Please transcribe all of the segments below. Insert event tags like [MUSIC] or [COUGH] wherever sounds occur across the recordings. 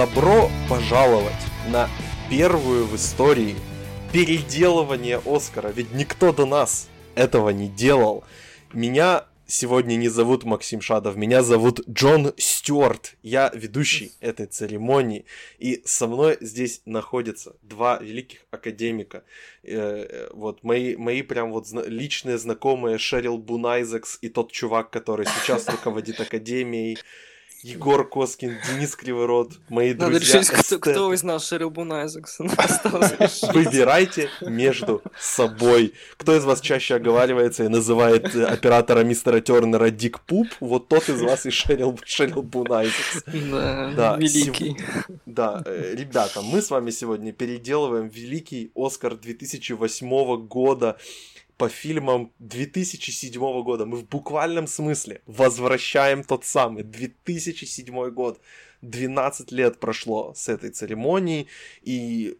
Добро пожаловать на первую в истории переделывание Оскара, ведь никто до нас этого не делал. Меня сегодня не зовут Максим Шадов, меня зовут Джон Стюарт. Я ведущий этой церемонии. И со мной здесь находятся два великих академика. Э, э, вот мои, мои прям вот личные знакомые Шерил Бунайзекс и тот чувак, который сейчас руководит академией. Егор Коскин, Денис Криворот, мои Надо друзья. решить, кто, кто из нас Шерил Бунайзекс. Выбирайте между собой. Кто из вас чаще оговаривается и называет э, оператора мистера Тернера Дик Пуп, вот тот из вас и Шерил, Шерил Бунайзекс. Да, да, великий. Сев... Да, э, ребята, мы с вами сегодня переделываем великий Оскар 2008 года по фильмам 2007 года. Мы в буквальном смысле возвращаем тот самый 2007 год. 12 лет прошло с этой церемонии, и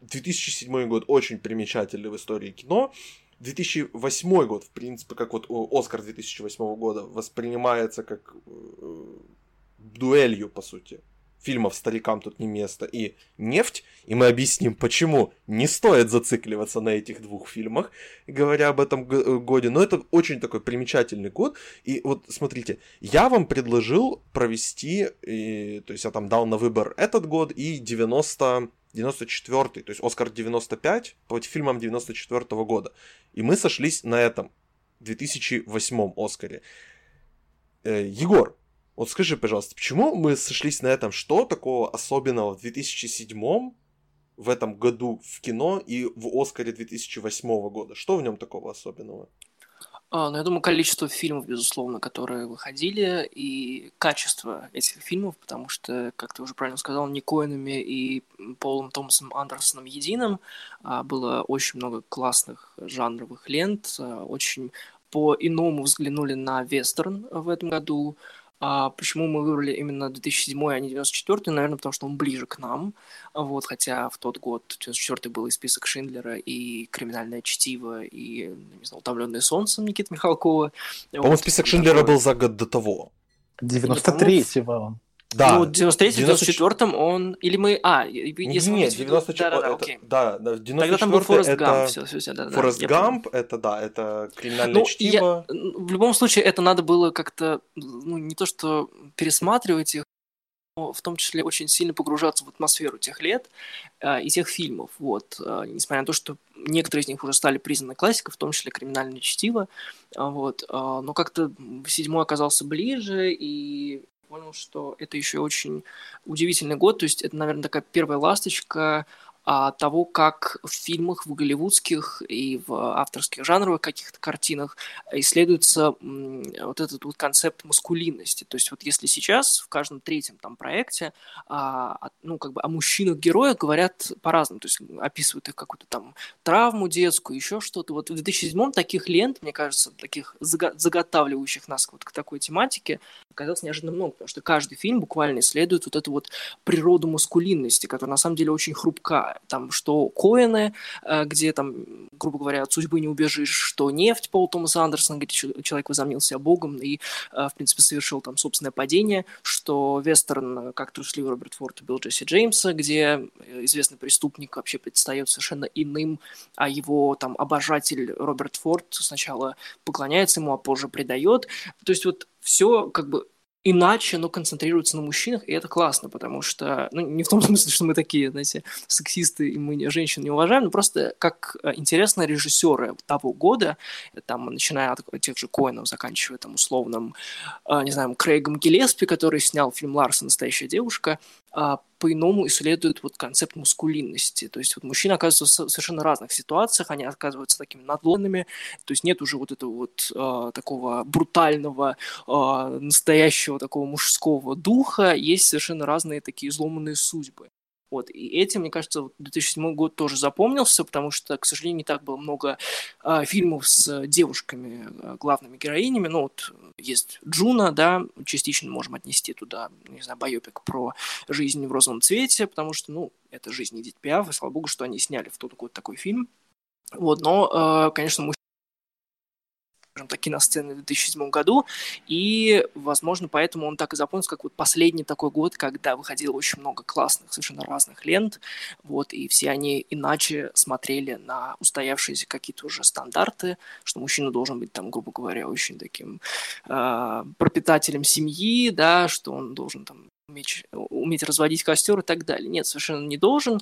2007 год очень примечательный в истории кино. 2008 год, в принципе, как вот Оскар 2008 года воспринимается как э, дуэлью, по сути, фильмов старикам тут не место, и «Нефть», и мы объясним, почему не стоит зацикливаться на этих двух фильмах, говоря об этом э, годе, но это очень такой примечательный год, и вот смотрите, я вам предложил провести, и, то есть я там дал на выбор этот год и 90 94 то есть Оскар 95 по фильмам 94 -го года. И мы сошлись на этом 2008 Оскаре. Э, Егор, вот скажи, пожалуйста, почему мы сошлись на этом? Что такого особенного в 2007 в этом году в кино и в Оскаре 2008 года? Что в нем такого особенного? А, ну, я думаю, количество фильмов, безусловно, которые выходили, и качество этих фильмов, потому что, как ты уже правильно сказал, не Коинами и Полом Томасом Андерсоном единым а было очень много классных жанровых лент, а, очень по-иному взглянули на вестерн в этом году, а почему мы выбрали именно 2007, а не 94? Наверное, потому что он ближе к нам. Вот, хотя в тот год, 94 был и список Шиндлера, и «Криминальное чтиво», и, не знаю, «Утомленное солнцем» Никиты Михалкова. По-моему, вот, список Шиндлера был за год до того. 93-го. Да. Ну, в 93 94 он... Или мы... А, если Нет, 94 да, да, да, окей. да, да, в 94 Тогда там был Форест это... Гамп, все, все, все, да, Форест да, Гамп, это, да, это криминальное ну, чтиво. Я... В любом случае, это надо было как-то, ну, не то что пересматривать их, но в том числе очень сильно погружаться в атмосферу тех лет э, и тех фильмов, вот. Э, несмотря на то, что некоторые из них уже стали признаны классикой, в том числе «Криминальное чтиво», э, вот. Э, но как-то седьмой оказался ближе, и понял, что это еще очень удивительный год. То есть это, наверное, такая первая ласточка а, того, как в фильмах, в голливудских и в авторских жанровых каких-то картинах исследуется вот этот вот концепт маскулинности. То есть вот если сейчас в каждом третьем там проекте, а, ну, как бы о мужчинах-героях говорят по-разному, то есть описывают их какую-то там травму детскую, еще что-то. Вот в 2007 таких лент, мне кажется, таких заготавливающих нас вот к такой тематике, оказалось неожиданно много, потому что каждый фильм буквально исследует вот эту вот природу маскулинности, которая на самом деле очень хрупкая там, что Коэны, э, где там, грубо говоря, от судьбы не убежишь, что нефть Пол Томаса Андерсона, где человек возомнил себя богом и, э, в принципе, совершил там собственное падение, что вестерн, э, как трусливый Роберт Форд убил Джесси Джеймса, где известный преступник вообще предстает совершенно иным, а его там обожатель Роберт Форд сначала поклоняется ему, а позже предает. То есть вот все как бы иначе, но концентрируется на мужчинах, и это классно, потому что, ну, не в том [LAUGHS] смысле, что мы такие, знаете, сексисты, и мы женщин не уважаем, но просто как э, интересно режиссеры того года, там, начиная от тех же Коинов, заканчивая там условным, э, не знаю, Крейгом Гелеспи, который снял фильм «Ларса. Настоящая девушка», по-иному исследуют вот концепт мускулинности. То есть вот мужчины оказываются в совершенно разных ситуациях, они оказываются такими надломными, то есть нет уже вот этого вот э, такого брутального, э, настоящего такого мужского духа, есть совершенно разные такие изломанные судьбы. Вот, и этим, мне кажется, 2007 год тоже запомнился, потому что, к сожалению, не так было много э, фильмов с девушками э, главными героинями. Ну, вот есть Джуно, да, частично можем отнести туда, не знаю, байопик про жизнь в розовом цвете, потому что, ну, это жизнь Эдит Пиаф, и слава богу, что они сняли в тот год такой фильм. Вот, но, э, конечно, скажем так, киносцены в 2007 году, и, возможно, поэтому он так и запомнился, как вот последний такой год, когда выходило очень много классных, совершенно разных лент, вот, и все они иначе смотрели на устоявшиеся какие-то уже стандарты, что мужчина должен быть там, грубо говоря, очень таким э, пропитателем семьи, да, что он должен там уметь, уметь разводить костер и так далее. Нет, совершенно не должен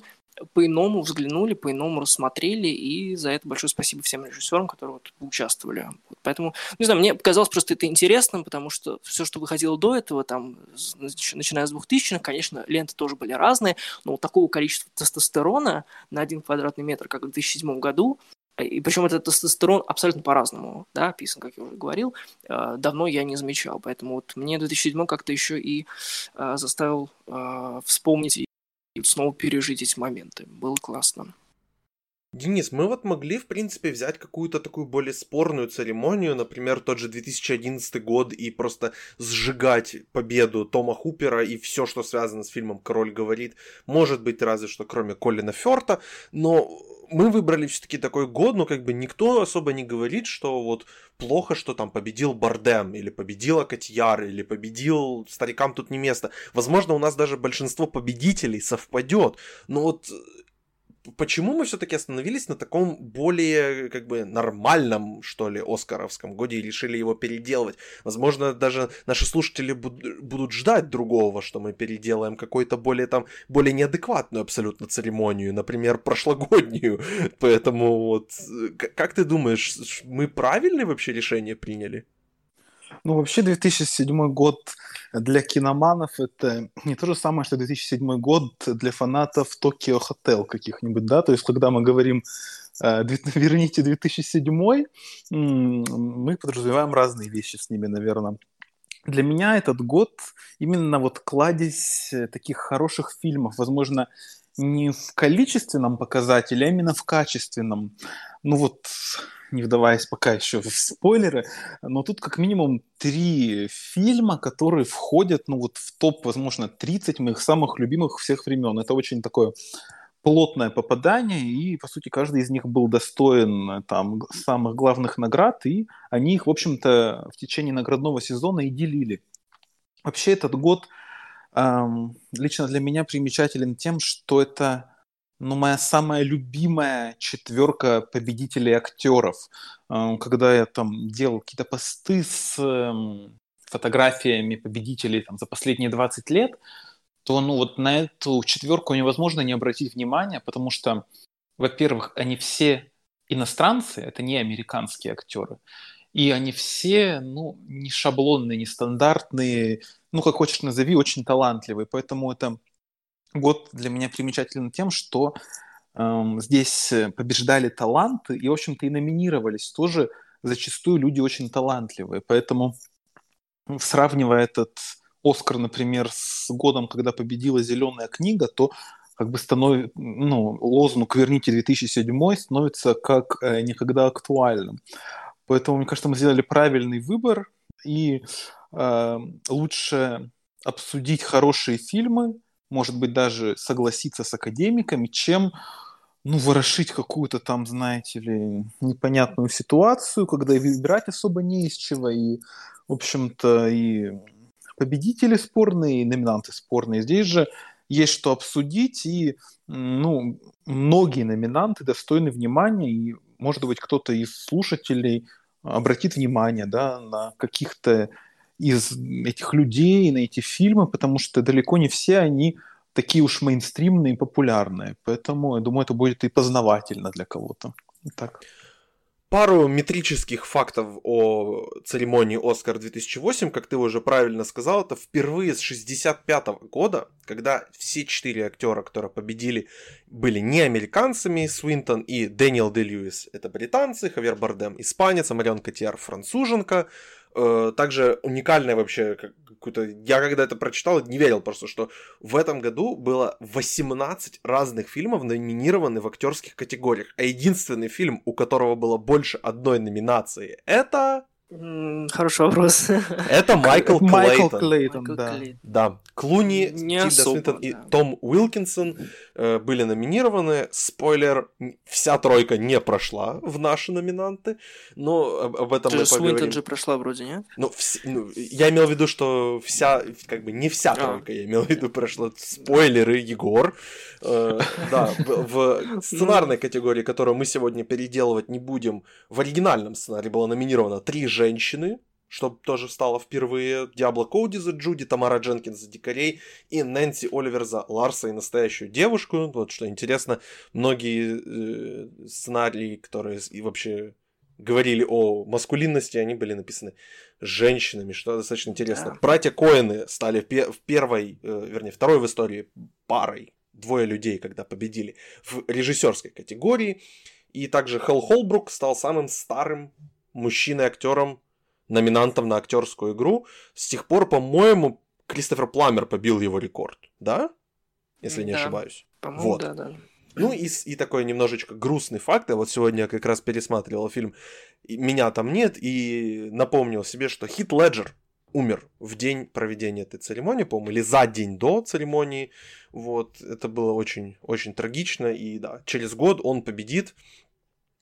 по-иному взглянули, по-иному рассмотрели, и за это большое спасибо всем режиссерам, которые вот участвовали. Поэтому, не знаю, мне показалось просто это интересным, потому что все, что выходило до этого, там, начиная с 2000-х, конечно, ленты тоже были разные, но вот такого количества тестостерона на один квадратный метр, как в 2007 году, и причем этот тестостерон абсолютно по-разному, да, описан, как я уже говорил, э, давно я не замечал. Поэтому вот мне 2007 как-то еще и э, заставил э, вспомнить и снова пережить эти моменты. Было классно. Денис, мы вот могли, в принципе, взять какую-то такую более спорную церемонию, например, тот же 2011 год, и просто сжигать победу Тома Хупера и все, что связано с фильмом «Король говорит». Может быть, разве что кроме Колина Ферта, но мы выбрали все-таки такой год, но как бы никто особо не говорит, что вот плохо, что там победил Бардем, или победила Котьяр, или победил Старикам тут не место. Возможно, у нас даже большинство победителей совпадет, но вот почему мы все-таки остановились на таком более, как бы, нормальном, что ли, Оскаровском годе и решили его переделывать? Возможно, даже наши слушатели будут ждать другого, что мы переделаем какой-то более там, более неадекватную абсолютно церемонию, например, прошлогоднюю. [LAUGHS] Поэтому вот, как ты думаешь, мы правильное вообще решение приняли? Ну, вообще 2007 год для киноманов это не то же самое, что 2007 год для фанатов Токио Хотел каких-нибудь, да, то есть когда мы говорим э, [LAUGHS] верните 2007, мы подразумеваем разные вещи с ними, наверное. Для меня этот год именно вот кладезь таких хороших фильмов, возможно, не в количественном показателе, а именно в качественном. Ну вот не вдаваясь пока еще в спойлеры, но тут как минимум три фильма, которые входят, ну вот в топ, возможно, 30 моих самых любимых всех времен. Это очень такое плотное попадание, и, по сути, каждый из них был достоин там самых главных наград, и они их, в общем-то, в течение наградного сезона и делили. Вообще этот год эм, лично для меня примечателен тем, что это ну, моя самая любимая четверка победителей актеров. Эм, когда я там делал какие-то посты с эм, фотографиями победителей там, за последние 20 лет, то ну, вот на эту четверку невозможно не обратить внимание, потому что, во-первых, они все иностранцы, это не американские актеры, и они все, ну, не шаблонные, не стандартные, ну, как хочешь назови, очень талантливые, поэтому это год для меня примечателен тем, что эм, здесь побеждали таланты и, в общем-то, и номинировались тоже зачастую люди очень талантливые. Поэтому, сравнивая этот Оскар, например, с годом, когда победила «Зеленая книга», то как бы становится, ну, лозунг «Верните 2007» становится как э, никогда актуальным. Поэтому, мне кажется, мы сделали правильный выбор, и э, лучше обсудить хорошие фильмы, может быть, даже согласиться с академиками, чем ну, ворошить какую-то там, знаете ли, непонятную ситуацию, когда выбирать особо не из чего, и, в общем-то, и победители спорные, и номинанты спорные. Здесь же есть что обсудить, и, ну, многие номинанты достойны внимания, и, может быть, кто-то из слушателей обратит внимание, да, на каких-то из этих людей, на эти фильмы, потому что далеко не все они такие уж мейнстримные и популярные. Поэтому, я думаю, это будет и познавательно для кого-то. Так. Пару метрических фактов о церемонии «Оскар 2008». Как ты уже правильно сказал, это впервые с 65 года, когда все четыре актера, которые победили, были не американцами, Свинтон и Дэниел Де Льюис – это британцы, Хавер Бардем – испанец, а Марион Котьяр – француженка, также уникальное вообще какую-то... Я когда это прочитал, не верил просто, что в этом году было 18 разных фильмов номинированы в актерских категориях, а единственный фильм, у которого было больше одной номинации, это Хороший вопрос. [LAUGHS] Это Майкл Клейтон. Майкл Клейтон, да. Да. Клуни, Не Тильда особо, Свинтон и да. Том Уилкинсон э, были номинированы. Спойлер, вся тройка не прошла в наши номинанты, но об, об этом мы Даже поговорим. Свинтон же прошла вроде, нет? Ну, вс- ну, я имел в виду, что вся, как бы не вся А. тройка, я имел в виду, прошла спойлеры, Егор. Э, да, в, в [LAUGHS] сценарной категории, которую мы сегодня переделывать не будем, в оригинальном сценарии было номинировано три женщины, что тоже стало впервые. Диабло Коуди за Джуди, Тамара Дженкинс за Дикарей и Нэнси Оливер за Ларса и настоящую девушку. Вот что интересно, многие э, сценарии, которые и вообще говорили о маскулинности, они были написаны женщинами, что достаточно интересно. Да. Братья Коэны стали пе- в первой, э, вернее, второй в истории парой, двое людей, когда победили в режиссерской категории. И также Хелл Холбрук стал самым старым мужчиной-актером, номинантом на актерскую игру. С тех пор, по-моему, Кристофер Пламер побил его рекорд, да? Если не Да. ошибаюсь. По-моему, Вот. да, да. Ну и, и такой немножечко грустный факт. Я вот сегодня я как раз пересматривал фильм «Меня там нет» и напомнил себе, что Хит Леджер умер в день проведения этой церемонии, по-моему, или за день до церемонии. Вот, это было очень, очень трагично. И да, через год он победит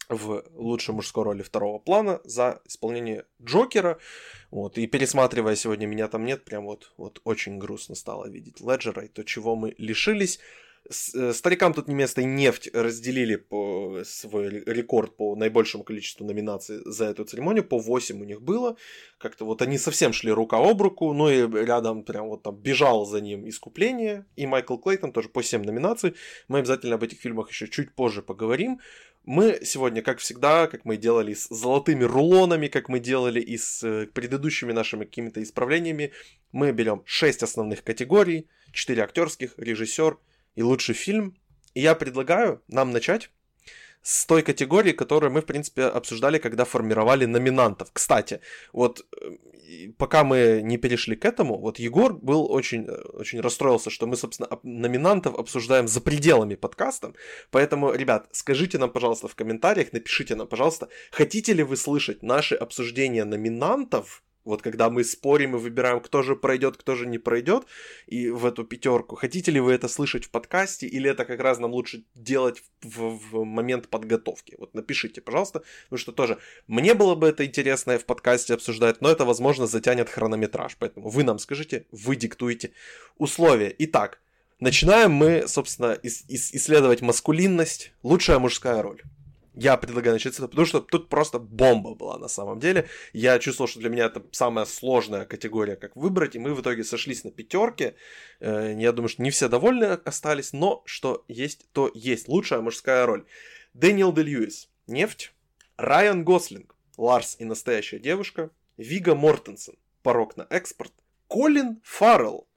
в лучшей мужской роли второго плана за исполнение Джокера. Вот, и пересматривая сегодня «Меня там нет», прям вот, вот очень грустно стало видеть Леджера и то, чего мы лишились. Э, Старикам тут не место и нефть разделили по свой ре- рекорд по наибольшему количеству номинаций за эту церемонию. По 8 у них было. Как-то вот они совсем шли рука об руку. Ну и рядом прям вот там бежал за ним искупление. И Майкл Клейтон тоже по 7 номинаций. Мы обязательно об этих фильмах еще чуть позже поговорим. Мы сегодня, как всегда, как мы делали с золотыми рулонами, как мы делали и с э, предыдущими нашими какими-то исправлениями, мы берем 6 основных категорий, 4 актерских, режиссер и лучший фильм. И я предлагаю нам начать с той категории, которую мы, в принципе, обсуждали, когда формировали номинантов. Кстати, вот э, пока мы не перешли к этому, вот Егор был очень, э, очень расстроился, что мы, собственно, об- номинантов обсуждаем за пределами подкаста. Поэтому, ребят, скажите нам, пожалуйста, в комментариях, напишите нам, пожалуйста, хотите ли вы слышать наши обсуждения номинантов, вот когда мы спорим и выбираем, кто же пройдет, кто же не пройдет, и в эту пятерку. Хотите ли вы это слышать в подкасте, или это как раз нам лучше делать в, в момент подготовки? Вот напишите, пожалуйста, потому что тоже мне было бы это интересно в подкасте обсуждать, но это, возможно, затянет хронометраж. Поэтому вы нам скажите, вы диктуете условия. Итак, начинаем мы, собственно, ис- ис- исследовать маскулинность. Лучшая мужская роль. Я предлагаю начать с этого, потому что тут просто бомба была на самом деле. Я чувствовал, что для меня это самая сложная категория, как выбрать, и мы в итоге сошлись на пятерке. Э, Я думаю, что не все довольны остались, но что есть, то есть. Лучшая мужская роль. Дэниел Де Льюис, Нефть. Райан Гослинг, Ларс и настоящая девушка. Вига Мортенсен, Порог на экспорт. Колин Фаррелл,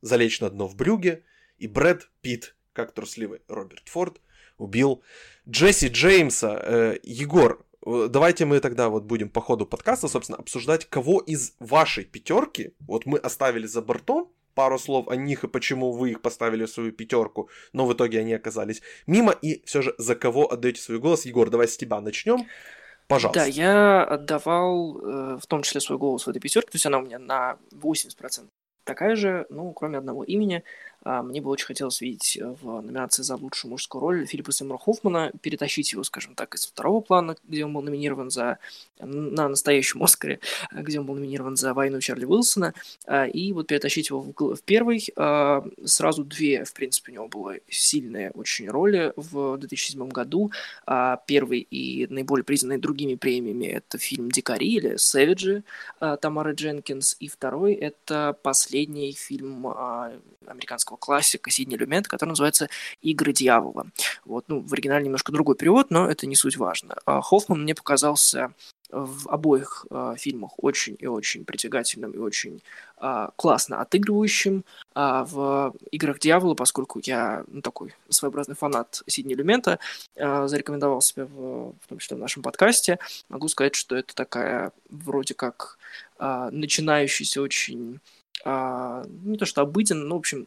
Залечь на дно в брюге. И Брэд Питт, как трусливый Роберт Форд, убил Джесси Джеймса. Э, Егор, э, давайте мы тогда вот будем по ходу подкаста, собственно, обсуждать, кого из вашей пятерки, вот мы оставили за бортом, пару слов о них и почему вы их поставили в свою пятерку, но в итоге они оказались мимо, и все же за кого отдаете свой голос. Егор, давай с тебя начнем. Пожалуйста. Да, я отдавал э, в том числе свой голос в этой пятерке, то есть она у меня на 80% такая же, ну, кроме одного имени. А, Мне бы очень хотелось видеть э, в номинации за лучшую мужскую роль Филиппа Сеймура Хоффмана, перетащить его, скажем так, из второго плана, где он был номинирован за на настоящем Оскаре, э, где он был номинирован за «Войну Чарли Уилсона», а, и вот перетащить его в, в первый. А, Сразу две, в принципе, у него было сильные очень роли в 2007 году. Первый и наиболее признанный другими премиями – это фильм «Дикари» или «Сэвиджи» а, Тамары Дженкинс, и второй – это последний фильм американского классика Сидни Люмет, который называется «Игры дьявола». Вот, ну, в оригинале немножко другой перевод, но это не суть важно. А Хоффман мне показался в обоих а, фильмах очень и очень притягательным и очень а, классно отыгрывающим. А в «Играх дьявола», поскольку я ну, такой своеобразный фанат Сидни Люмента, а, зарекомендовал себя в, в том числе в нашем подкасте, могу сказать, что это такая вроде как а, начинающийся очень а, не то что обыденно, но, в общем, э,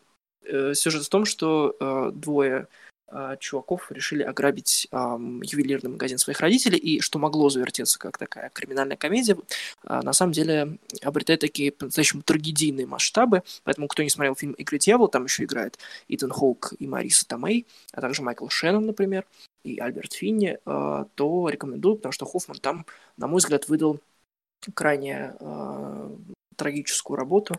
сюжет в том, что э, двое э, чуваков решили ограбить э, ювелирный магазин своих родителей, и что могло завертеться как такая криминальная комедия, э, на самом деле обретает такие по-настоящему трагедийные масштабы, поэтому кто не смотрел фильм «Игры дьявола», там еще играет Итан Хоук и Мариса Томей, а также Майкл Шеннон, например, и Альберт Финни, э, то рекомендую, потому что Хоффман там, на мой взгляд, выдал крайне э, трагическую работу,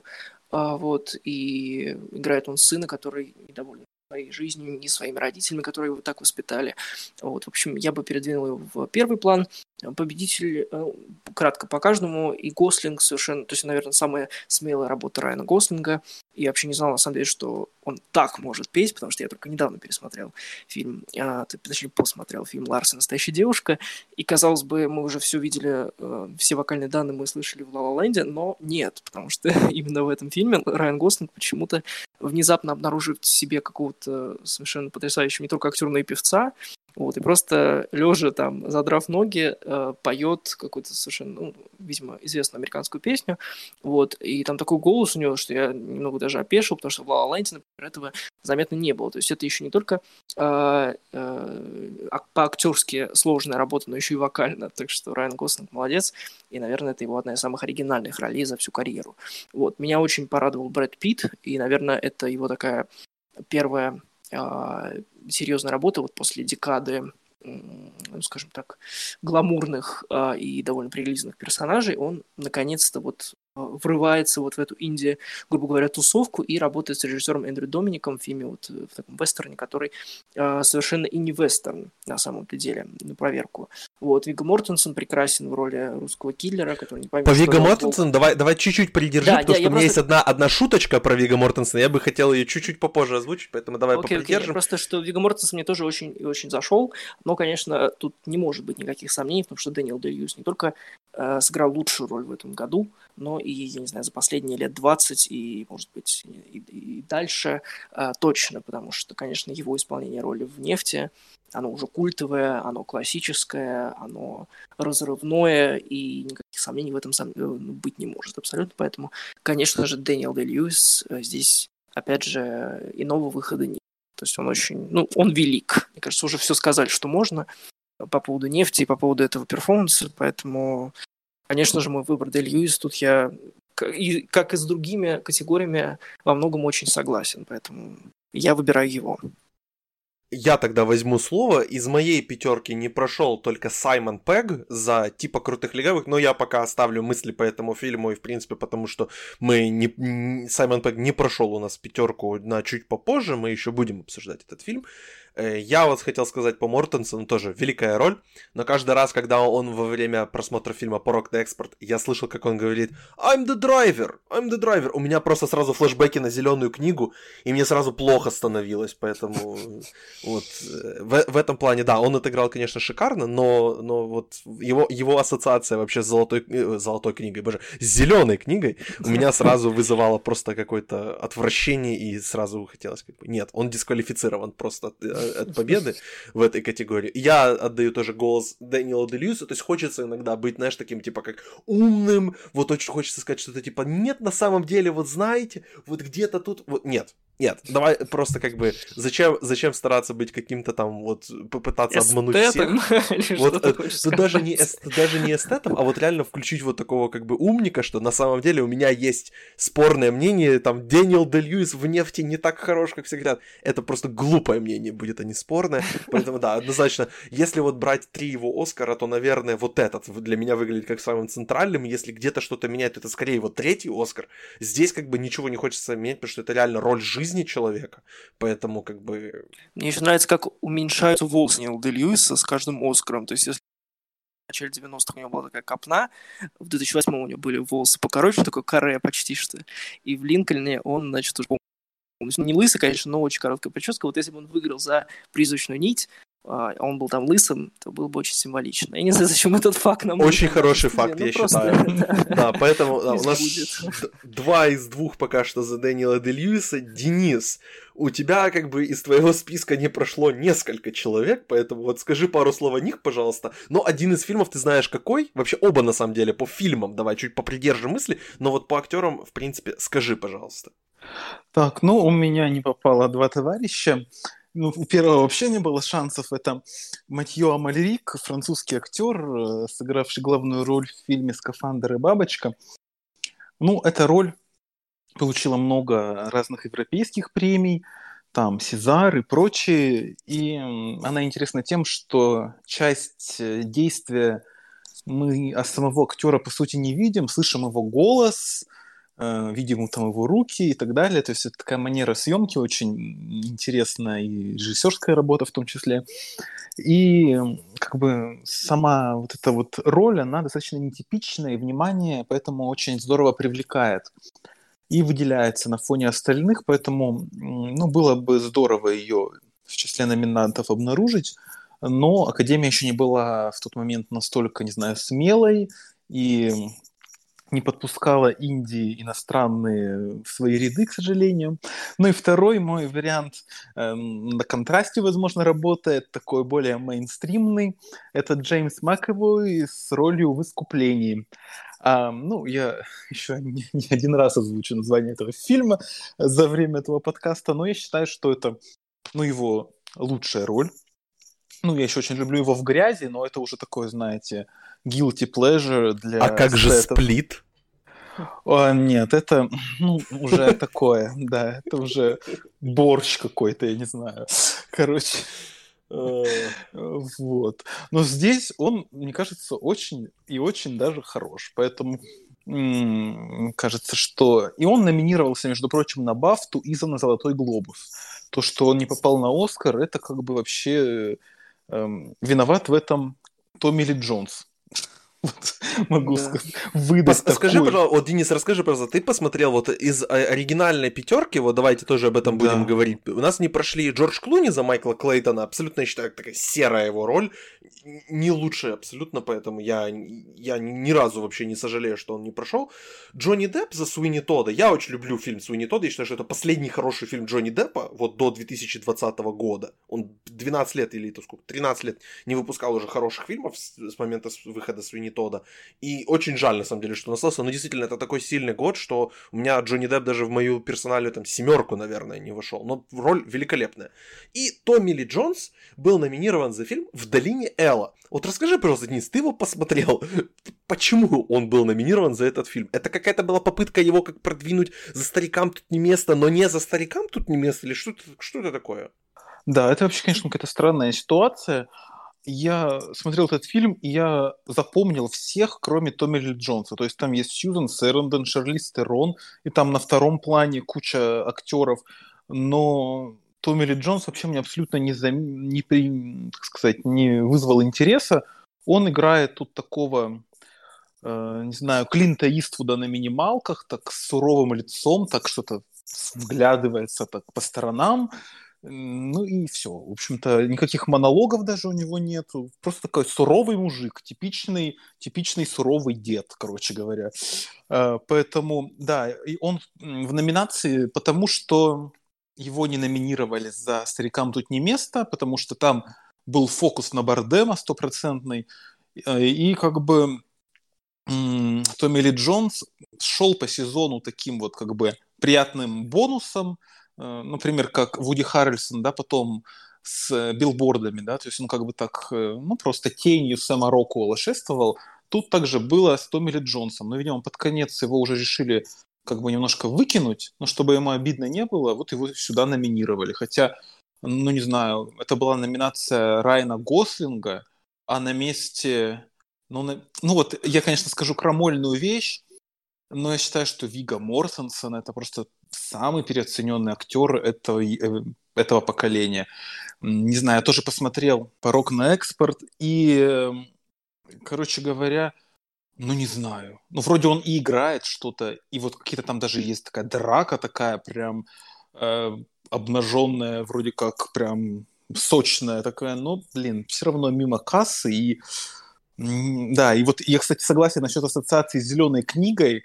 а, вот, и играет он сына, который недоволен своей жизнью, не своими родителями, которые его так воспитали. Вот, в общем, я бы передвинул его в первый план. Победитель, э, кратко по каждому, и Гослинг совершенно, то есть, наверное, самая смелая работа Райана Гослинга. Я вообще не знал, на самом деле, что он так может петь, потому что я только недавно пересмотрел фильм, а, точнее, посмотрел фильм «Ларс настоящая девушка», и, казалось бы, мы уже все видели, э, все вокальные данные мы слышали в «Ла Ленде», но нет, потому что [LAUGHS] именно в этом фильме Райан Гослинг почему-то внезапно обнаруживает в себе какого-то совершенно потрясающего не только актера, но и певца, вот, и просто лежа там, задрав ноги, э, поет какую-то совершенно, ну, видимо, известную американскую песню. Вот, и там такой голос у него, что я немного даже опешил, потому что в «Ла например, этого заметно не было. То есть это еще не только э, э, по-актерски сложная работа, но еще и вокально. Так что Райан Гослинг молодец, и, наверное, это его одна из самых оригинальных ролей за всю карьеру. Вот, меня очень порадовал Брэд Питт, и, наверное, это его такая первая а, серьезная работа вот после декады ну, скажем так, гламурных а, и довольно прилизанных персонажей, он наконец-то вот врывается вот в эту Индию, грубо говоря, тусовку и работает с режиссером Эндрю Домиником в фильме вот в таком вестерне, который э, совершенно и не вестерн на самом-то деле, на проверку. Вот, Вига Мортенсон прекрасен в роли русского киллера, который не поймет, По Вига Мортенсон давай, давай чуть-чуть придержи, да, потому я, что я у меня просто... есть одна, одна шуточка про Вига Мортенсона, я бы хотел ее чуть-чуть попозже озвучить, поэтому давай окей, попридержим. Окей, просто что Вига Мортенсон мне тоже очень, очень зашел, но, конечно, тут не может быть никаких сомнений, потому что Дэниел Дэ не только э, сыграл лучшую роль в этом году, но и, я не знаю, за последние лет 20 и, может быть, и, и дальше э, точно, потому что, конечно, его исполнение роли в «Нефти», оно уже культовое, оно классическое, оно разрывное, и никаких сомнений в этом сам, э, быть не может абсолютно. Поэтому, конечно же, Дэниел Дэ Льюис э, здесь, опять же, иного выхода нет. То есть он очень, ну, он велик. Мне кажется, уже все сказали, что можно по поводу нефти и по поводу этого перформанса, поэтому, конечно же, мой выбор Дель Льюис, тут я, и, как и с другими категориями, во многом очень согласен, поэтому я выбираю его. Я тогда возьму слово. Из моей пятерки не прошел только Саймон Пегг за типа крутых легавых, но я пока оставлю мысли по этому фильму и в принципе потому что мы не Саймон Пегг не прошел у нас пятерку на чуть попозже, мы еще будем обсуждать этот фильм. Э, я вот хотел сказать по Мортенсону тоже великая роль, но каждый раз, когда он во время просмотра фильма «Порог на экспорт», я слышал, как он говорит «I'm the driver, I'm the driver». У меня просто сразу флешбеки на зеленую книгу, и мне сразу плохо становилось, поэтому вот э, в, в этом плане, да, он отыграл, конечно, шикарно, но, но вот его, его ассоциация вообще с золотой, э, золотой книгой, боже, с зеленой книгой у меня сразу вызывало просто какое-то отвращение, и сразу хотелось, как бы, нет, он дисквалифицирован просто от победы в этой категории. Я отдаю тоже голос Дэниелу Делиусу, то есть хочется иногда быть, знаешь, таким, типа, как умным, вот очень хочется сказать что-то, типа, нет, на самом деле, вот знаете, вот где-то тут, вот, нет, нет, давай просто как бы зачем зачем стараться быть каким-то там вот попытаться эстетом? обмануть всех. [LAUGHS] Вот э, даже не эст, даже не эстетом, а вот реально включить вот такого как бы умника, что на самом деле у меня есть спорное мнение, там Дэниел Де Льюис в нефти не так хорош, как все говорят. Это просто глупое мнение будет, а не спорное. Поэтому да, однозначно, если вот брать три его Оскара, то, наверное, вот этот для меня выглядит как самым центральным. Если где-то что-то меняет, то это скорее вот третий Оскар. Здесь как бы ничего не хочется менять, потому что это реально роль жизни жизни человека. Поэтому как бы... Мне еще нравится, как уменьшаются волосы Нила Де Льюиса с каждым Оскаром. То есть, если в начале 90-х у него была такая копна, в 2008 у него были волосы покороче, такой каре почти что. И в Линкольне он, значит, уже не лысый, конечно, но очень короткая прическа. Вот если бы он выиграл за призрачную нить, а, он был там лысым, то было бы очень символично. Я не знаю, [LAUGHS] зачем этот факт нам... Очень хороший факт, ну, я считаю. Да, поэтому у нас два из двух пока что за Дэниела Де Льюиса. Денис, у тебя как бы из твоего списка не прошло несколько человек, поэтому вот скажи пару слов о них, пожалуйста. Но один из фильмов ты знаешь какой? Вообще оба на самом деле по фильмам, давай чуть попридержи мысли, но вот по актерам, в принципе, скажи, пожалуйста. Так, ну у меня не попало два товарища. Ну, у первого вообще не было шансов. Это Матьё Амальрик, французский актер, э, сыгравший главную роль в фильме «Скафандр и бабочка». Ну, эта роль получила много разных европейских премий, там Сезар и прочие, и она интересна тем, что часть э, действия мы а самого актера по сути не видим, слышим его голос, видим там его руки и так далее. То есть это такая манера съемки очень интересная и режиссерская работа в том числе. И как бы сама вот эта вот роль, она достаточно нетипичная, и внимание поэтому очень здорово привлекает и выделяется на фоне остальных, поэтому ну, было бы здорово ее в числе номинантов обнаружить, но Академия еще не была в тот момент настолько, не знаю, смелой и не подпускала Индии иностранные в свои ряды, к сожалению. Ну и второй мой вариант э, на контрасте, возможно, работает, такой более мейнстримный. Это Джеймс Макэвой с ролью в «Искуплении». А, ну, я [LAUGHS] еще не, не один раз озвучу название этого фильма за время этого подкаста, но я считаю, что это, ну, его лучшая роль. Ну, я еще очень люблю его в грязи, но это уже такое, знаете, guilty pleasure для... А как же сплит? О, нет, это ну, уже [LAUGHS] такое, да, это уже борщ какой-то, я не знаю. Короче, вот. Но здесь он, мне кажется, очень и очень даже хорош. Поэтому кажется, что... И он номинировался, между прочим, на Бафту и за на Золотой Глобус. То, что он не попал на Оскар, это как бы вообще эм, виноват в этом Томми Ли Джонс. Могу да. выдать Пос- Скажи, пожалуйста, вот, Денис, расскажи, пожалуйста, ты посмотрел вот из оригинальной пятерки, вот давайте тоже об этом да. будем говорить. У нас не прошли Джордж Клуни за Майкла Клейтона, абсолютно, я считаю, такая серая его роль, не лучшая абсолютно, поэтому я, я ни разу вообще не сожалею, что он не прошел. Джонни Депп за Суини Тода, я очень люблю фильм Суини Тода, я считаю, что это последний хороший фильм Джонни Деппа, вот до 2020 года. Он 12 лет или то сколько, 13 лет не выпускал уже хороших фильмов с, с момента выхода Суини Тода. И очень жаль, на самом деле, что он остался. Но действительно, это такой сильный год, что у меня Джонни Депп даже в мою персональную там семерку, наверное, не вошел. Но роль великолепная. И Томми Ли Джонс был номинирован за фильм «В долине Элла». Вот расскажи, пожалуйста, Денис, ты его посмотрел? Почему он был номинирован за этот фильм? Это какая-то была попытка его как продвинуть за старикам тут не место, но не за старикам тут не место? Или что что это такое? Да, это вообще, конечно, какая-то странная ситуация я смотрел этот фильм, и я запомнил всех, кроме Томми Ли Джонса. То есть там есть Сьюзан Сэрондон, Шарли Стерон, и там на втором плане куча актеров. Но Томми Ли Джонс вообще мне абсолютно не, зам... не, при... так сказать, не вызвал интереса. Он играет тут такого, э, не знаю, Клинта Иствуда на минималках, так с суровым лицом, так что-то вглядывается так по сторонам. Ну и все. В общем-то, никаких монологов даже у него нет. Просто такой суровый мужик, типичный, типичный суровый дед, короче говоря. А, поэтому, да, и он в номинации, потому что его не номинировали за «Старикам тут не место», потому что там был фокус на Бардема стопроцентный, а, и как бы Томми Ли Джонс шел по сезону таким вот как бы приятным бонусом, например, как Вуди Харрельсон, да, потом с билбордами, да, то есть он как бы так, э, ну, просто тенью Сэма Рокуэлла шествовал. Тут также было с Томми Джонсом, но, видимо, под конец его уже решили как бы немножко выкинуть, но чтобы ему обидно не было, вот его сюда номинировали. Хотя, ну, не знаю, это была номинация Райана Гослинга, а на месте... Ну, на... ну вот, я, конечно, скажу крамольную вещь, но я считаю, что Вига Мортенсон это просто самый переоцененный актер этого, э, этого поколения. Не знаю, я тоже посмотрел «Порог на экспорт», и, эм, короче говоря, ну, не знаю. Ну, вроде он и играет что-то, и вот какие-то там даже есть такая драка такая прям э, обнаженная, вроде как прям сочная такая, но, блин, все равно мимо кассы, и да, и вот я, кстати, согласен насчет ассоциации с зеленой книгой.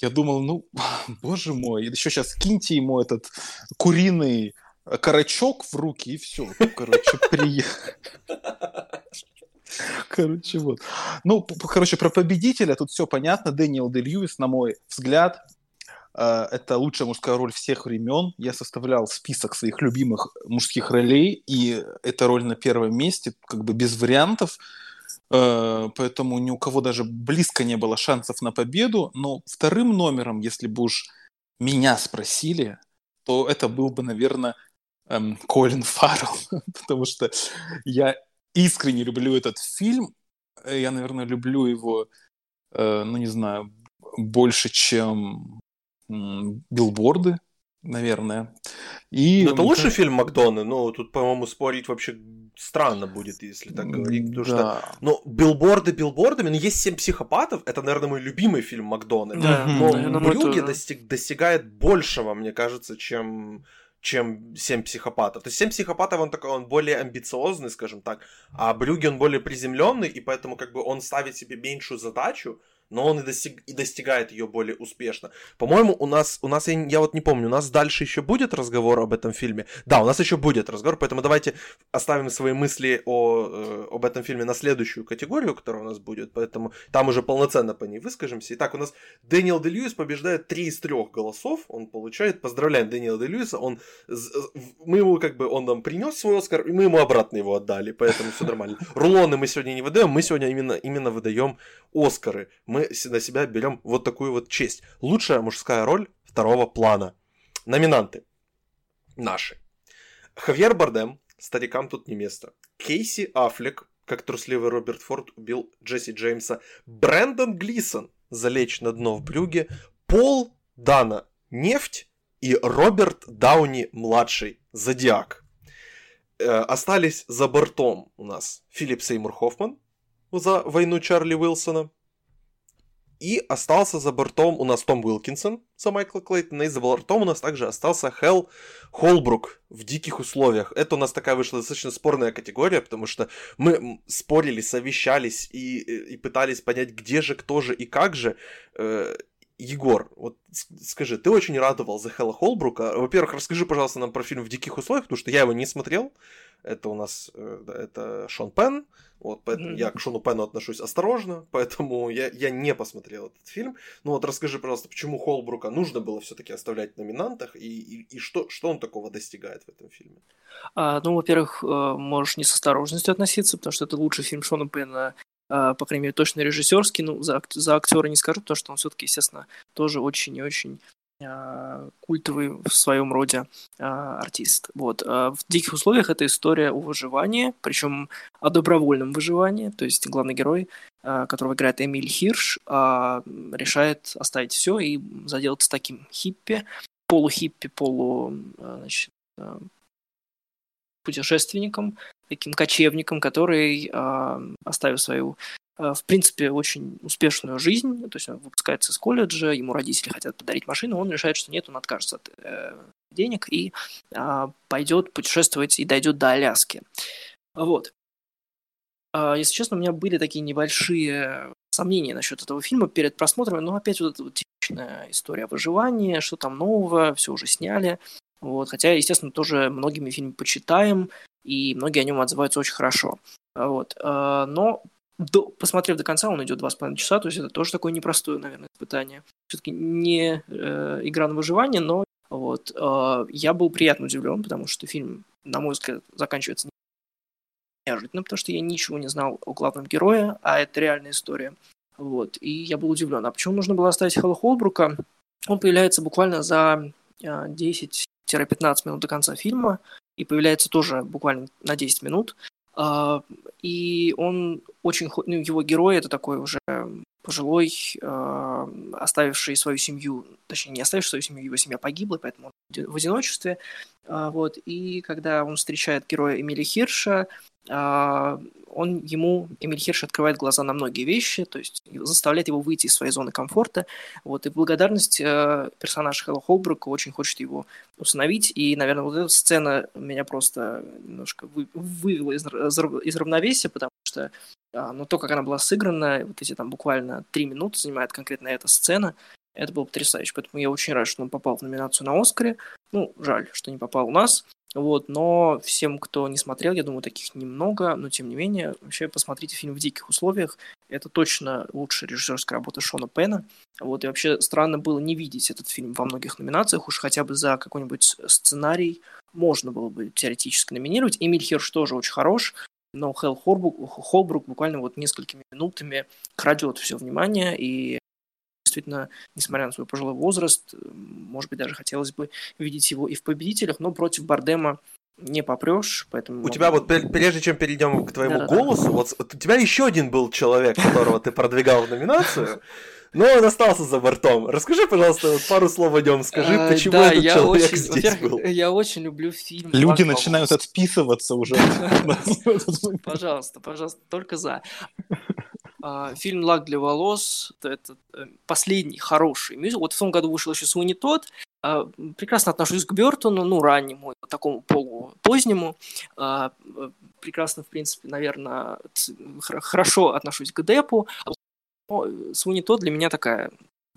Я думал, ну, [LAUGHS] боже мой, еще сейчас киньте ему этот куриный карачок в руки, и все. Короче, приехал. [LAUGHS] Короче, вот. Ну, короче, про победителя тут все понятно. Дэниел Де Льюис, на мой взгляд, э, это лучшая мужская роль всех времен. Я составлял список своих любимых мужских ролей, и эта роль на первом месте, как бы без вариантов. Э, поэтому ни у кого даже близко не было шансов на победу. Но вторым номером, если бы уж меня спросили, то это был бы, наверное, эм, Колин Фаррелл, [LAUGHS] потому что я искренне люблю этот фильм. Я, наверное, люблю его, э, ну, не знаю, больше, чем билборды, наверное. И, это лучший фильм Макдоны, но тут, по-моему, спорить вообще странно будет, если так говорить, потому да. что, ну, билборды билбордами, но есть «Семь психопатов», это, наверное, мой любимый фильм Макдоны, да, но наверное, Брюги это... достиг, достигает большего, мне кажется, чем чем «Семь психопатов». То есть «Семь психопатов» он такой, он более амбициозный, скажем так, а Брюги он более приземленный, и поэтому как бы он ставит себе меньшую задачу, но он и, достиг, и достигает ее более успешно. По-моему, у нас, у нас я, я вот не помню, у нас дальше еще будет разговор об этом фильме. Да, у нас еще будет разговор, поэтому давайте оставим свои мысли о, э, об этом фильме на следующую категорию, которая у нас будет, поэтому там уже полноценно по ней выскажемся. Итак, у нас Дэниел Де Льюис побеждает три из трех голосов, он получает, поздравляем Дэниела Де Льюиса, он, мы ему как бы, он нам принес свой Оскар, и мы ему обратно его отдали, поэтому все нормально. Рулоны мы сегодня не выдаем, мы сегодня именно, именно выдаем Оскары. Мы на себя берем вот такую вот честь. Лучшая мужская роль второго плана. Номинанты наши. Хавьер Бардем, старикам тут не место. Кейси Аффлек, как трусливый Роберт Форд убил Джесси Джеймса. Брэндон Глисон, залечь на дно в брюге. Пол Дана, нефть. И Роберт Дауни младший, Зодиак. Э, остались за бортом у нас Филипп Сеймур Хоффман за войну Чарли Уилсона. И остался за бортом у нас Том Уилкинсон за Майкла Клейтона, и за бортом у нас также остался Хелл Холбрук в диких условиях. Это у нас такая вышла достаточно спорная категория, потому что мы спорили, совещались и, и пытались понять, где же, кто же и как же. Егор, вот скажи, ты очень радовал за Хэлла Холбрука. Во-первых, расскажи, пожалуйста, нам про фильм «В диких условиях», потому что я его не смотрел. Это у нас э, это Шон Пен, вот, поэтому mm-hmm. я к Шону Пену отношусь осторожно, поэтому я, я не посмотрел этот фильм. Ну вот расскажи, пожалуйста, почему Холбрука нужно было все-таки оставлять в номинантах и, и, и что, что он такого достигает в этом фильме? А, ну, во-первых, э, можешь не с осторожностью относиться, потому что это лучший фильм Шона Пена по крайней мере, точно режиссерский. Ну, за, за актера не скажу, потому что он все-таки, естественно, тоже очень и очень а, культовый в своем роде а, артист. Вот. А в «Диких условиях» это история о выживании, причем о добровольном выживании, то есть главный герой, а, которого играет Эмиль Хирш, а, решает оставить все и заделаться таким хиппи, полухиппи, полу, а, значит, а, путешественником, таким кочевником, который, а, оставив свою а, в принципе, очень успешную жизнь, то есть он выпускается из колледжа, ему родители хотят подарить машину, он решает, что нет, он откажется от э, денег и э, пойдет путешествовать и дойдет до Аляски. Вот. Если честно, у меня были такие небольшие сомнения насчет этого фильма перед просмотром, но опять вот эта вот типичная история выживания, что там нового, все уже сняли. Вот. Хотя, естественно, тоже многими фильмы почитаем, и многие о нем отзываются очень хорошо. Вот. Но до, посмотрев до конца, он идет два с половиной часа, то есть это тоже такое непростое, наверное, испытание. Все-таки не э, игра на выживание, но вот э, я был приятно удивлен, потому что фильм, на мой взгляд, заканчивается неожиданно, потому что я ничего не знал о главном герое, а это реальная история. Вот, и я был удивлен. А почему нужно было оставить Хэлла Холбрука? Он появляется буквально за 10-15 э, минут до конца фильма, и появляется тоже буквально на 10 минут. А, и он очень... Ну, его герой это такой уже пожилой, а, оставивший свою семью, точнее, не оставивший свою семью, его семья погибла, поэтому он в одиночестве. А, вот. И когда он встречает героя Эмили Хирша, он ему, Эмиль Хирш, открывает глаза на многие вещи, то есть заставляет его выйти из своей зоны комфорта. Вот, и благодарность э, персонаж Хэлла Холбрука очень хочет его установить. И, наверное, вот эта сцена меня просто немножко вы, вывела из, из равновесия, потому что э, ну, то, как она была сыграна, вот эти там буквально три минуты занимает конкретно эта сцена, это было потрясающе. Поэтому я очень рад, что он попал в номинацию на Оскаре. Ну, жаль, что не попал у нас. Вот, но всем, кто не смотрел, я думаю, таких немного, но тем не менее, вообще посмотрите фильм в диких условиях. Это точно лучшая режиссерская работа Шона Пена. Вот, и вообще странно было не видеть этот фильм во многих номинациях, уж хотя бы за какой-нибудь сценарий можно было бы теоретически номинировать. Эмиль Херш тоже очень хорош, но Хелл Холбрук, Холбрук буквально вот несколькими минутами крадет все внимание, и действительно, несмотря на свой пожилой возраст, может быть, даже хотелось бы видеть его и в победителях, но против Бардема не попрешь, поэтому... У тебя вот, прежде чем перейдем к твоему да, голосу, да. Вот, у тебя еще один был человек, которого ты продвигал в номинацию, [LAUGHS] но он остался за бортом. Расскажи, пожалуйста, пару слов о нем. Скажи, а, почему да, этот я человек очень, здесь был. Я очень люблю фильм. Люди начинают отписываться уже. [LAUGHS] Пожалуйста, пожалуйста, только за. А, фильм «Лак для волос» — это э, последний хороший мюзикл. Вот в том году вышел еще «Суини Тот». А, прекрасно отношусь к Бертону, ну, раннему, такому полупозднему. А, э, прекрасно, в принципе, наверное, хорошо отношусь к Депу. Но «Суини Тот» для меня такая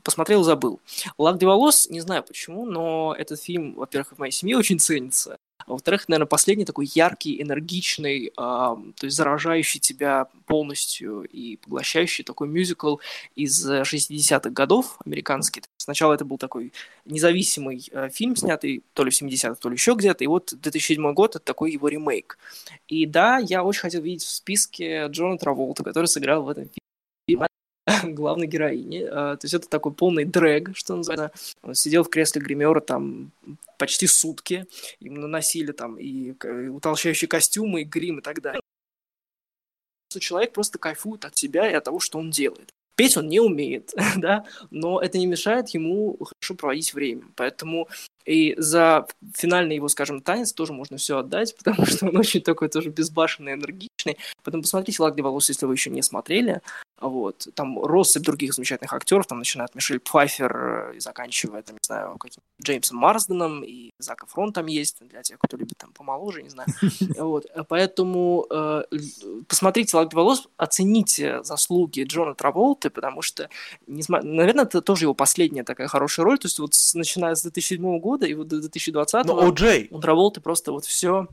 посмотрел, забыл. «Лак для волос» не знаю почему, но этот фильм, во-первых, в моей семье очень ценится. А во-вторых, наверное, последний такой яркий, энергичный, э, то есть заражающий тебя полностью и поглощающий такой мюзикл из 60-х годов американский. Сначала это был такой независимый э, фильм, снятый то ли в 70-х, то ли еще где-то, и вот 2007 год — это такой его ремейк. И да, я очень хотел видеть в списке Джона Траволта, который сыграл в этом фильме [LAUGHS] главной героини. А, то есть это такой полный дрэг, что называется. Он сидел в кресле гримера там почти сутки. Им наносили там и утолщающие костюмы, и грим, и так далее. Человек просто кайфует от себя и от того, что он делает. Петь он не умеет, [LAUGHS] да, но это не мешает ему хорошо проводить время. Поэтому и за финальный его, скажем, танец тоже можно все отдать, [LAUGHS] потому что он очень такой тоже безбашенный, энергичный. Поэтому посмотрите «Лак для волос», если вы еще не смотрели. Вот. Там россыпь других замечательных актеров, там начинает Мишель Пфайфер и заканчивая, там, не знаю, каким Джеймсом Марсденом, и Зак Фрон там есть, для тех, кто любит там помоложе, не знаю. [LAUGHS] Вот. Поэтому э, посмотрите «Лак для волос», оцените заслуги Джона Траволты, потому что, несмотря... наверное, это тоже его последняя такая хорошая роль, то есть вот начиная с 2007 года и вот до 2020 Но О'Джей! у Траволты просто вот все...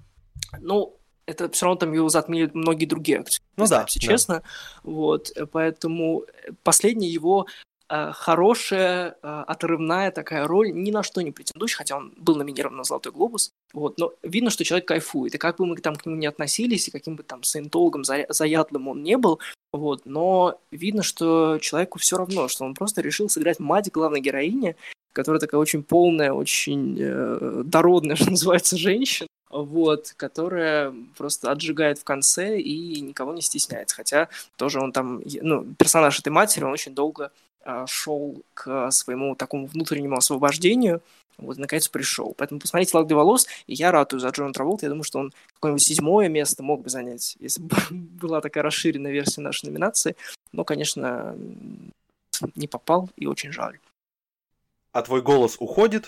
Ну, это все равно там его затмили многие другие актеры. Ну да, если да. честно. Вот, поэтому последняя его э, хорошая, э, отрывная такая роль, ни на что не претендующая, хотя он был номинирован на «Золотой глобус», вот, но видно, что человек кайфует, и как бы мы там к нему не относились, и каким бы там саентологом заядлым он не был, вот, но видно, что человеку все равно, что он просто решил сыграть мать главной героини, которая такая очень полная, очень э, дородная, [LAUGHS] что называется, женщина, вот, которая просто отжигает в конце и никого не стесняется. Хотя тоже он там, ну, персонаж этой матери, он очень долго э, шел к своему такому внутреннему освобождению, вот, наконец пришел. Поэтому посмотрите «Лак волос», и я ратую за Джона Траволта. Я думаю, что он какое-нибудь седьмое место мог бы занять, если бы [LAUGHS] была такая расширенная версия нашей номинации. Но, конечно, не попал, и очень жаль. А твой голос уходит?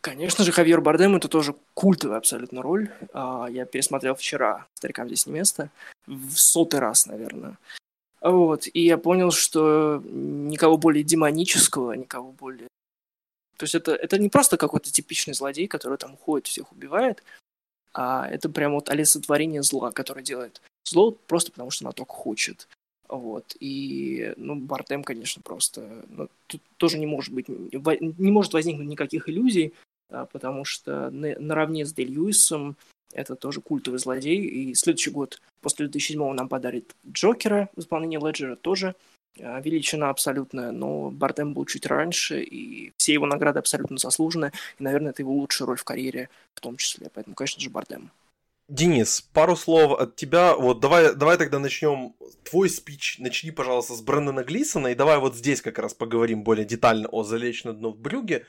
Конечно же, Хавьер Бардем это тоже культовая абсолютно роль. А, я пересмотрел вчера «Старикам здесь не место» в сотый раз, наверное. Вот, и я понял, что никого более демонического, никого более... То есть это, это не просто какой-то типичный злодей, который там уходит, всех убивает, а это прям вот олицетворение зла, которое делает зло просто потому, что она только хочет. Вот. И, ну, Бардем, конечно, просто... Ну, тут тоже не может быть... Не может возникнуть никаких иллюзий, а, потому что наравне с Дель Льюисом это тоже культовый злодей, и следующий год после 2007 нам подарит Джокера в исполнении Леджера тоже а, величина абсолютная, но Бардем был чуть раньше, и все его награды абсолютно заслужены, и, наверное, это его лучшая роль в карьере в том числе, поэтому, конечно же, Бардем. Денис, пару слов от тебя. Вот давай, давай тогда начнем твой спич. Начни, пожалуйста, с Брэндона Глисона. И давай вот здесь как раз поговорим более детально о «Залечь на дно в брюге».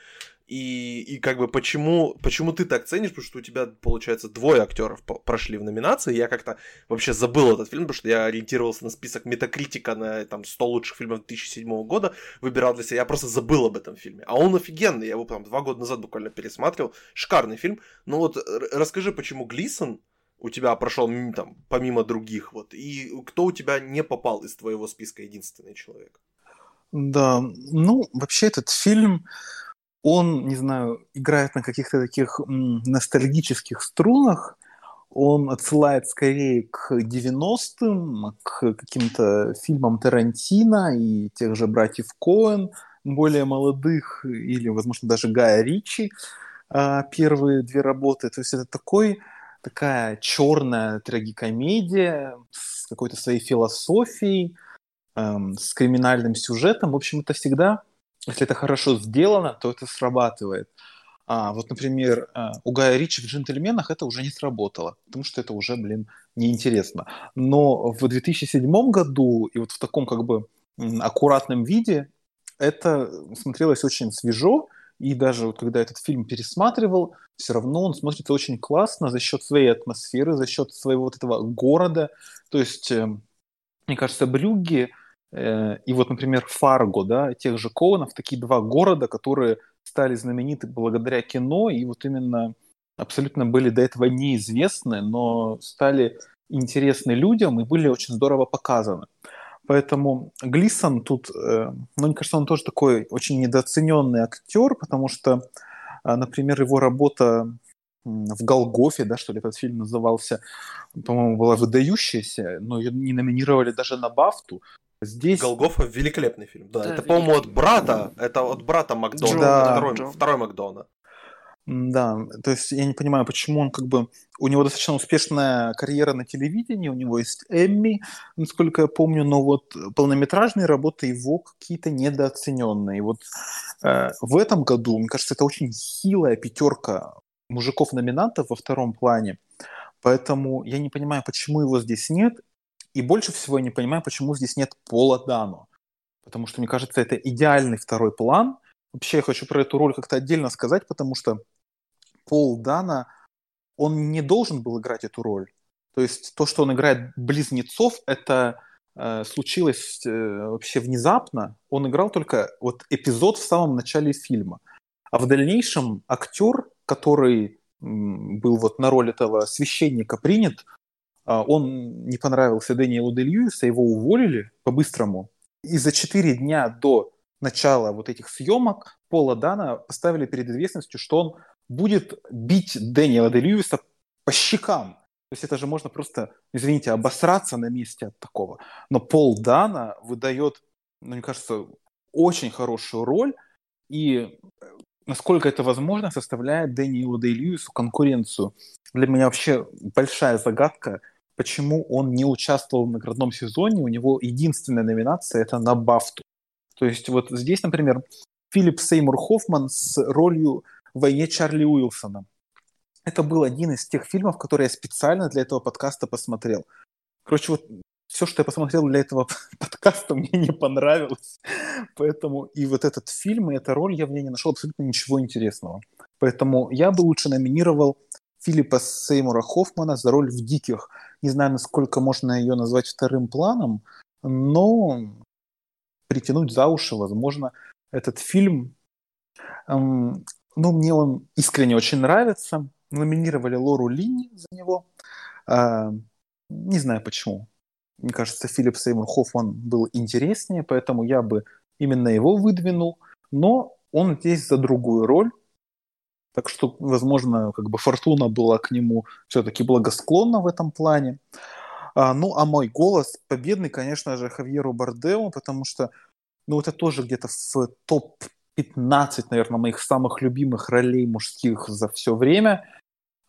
И, и как бы почему, почему ты так ценишь, потому что у тебя, получается, двое актеров прошли в номинации. Я как-то вообще забыл этот фильм, потому что я ориентировался на список Метакритика на там 100 лучших фильмов 2007 года, выбирал для себя. Я просто забыл об этом фильме. А он офигенный, я его там два года назад буквально пересматривал. Шикарный фильм. Ну вот расскажи, почему Глисон у тебя прошел там помимо других, вот, и кто у тебя не попал из твоего списка единственный человек? Да, ну, вообще этот фильм, он, не знаю, играет на каких-то таких ностальгических струнах, он отсылает скорее к 90-м, к каким-то фильмам Тарантино и тех же братьев Коэн, более молодых, или, возможно, даже Гая Ричи, а, первые две работы. То есть это такой, такая черная трагикомедия с какой-то своей философией, эм, с криминальным сюжетом. В общем, это всегда, если это хорошо сделано, то это срабатывает. А вот, например, э, у Гая Ричи в «Джентльменах» это уже не сработало, потому что это уже, блин, неинтересно. Но в 2007 году и вот в таком как бы аккуратном виде это смотрелось очень свежо, и даже вот когда этот фильм пересматривал, все равно он смотрится очень классно за счет своей атмосферы, за счет своего вот этого города. То есть, э, мне кажется, Брюгге э, и вот, например, Фарго, да, тех же Коунов, такие два города, которые стали знамениты благодаря кино, и вот именно абсолютно были до этого неизвестны, но стали интересны людям и были очень здорово показаны. Поэтому Глисон тут, э, ну, мне кажется, он тоже такой очень недооцененный актер, потому что, э, например, его работа в Голгофе, да, что ли, этот фильм назывался, по-моему, была выдающаяся, но ее не номинировали даже на Бафту. Здесь... Голгофа великолепный фильм. Да, да это, по-моему, от брата. Это от брата Макдона. Да. Второй, второй Макдона. Да, то есть я не понимаю, почему он как бы... У него достаточно успешная карьера на телевидении, у него есть Эмми, насколько я помню, но вот полнометражные работы его какие-то недооцененные. Вот э, в этом году, мне кажется, это очень хилая пятерка мужиков-номинантов во втором плане. Поэтому я не понимаю, почему его здесь нет. И больше всего я не понимаю, почему здесь нет Пола Дано. Потому что, мне кажется, это идеальный второй план. Вообще, я хочу про эту роль как-то отдельно сказать, потому что Пол Дана, он не должен был играть эту роль. То есть то, что он играет близнецов, это э, случилось э, вообще внезапно. Он играл только вот эпизод в самом начале фильма. А в дальнейшем актер, который был вот на роль этого священника принят, а, он не понравился Дэниелу Де Льюиса, его уволили по-быстрому. И за четыре дня до начала вот этих съемок Пола Дана поставили перед известностью, что он будет бить Дэниела Де Льюиса по щекам. То есть это же можно просто, извините, обосраться на месте от такого. Но Пол Дана выдает, ну, мне кажется, очень хорошую роль, и насколько это возможно, составляет Дэниелу Де Льюису конкуренцию. Для меня вообще большая загадка, почему он не участвовал в наградном сезоне. У него единственная номинация – это на Бафту. То есть вот здесь, например, Филипп Сеймур Хоффман с ролью «Войне Чарли Уилсона». Это был один из тех фильмов, которые я специально для этого подкаста посмотрел. Короче, вот все, что я посмотрел для этого [LAUGHS] подкаста, мне не понравилось. Поэтому и вот этот фильм, и эта роль я в ней не нашел абсолютно ничего интересного. Поэтому я бы лучше номинировал Филиппа Сеймура Хоффмана за роль в «Диких». Не знаю, насколько можно ее назвать вторым планом, но притянуть за уши, возможно, этот фильм... ну, мне он искренне очень нравится. Номинировали Лору Линни за него. Э, не знаю почему. Мне кажется, Филипп Сеймур Хоффман был интереснее, поэтому я бы именно его выдвинул. Но он здесь за другую роль. Так что, возможно, как бы фортуна была к нему все-таки благосклонна в этом плане. А, ну, а мой голос победный, конечно же, Хавьеру Бардему, потому что, ну, это тоже где-то в топ-15, наверное, моих самых любимых ролей мужских за все время.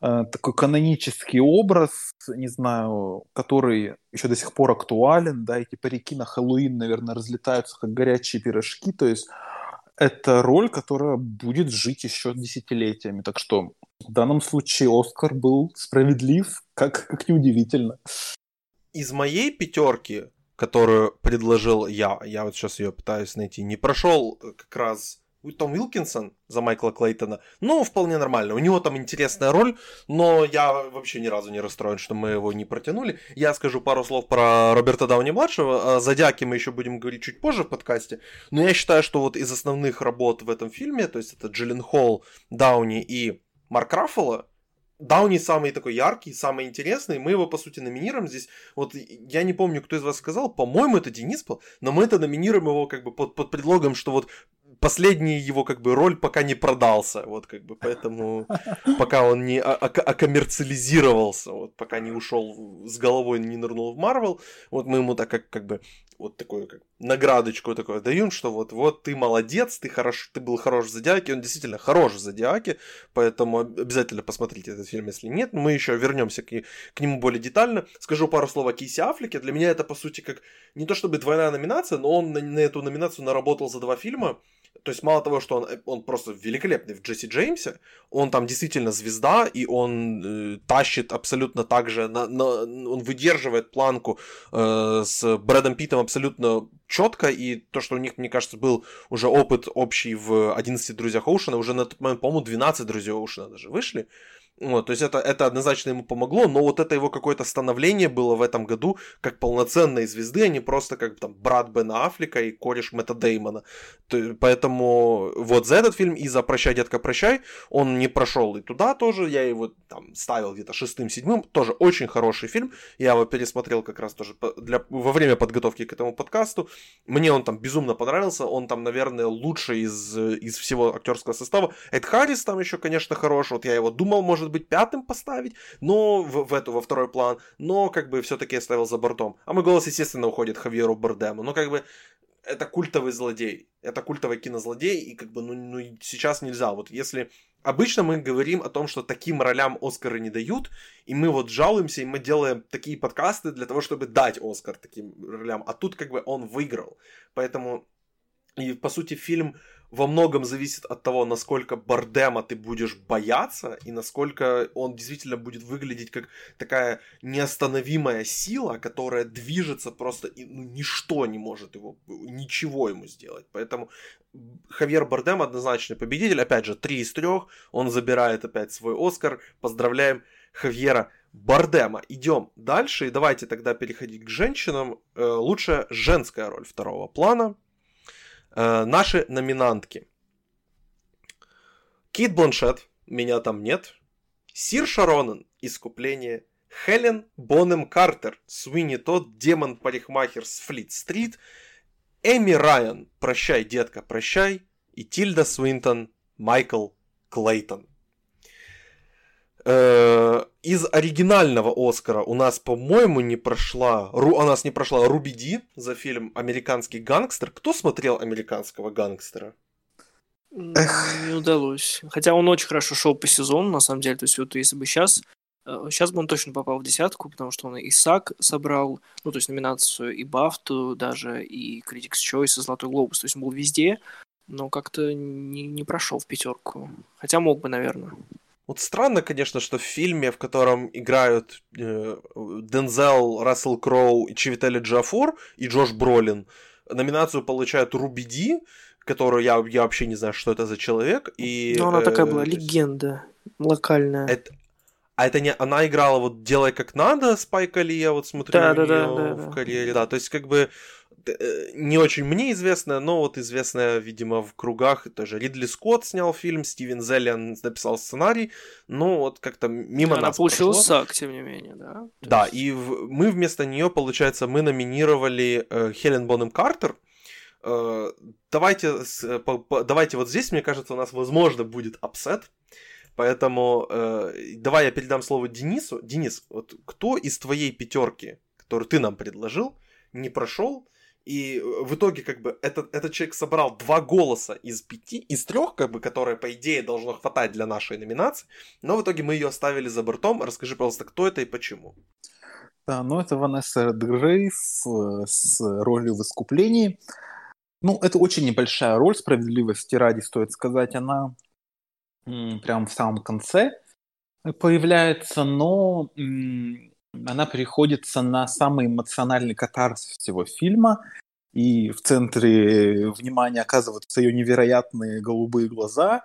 А, такой канонический образ, не знаю, который еще до сих пор актуален, да, эти парики на Хэллоуин, наверное, разлетаются как горячие пирожки, то есть это роль, которая будет жить еще десятилетиями. Так что в данном случае Оскар был справедлив, как, как неудивительно. Из моей пятерки, которую предложил я, я вот сейчас ее пытаюсь найти, не прошел как раз том Уилкинсон за Майкла Клейтона, ну, вполне нормально. У него там интересная роль, но я вообще ни разу не расстроен, что мы его не протянули. Я скажу пару слов про Роберта Дауни-младшего. За Дяки мы еще будем говорить чуть позже в подкасте. Но я считаю, что вот из основных работ в этом фильме, то есть это Джиллен Холл, Дауни и Марк Раффало, Дауни самый такой яркий, самый интересный. Мы его, по сути, номинируем здесь. Вот я не помню, кто из вас сказал, по-моему, это Денис был, но мы это номинируем его как бы под, под предлогом, что вот последний его как бы роль пока не продался, вот как бы, поэтому [LAUGHS] пока он не окоммерциализировался, вот пока не ушел с головой, не нырнул в Марвел, вот мы ему так как, как бы вот такую как наградочку такое даем, что вот, вот ты молодец, ты хорош, ты был хорош в Зодиаке, он действительно хорош в Зодиаке, поэтому обязательно посмотрите этот фильм, если нет, мы еще вернемся к, к нему более детально. Скажу пару слов о Кисе Аффлеке, для меня это по сути как не то чтобы двойная номинация, но он на, на эту номинацию наработал за два фильма, то есть мало того, что он, он просто великолепный в Джесси Джеймсе, он там действительно звезда, и он э, тащит абсолютно так же, на, на, он выдерживает планку э, с Брэдом Питтом абсолютно четко, и то, что у них, мне кажется, был уже опыт общий в 11 друзьях Оушена, уже на тот момент, по-моему, 12 друзей Оушена даже вышли, вот, то есть это, это однозначно ему помогло, но вот это его какое-то становление было в этом году как полноценной звезды, а не просто как там брат Бена Аффлека и кореш Мэтта Деймона. То, поэтому вот за этот фильм и за «Прощай, детка, прощай» он не прошел и туда тоже, я его там ставил где-то шестым-седьмым, тоже очень хороший фильм, я его пересмотрел как раз тоже для, во время подготовки к этому подкасту, мне он там безумно понравился, он там, наверное, лучший из, из всего актерского состава. Эд Харрис там еще, конечно, хорош, вот я его думал, может быть, пятым поставить, но в, в эту, во второй план, но как бы все-таки оставил за бортом. А мой голос, естественно, уходит Хавьеру Бардему. Но как бы это культовый злодей, это культовый кинозлодей, и как бы, ну, ну, сейчас нельзя. Вот если обычно мы говорим о том, что таким ролям Оскары не дают, и мы вот жалуемся, и мы делаем такие подкасты для того, чтобы дать Оскар таким ролям, а тут как бы он выиграл. Поэтому, и по сути, фильм во многом зависит от того, насколько Бардема ты будешь бояться и насколько он действительно будет выглядеть как такая неостановимая сила, которая движется просто, и ну, ничто не может его, ничего ему сделать. Поэтому Хавьер Бардем однозначный победитель. Опять же, три из трех. Он забирает опять свой Оскар. Поздравляем Хавьера Бардема. Идем дальше. И давайте тогда переходить к женщинам. Э, лучшая женская роль второго плана – Э, наши номинантки. Кит Бланшет, меня там нет. Сир Шаронен, Искупление. Хелен Бонем Картер, Суини Тот, Демон Парикмахер с Флит-стрит. Эми Райан, Прощай, детка, прощай. И Тильда Свинтон, Майкл Клейтон. Э, из оригинального Оскара у нас, по-моему, не прошла, ру, у нас не прошла Руби Ди за фильм «Американский гангстер». Кто смотрел «Американского гангстера»? Эх. Не удалось. Хотя он очень хорошо шел по сезону, на самом деле. То есть вот если бы сейчас, сейчас э, бы он точно попал в десятку, потому что он и САК собрал, ну то есть номинацию и Бафту даже, и Critics' Choice, и Золотой Глобус. То есть он был везде, но как-то не, не прошел в пятерку. Хотя мог бы, наверное. Вот странно, конечно, что в фильме, в котором играют э, Дензел, Рассел Кроу и Чивители Джафор и Джош Бролин, номинацию получают Руби Ди, которую я, я вообще не знаю, что это за человек. И, Но она э, такая была легенда, локальная. Это, а это не она играла вот «Делай как надо» Спайка Ли, я вот смотрю да, да, да, да, в карьере, да. То есть как бы не очень мне известная, но вот известная, видимо, в кругах тоже. Ридли Скотт снял фильм, Стивен Зеллиан написал сценарий, ну вот как-то мимо Она нас получила САК, тем не менее, да? Да, и в... мы вместо нее, получается, мы номинировали э, Хелен Бонем Картер, э, давайте, с, по, по, давайте вот здесь, мне кажется, у нас, возможно, будет upset, Поэтому э, давай я передам слово Денису. Денис, вот кто из твоей пятерки, которую ты нам предложил, не прошел, и э, в итоге, как бы, этот, этот человек собрал два голоса из пяти, из трех, как бы, которые, по идее, должно хватать для нашей номинации, но в итоге мы ее оставили за бортом. Расскажи, пожалуйста, кто это и почему. Да, ну это Ванесса Редгрейв э, с ролью в искуплении. Ну, это очень небольшая роль, справедливости ради, стоит сказать. Она прям в самом конце появляется, но она приходится на самый эмоциональный катарсис всего фильма, и в центре внимания оказываются ее невероятные голубые глаза,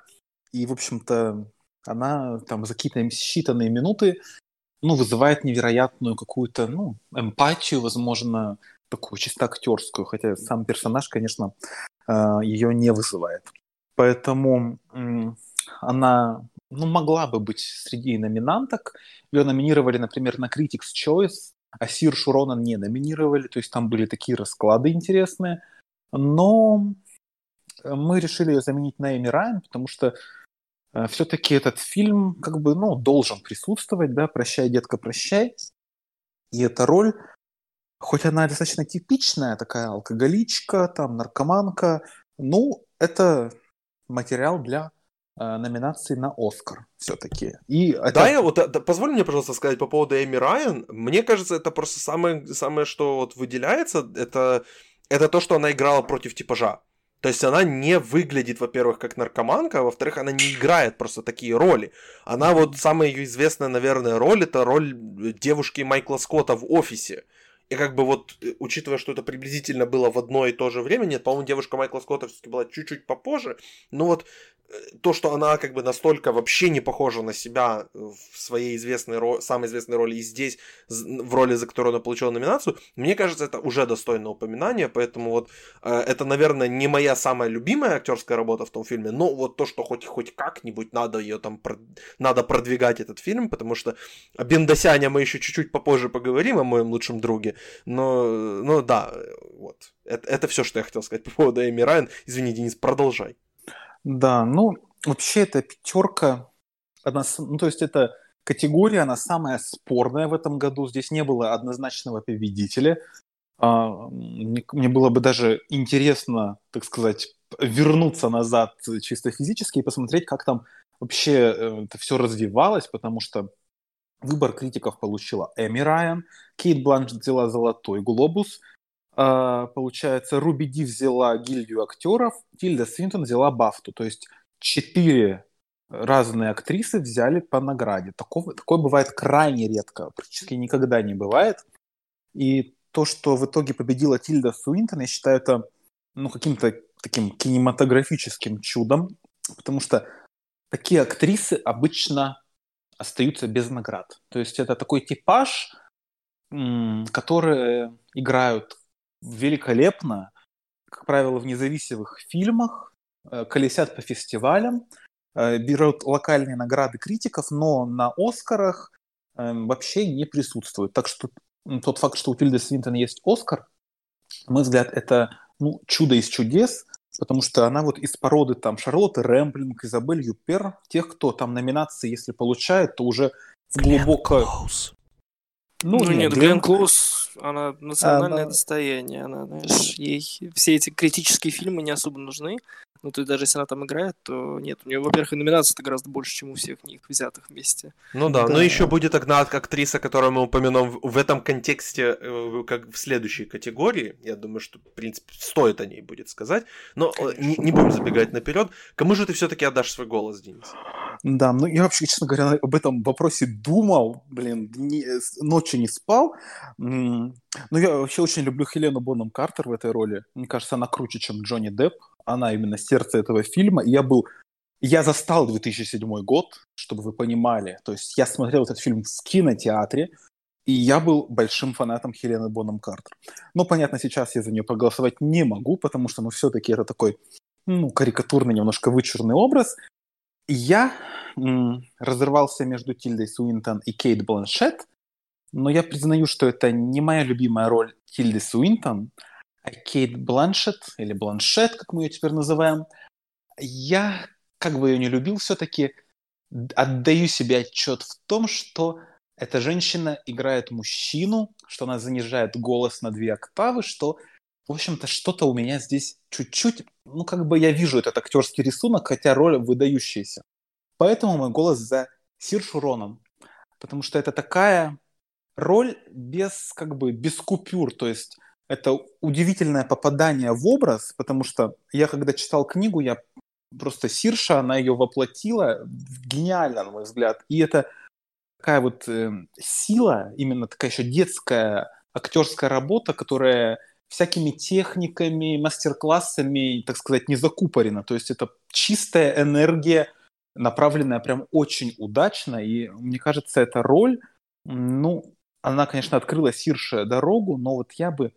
и, в общем-то, она там за какие-то считанные минуты ну, вызывает невероятную какую-то, ну, эмпатию, возможно, такую чисто актерскую, хотя сам персонаж, конечно, э, ее не вызывает. Поэтому она ну, могла бы быть среди номинанток. Ее номинировали, например, на Critics' Choice, а Сир Шурона не номинировали, то есть там были такие расклады интересные. Но мы решили ее заменить на Эми Райан, потому что э, все-таки этот фильм как бы, ну, должен присутствовать, да, «Прощай, детка, прощай». И эта роль, хоть она достаточно типичная, такая алкоголичка, там, наркоманка, ну, это материал для номинации на Оскар все-таки. И это... Да, я вот, да, позволь мне, пожалуйста, сказать по поводу Эми Райан. Мне кажется, это просто самое, самое что вот выделяется, это, это то, что она играла против типажа. То есть она не выглядит, во-первых, как наркоманка, а во-вторых, она не играет просто такие роли. Она вот самая ее известная, наверное, роль это роль девушки Майкла Скотта в офисе. И как бы вот, э, учитывая, что это приблизительно было в одно и то же время, нет, по-моему, девушка Майкла Скотта все-таки была чуть-чуть попозже, но вот то, что она как бы настолько вообще не похожа на себя в своей известной роли, самой известной роли и здесь, в роли, за которую она получила номинацию, мне кажется, это уже достойно упоминания, поэтому вот э, это, наверное, не моя самая любимая актерская работа в том фильме, но вот то, что хоть, хоть как-нибудь надо ее там, надо продвигать этот фильм, потому что о Бендосяне мы еще чуть-чуть попозже поговорим, о моем лучшем друге, но, но да, вот, это, это все, что я хотел сказать по поводу Эми Райан. Извини, Денис, продолжай. Да, ну, вообще эта пятерка, она, ну, то есть эта категория, она самая спорная в этом году. Здесь не было однозначного победителя. А, мне, было бы даже интересно, так сказать, вернуться назад чисто физически и посмотреть, как там вообще э, это все развивалось, потому что выбор критиков получила Эми Райан, Кейт Бланш взяла «Золотой глобус», получается, Руби Ди взяла гильдию актеров, Тильда Свинтон взяла Бафту. То есть четыре разные актрисы взяли по награде. Такого, такое бывает крайне редко, практически никогда не бывает. И то, что в итоге победила Тильда Суинтон, я считаю это ну, каким-то таким кинематографическим чудом, потому что такие актрисы обычно остаются без наград. То есть это такой типаж, которые играют великолепно, как правило, в независимых фильмах, э, колесят по фестивалям, э, берут локальные награды критиков, но на Оскарах эм, вообще не присутствуют. Так что тот факт, что у Тильды Свинтон есть Оскар, на мой взгляд, это ну, чудо из чудес, потому что она вот из породы там Шарлотты Рэмблинг, Изабель Юпер, тех, кто там номинации, если получает, то уже в глубоко... Ну, ну нет, Глен Клоуз, она национальное она... достояние. Она, знаешь, ей все эти критические фильмы не особо нужны. Ну, то есть даже если она там играет, то нет, у нее, во-первых, и номинаций-то гораздо больше, чем у всех них взятых вместе. Ну да, да. но еще будет одна актриса, которую мы упомянем в этом контексте, э, как в следующей категории. Я думаю, что, в принципе, стоит о ней будет сказать. Но э, не, не будем забегать наперед. Кому же ты все-таки отдашь свой голос, Денис? Да, ну я вообще, честно говоря, об этом вопросе думал, блин, не, ночью не спал. Ну я вообще очень люблю Хелену Боном Картер в этой роли. Мне кажется, она круче, чем Джонни Депп она именно сердце этого фильма. И я был... Я застал 2007 год, чтобы вы понимали. То есть я смотрел этот фильм в кинотеатре, и я был большим фанатом Хелены Боном Картер. Но, понятно, сейчас я за нее проголосовать не могу, потому что, ну, все-таки это такой, ну, карикатурный, немножко вычурный образ. Я м- разрывался между Тильдой Суинтон и Кейт Бланшет, но я признаю, что это не моя любимая роль Тильды Суинтон, Кейт Бланшет, или Бланшет, как мы ее теперь называем, я, как бы ее не любил, все-таки отдаю себе отчет в том, что эта женщина играет мужчину, что она занижает голос на две октавы, что, в общем-то, что-то у меня здесь чуть-чуть, ну, как бы я вижу этот актерский рисунок, хотя роль выдающаяся. Поэтому мой голос за Сиршу Роном. Потому что это такая роль без, как бы, без купюр, то есть это удивительное попадание в образ, потому что я когда читал книгу, я просто Сирша, она ее воплотила гениально, на мой взгляд. И это такая вот э, сила, именно такая еще детская актерская работа, которая всякими техниками, мастер-классами, так сказать, не закупорена. То есть это чистая энергия, направленная прям очень удачно. И мне кажется, эта роль, ну, она, конечно, открыла Сирше дорогу, но вот я бы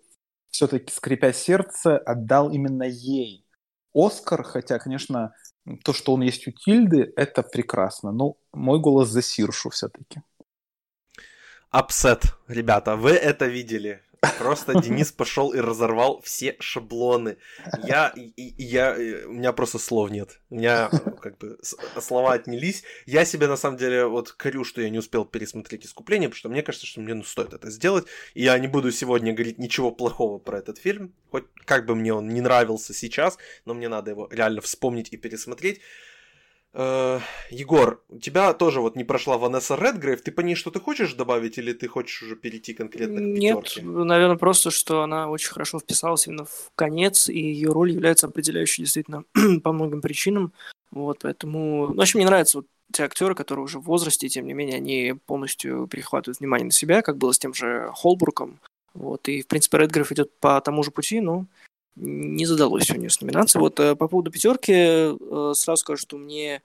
все-таки, скрипя сердце, отдал именно ей Оскар, хотя, конечно, то, что он есть у Тильды, это прекрасно. Но мой голос за Сиршу все-таки. Апсет, ребята, вы это видели. Просто Денис пошел и разорвал все шаблоны. Я, я, у меня просто слов нет. У меня как бы слова отнялись. Я себе на самом деле вот корю, что я не успел пересмотреть искупление, потому что мне кажется, что мне ну, стоит это сделать. И я не буду сегодня говорить ничего плохого про этот фильм. Хоть как бы мне он не нравился сейчас, но мне надо его реально вспомнить и пересмотреть. Э, Егор, у тебя тоже вот не прошла Ванесса Редгрейв, ты по ней что-то хочешь добавить или ты хочешь уже перейти конкретно к пятерке? Нет, наверное, просто, что она очень хорошо вписалась именно в конец, и ее роль является определяющей действительно [CLEARS THROAT] по многим причинам. Вот, поэтому... Ну, в общем, мне нравятся вот те актеры, которые уже в возрасте, тем не менее, они полностью перехватывают внимание на себя, как было с тем же Холбурком. Вот, и, в принципе, Редгрейв идет по тому же пути, но не задалось у нее с номинацией. Вот э, по поводу пятерки э, сразу скажу, что мне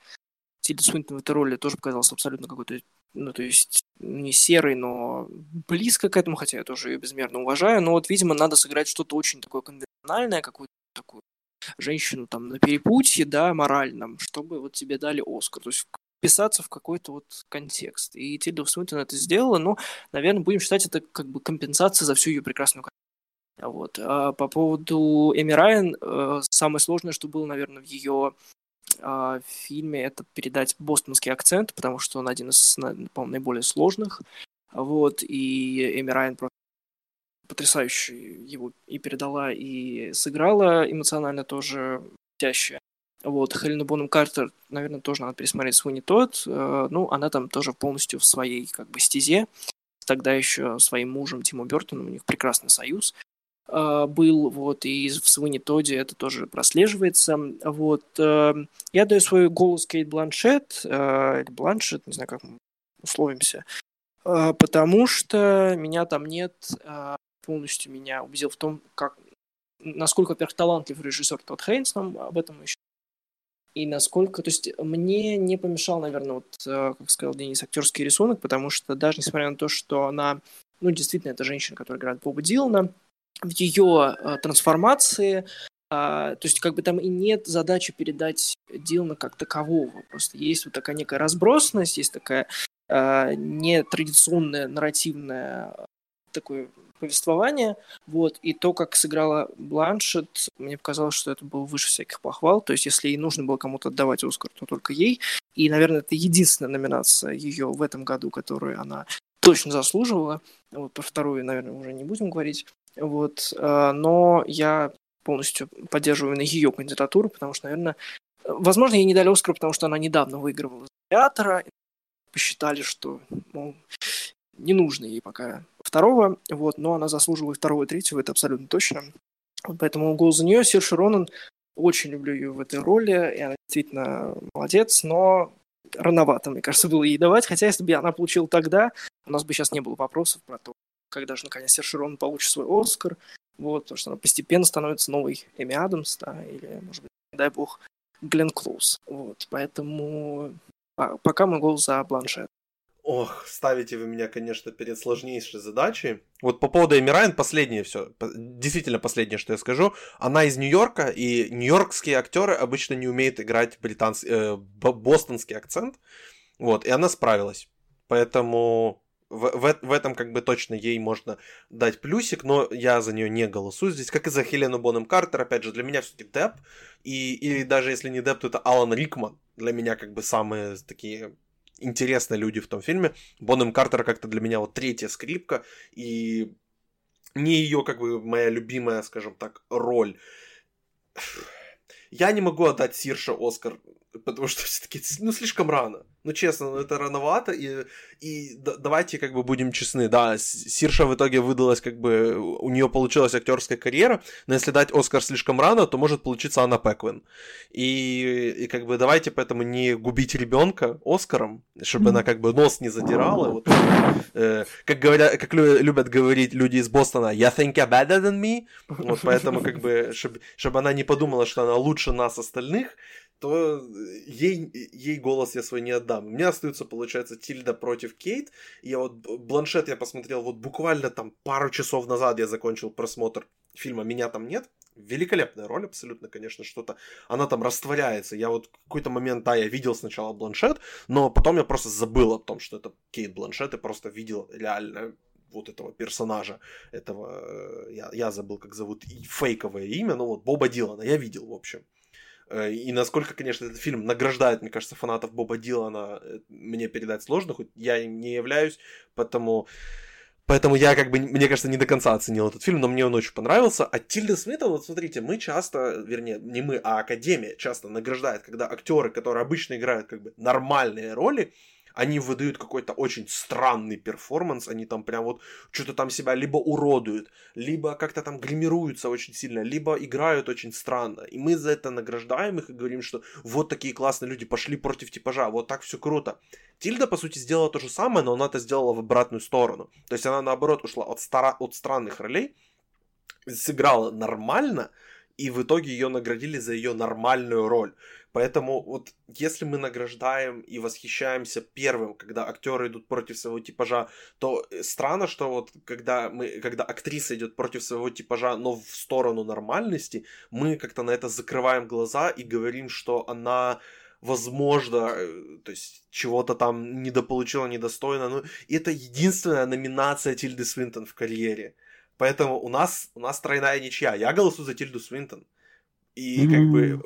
Тильда Свинтон в этой роли тоже показалась абсолютно какой-то, ну, то есть не серый, но близко к этому, хотя я тоже ее безмерно уважаю. Но вот, видимо, надо сыграть что-то очень такое конвенциональное, какую-то такую женщину там на перепутье, да, моральном, чтобы вот тебе дали Оскар. То есть вписаться в какой-то вот контекст. И Тильда Свинтон это сделала, но, наверное, будем считать это как бы компенсация за всю ее прекрасную вот. А по поводу Эми Райан, э, самое сложное, что было, наверное, в ее а, фильме, это передать бостонский акцент, потому что он один из, по наиболее сложных. Вот. И Эми Райан просто потрясающе его и передала, и сыграла эмоционально тоже тяще. Вот, Хелена Бонем Картер, наверное, тоже надо пересмотреть свой не тот. Э, ну, она там тоже полностью в своей как бы стезе. Тогда еще своим мужем Тиму Бертоном у них прекрасный союз. А, был, вот, и в Свинни Тоде это тоже прослеживается. Вот, э, я даю свой голос Кейт Бланшет, э, Бланшет, не знаю, как мы условимся, э, потому что меня там нет, полностью меня убедил в том, как, насколько, во-первых, талантлив режиссер Тодд Хейнс, нам об этом еще и насколько, то есть мне не помешал, наверное, вот, как сказал Денис, актерский рисунок, потому что даже несмотря на то, что она, ну, действительно, это женщина, которая играет Боба Дилана, в ее э, трансформации, а, то есть как бы там и нет задачи передать Дилана как такового. Просто есть вот такая некая разбросанность, есть такая а, нетрадиционное нарративное такое повествование, вот, и то, как сыграла Бланшет, мне показалось, что это было выше всяких похвал, то есть если ей нужно было кому-то отдавать Оскар, то только ей, и, наверное, это единственная номинация ее в этом году, которую она точно заслуживала, вот, про вторую, наверное, уже не будем говорить, вот, э, но я полностью поддерживаю именно ее кандидатуру, потому что, наверное, возможно, ей не дали Оскар, потому что она недавно выигрывала театра, посчитали, что, мол, не нужно ей пока второго, вот, но она заслуживала второго, и третьего, это абсолютно точно. Вот поэтому голос за нее. Сир Ронан, очень люблю ее в этой роли, и она действительно молодец, но рановато, мне кажется, было ей давать, хотя если бы она получила тогда, у нас бы сейчас не было вопросов про то, когда же наконец Сершерон получит свой Оскар, вот, потому что она постепенно становится новой Эми Адамс, да, или, может быть, дай бог, Глен Клоуз. Вот, поэтому а, пока мой голос за Бланшет. Ох, ставите вы меня, конечно, перед сложнейшей задачей. Вот по поводу Эми Райан, последнее все, действительно последнее, что я скажу. Она из Нью-Йорка, и нью-йоркские актеры обычно не умеют играть британский, э, бостонский акцент. Вот, и она справилась. Поэтому в, в, в этом как бы точно ей можно дать плюсик, но я за нее не голосую здесь, как и за Хелену Бонем Картер, опять же, для меня все-таки Депп, и, или даже если не Депп, то это Алан Рикман, для меня как бы самые такие интересные люди в том фильме. Бонем Картер как-то для меня вот третья скрипка, и не ее как бы моя любимая, скажем так, роль. Я не могу отдать Сирше Оскар, потому что все-таки, ну, слишком рано ну честно, ну это рановато, и, и да, давайте как бы будем честны, да, Сирша в итоге выдалась как бы, у нее получилась актерская карьера, но если дать Оскар слишком рано, то может получиться Анна Пеквин. И, и как бы давайте поэтому не губить ребенка Оскаром, чтобы она как бы нос не задирала, вот, э, как, говорят, как любят говорить люди из Бостона, я think you're better than me, вот поэтому как бы, чтобы, чтобы она не подумала, что она лучше нас остальных, то э, ей, ей голос я свой не отдам. У меня остается, получается, Тильда против Кейт. Я вот Бланшет я посмотрел вот буквально там пару часов назад я закончил просмотр фильма «Меня там нет». Великолепная роль абсолютно, конечно, что-то. Она там растворяется. Я вот какой-то момент, да, я видел сначала Бланшет, но потом я просто забыл о том, что это Кейт Бланшет, и просто видел реально вот этого персонажа, этого, э, я, я забыл, как зовут, фейковое имя, ну вот Боба Дилана, я видел, в общем. Э, и насколько, конечно, этот фильм награждает, мне кажется, фанатов Боба Дилана, э, мне передать сложно, хоть я им не являюсь, потому... Поэтому я, как бы, мне кажется, не до конца оценил этот фильм, но мне он очень понравился. А Тильда Смита, вот смотрите, мы часто, вернее, не мы, а Академия часто награждает, когда актеры, которые обычно играют как бы нормальные роли, они выдают какой-то очень странный перформанс, они там прям вот что-то там себя либо уродуют, либо как-то там гримируются очень сильно, либо играют очень странно. И мы за это награждаем их и говорим, что вот такие классные люди пошли против типажа, вот так все круто. Тильда, по сути, сделала то же самое, но она это сделала в обратную сторону. То есть она, наоборот, ушла от, стара... от странных ролей, сыграла нормально, и в итоге ее наградили за ее нормальную роль. Поэтому вот если мы награждаем и восхищаемся первым, когда актеры идут против своего типажа, то э, странно, что вот когда мы, когда актриса идет против своего типажа, но в сторону нормальности, мы как-то на это закрываем глаза и говорим, что она возможно, э, то есть чего-то там недополучила, недостойно. Ну, и это единственная номинация Тильды Свинтон в карьере. Поэтому у нас, у нас тройная ничья. Я голосую за Тильду Свинтон. И как бы...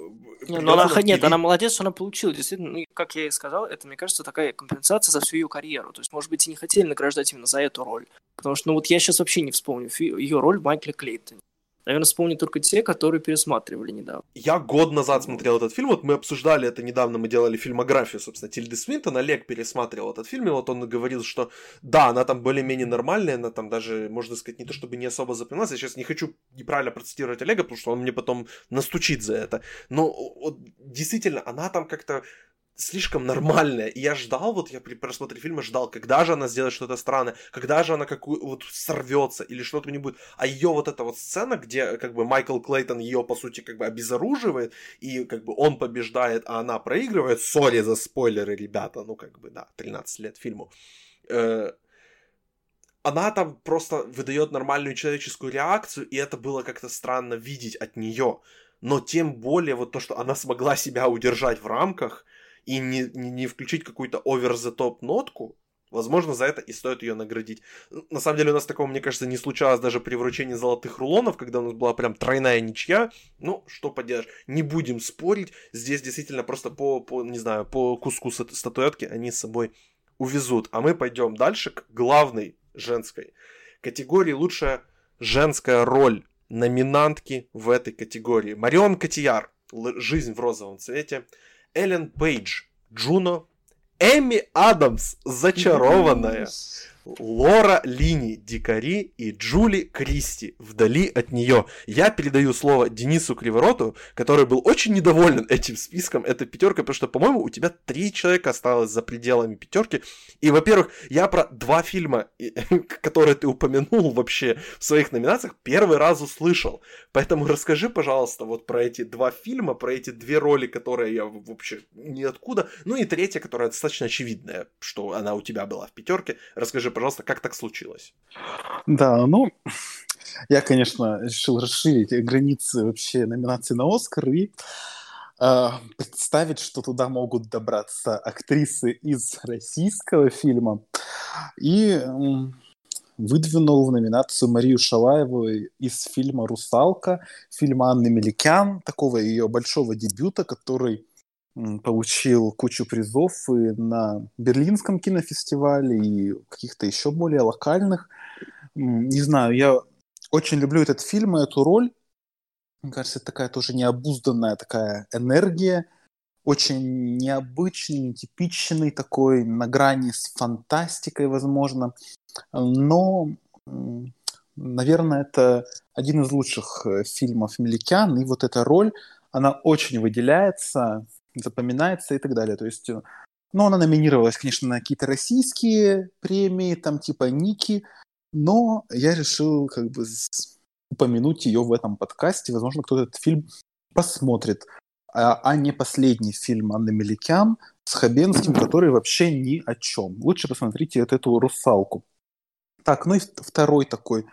Не, ну она, нет, она молодец, что она получила. Действительно, ну, как я и сказал, это, мне кажется, такая компенсация за всю ее карьеру. То есть, может быть, и не хотели награждать именно за эту роль. Потому что, ну вот я сейчас вообще не вспомню ее роль в Майкле Клейтоне. Наверное, вспомню только те, которые пересматривали недавно. Я год назад смотрел этот фильм, вот мы обсуждали это недавно, мы делали фильмографию, собственно, Тильды Свинтон, Олег пересматривал этот фильм, и вот он говорил, что да, она там более-менее нормальная, она там даже, можно сказать, не то чтобы не особо запоминалась, я сейчас не хочу неправильно процитировать Олега, потому что он мне потом настучит за это, но вот, действительно, она там как-то слишком нормальная. И я ждал, вот я при просмотре фильма ждал, когда же она сделает что-то странное, когда же она какую вот сорвется или что-то не будет. А ее вот эта вот сцена, где как бы Майкл Клейтон ее по сути как бы обезоруживает, и как бы он побеждает, а она проигрывает. Сори за спойлеры, ребята, ну как бы да, 13 лет фильму. Э, она там просто выдает нормальную человеческую реакцию, и это было как-то странно видеть от нее. Но тем более вот то, что она смогла себя удержать в рамках, и не, не, не включить какую-то over-the-top нотку, возможно, за это и стоит ее наградить. На самом деле у нас такого, мне кажется, не случалось даже при вручении золотых рулонов, когда у нас была прям тройная ничья. Ну, что поделаешь, не будем спорить. Здесь действительно просто по, по не знаю, по куску статуэтки они с собой увезут. А мы пойдем дальше к главной женской категории. Лучшая женская роль номинантки в этой категории. Марион Котияр. Жизнь в розовом цвете. Эллен Пейдж, Джуно, Эми Адамс, зачарованная. Лора Лини, Дикари и Джули Кристи вдали от нее. Я передаю слово Денису Кривороту, который был очень недоволен этим списком, этой пятеркой, потому что, по-моему, у тебя три человека осталось за пределами пятерки. И, во-первых, я про два фильма, [LAUGHS] которые ты упомянул вообще в своих номинациях, первый раз услышал. Поэтому расскажи, пожалуйста, вот про эти два фильма, про эти две роли, которые я вообще ниоткуда. Ну и третья, которая достаточно очевидная, что она у тебя была в пятерке. Расскажи, пожалуйста, как так случилось? Да, ну, я, конечно, решил расширить границы вообще номинации на Оскар и э, представить, что туда могут добраться актрисы из российского фильма. И э, выдвинул в номинацию Марию Шалаеву из фильма «Русалка», фильма Анны Меликян, такого ее большого дебюта, который получил кучу призов и на Берлинском кинофестивале, и каких-то еще более локальных. Не знаю, я очень люблю этот фильм и эту роль. Мне кажется, это такая тоже необузданная такая энергия, очень необычный, нетипичный такой, на грани с фантастикой, возможно. Но, наверное, это один из лучших э, фильмов Меликян, и вот эта роль, она очень выделяется запоминается и так далее. То есть, э, ну, она номинировалась, конечно, на какие-то российские премии, там типа Ники, но я решил как бы упомянуть ее в этом подкасте. Возможно, кто-то этот фильм посмотрит, а, а не последний фильм Анны Меликян с Хабенским, который вообще ни о чем. Лучше посмотрите вот эту «Русалку». Так, ну и второй такой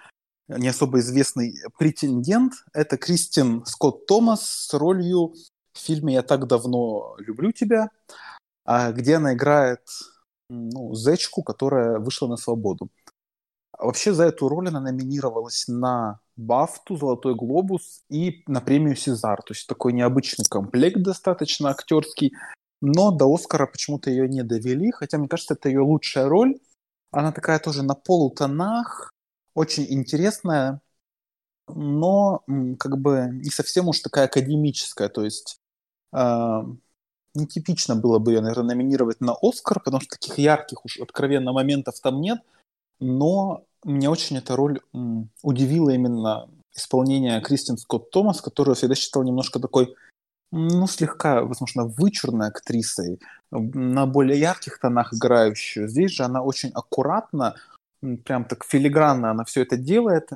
не особо известный претендент – это Кристин Скотт Томас с ролью в фильме «Я так давно люблю тебя», а где она играет ну, зечку, которая вышла на свободу. Вообще за эту роль она номинировалась на Бафту, Золотой Глобус и на премию Сезар. То есть такой необычный комплект достаточно актерский. Но до Оскара почему-то ее не довели, хотя мне кажется, это ее лучшая роль. Она такая тоже на полутонах, очень интересная, но как бы не совсем уж такая академическая. То есть нетипично было бы ее, наверное, номинировать на Оскар, потому что таких ярких уж откровенно моментов там нет – но меня очень эта роль удивила именно исполнение Кристин Скотт Томас, которую я всегда считал немножко такой, ну, слегка, возможно, вычурной актрисой, на более ярких тонах играющую. Здесь же она очень аккуратно, прям так филигранно она все это делает,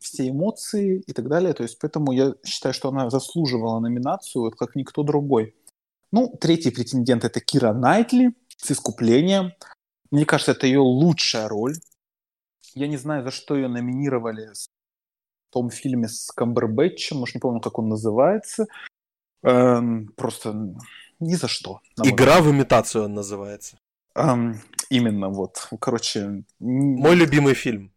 все эмоции и так далее. То есть поэтому я считаю, что она заслуживала номинацию, вот как никто другой. Ну, третий претендент это Кира Найтли с «Искуплением». Мне кажется, это ее лучшая роль. Я не знаю, за что ее номинировали в том фильме с Камбербэтчем, может, не помню, как он называется. Эм, просто ни за что. Игра в имитацию он называется. Эм, именно, вот. Короче... Мой любимый фильм.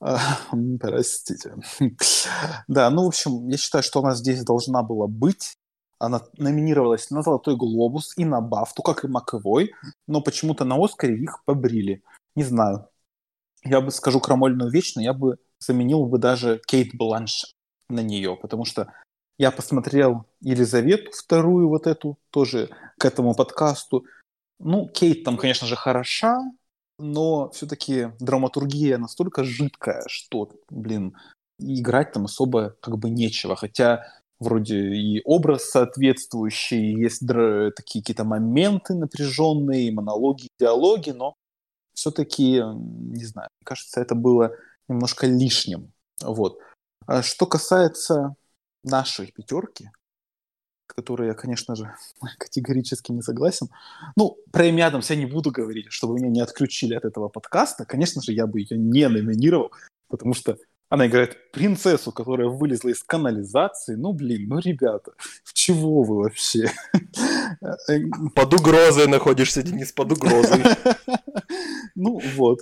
[LAUGHS] Простите. Да, ну, в общем, я считаю, что она здесь должна была быть. Она номинировалась на «Золотой глобус» и на «Бафту», как и Маковой, но почему-то на «Оскаре» их побрили. Не знаю я бы скажу крамольную вечно, я бы заменил бы даже Кейт Бланш на нее, потому что я посмотрел Елизавету вторую вот эту, тоже к этому подкасту. Ну, Кейт там, конечно же, хороша, но все-таки драматургия настолько жидкая, что, блин, играть там особо как бы нечего. Хотя вроде и образ соответствующий, есть др- такие какие-то моменты напряженные, монологи, диалоги, но все-таки, не знаю, мне кажется, это было немножко лишним. Вот. А что касается нашей пятерки, с которой я, конечно же, [LAUGHS] категорически не согласен. Ну, про Эми Адамс я не буду говорить, чтобы меня не отключили от этого подкаста. Конечно же, я бы ее не номинировал, потому что она играет принцессу, которая вылезла из канализации. Ну, блин, ну, ребята, в чего вы вообще? [LAUGHS] Под угрозой находишься, Денис, под угрозой. [LAUGHS] Ну, вот.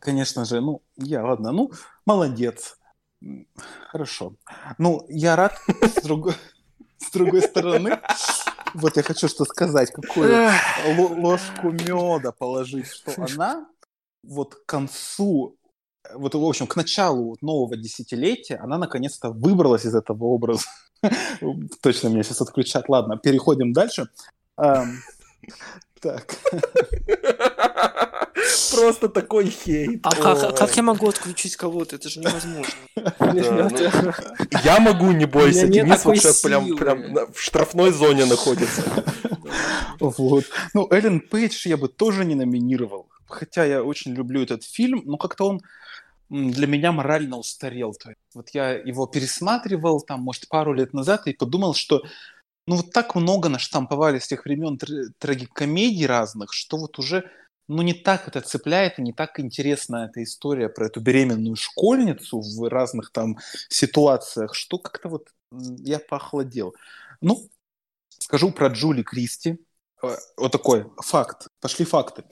Конечно же, ну, я, ладно, ну, молодец. Хорошо. Ну, я рад, с другой, другой стороны, вот я хочу что сказать, какую ложку меда положить, что она вот к концу вот, в общем, к началу нового десятилетия она наконец-то выбралась из этого образа. [LAUGHS] Точно меня сейчас отключат. Ладно, переходим дальше. Так. [LAUGHS] Просто такой хейт. А как, как я могу отключить кого-то? Это же невозможно. [LAUGHS] Ну, я могу, не бойся. Денис вот сейчас прям, прям в штрафной зоне находится. Вот. Ну, Эллен Пейдж я бы тоже не номинировал. Хотя я очень люблю этот фильм, но как-то он для меня морально устарел. То есть, вот я его пересматривал, там, может, пару лет назад и подумал, что ну вот так много наштамповали с тех времен тр- трагикомедий разных, что вот уже ну не так это цепляет, не так интересна эта история про эту беременную школьницу в разных там ситуациях, что как-то вот я похолодел. Ну, скажу про Джули Кристи. Э, вот такой факт. Пошли факты.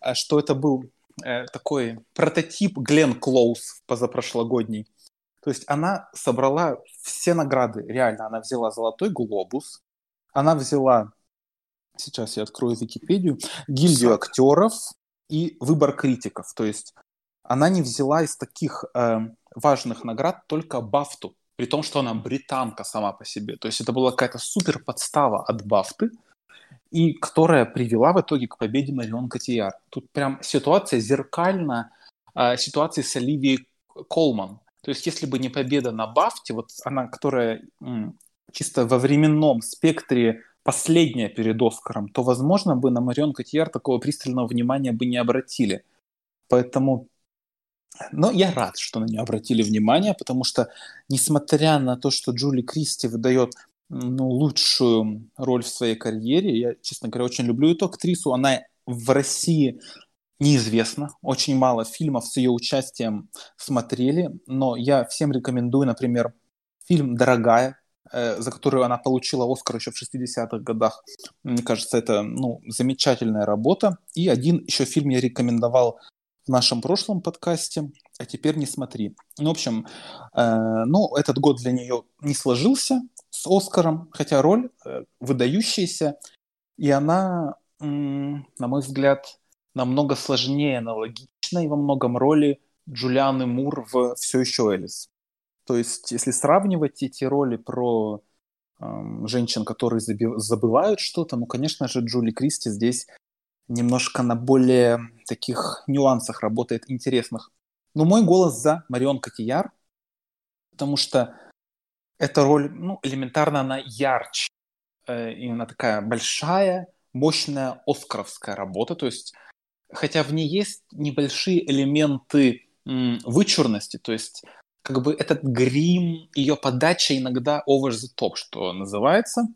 А что это был э, такой прототип Глен Клоуз позапрошлогодний. То есть она собрала все награды, реально. Она взяла «Золотой глобус», она взяла, сейчас я открою Википедию, гильдию актеров и выбор критиков. То есть она не взяла из таких э, важных наград только Бафту, при том, что она британка сама по себе. То есть это была какая-то супер подстава от Бафты – и которая привела в итоге к победе Марион Котияр. Тут прям ситуация зеркальна э, ситуации с Оливией Колман. То есть если бы не победа на Бафте, вот она, которая чисто во временном спектре последняя перед Оскаром, то, возможно, бы на Марион Котияр такого пристального внимания бы не обратили. Поэтому но я рад, что на нее обратили внимание, потому что, несмотря на то, что Джули Кристи выдает ну, лучшую роль в своей карьере. Я, честно говоря, очень люблю эту актрису. Она в России неизвестна. Очень мало фильмов с ее участием смотрели, но я всем рекомендую, например, фильм «Дорогая», э, за которую она получила Оскар еще в 60-х годах. Мне кажется, это ну, замечательная работа. И один еще фильм я рекомендовал в нашем прошлом подкасте, а теперь не смотри. Ну, в общем, э, ну, этот год для нее не сложился с Оскаром, хотя роль э, выдающаяся, и она, м, на мой взгляд, намного сложнее, аналогичной во многом роли Джулианы Мур в «Все еще Элис». То есть, если сравнивать эти роли про э, женщин, которые забывают что-то, ну, конечно же, Джули Кристи здесь немножко на более таких нюансах работает интересных. Но мой голос за Марион Котияр, потому что эта роль, ну, элементарно она ярче. Э, именно такая большая, мощная оскаровская работа. То есть, хотя в ней есть небольшие элементы вычурности, то есть как бы этот грим, ее подача иногда over the top, что называется,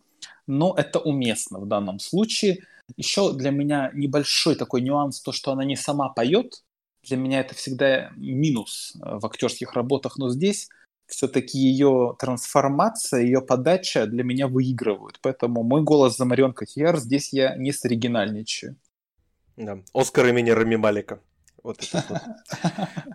но это уместно в данном случае. Еще для меня небольшой такой нюанс, то, что она не сама поет, для меня это всегда минус э, в актерских работах, но здесь все-таки ее трансформация, ее подача для меня выигрывают. Поэтому мой голос за Марион Котьяр здесь я не соригинальничаю. Да. Оскар имени Рами Малика. Вот это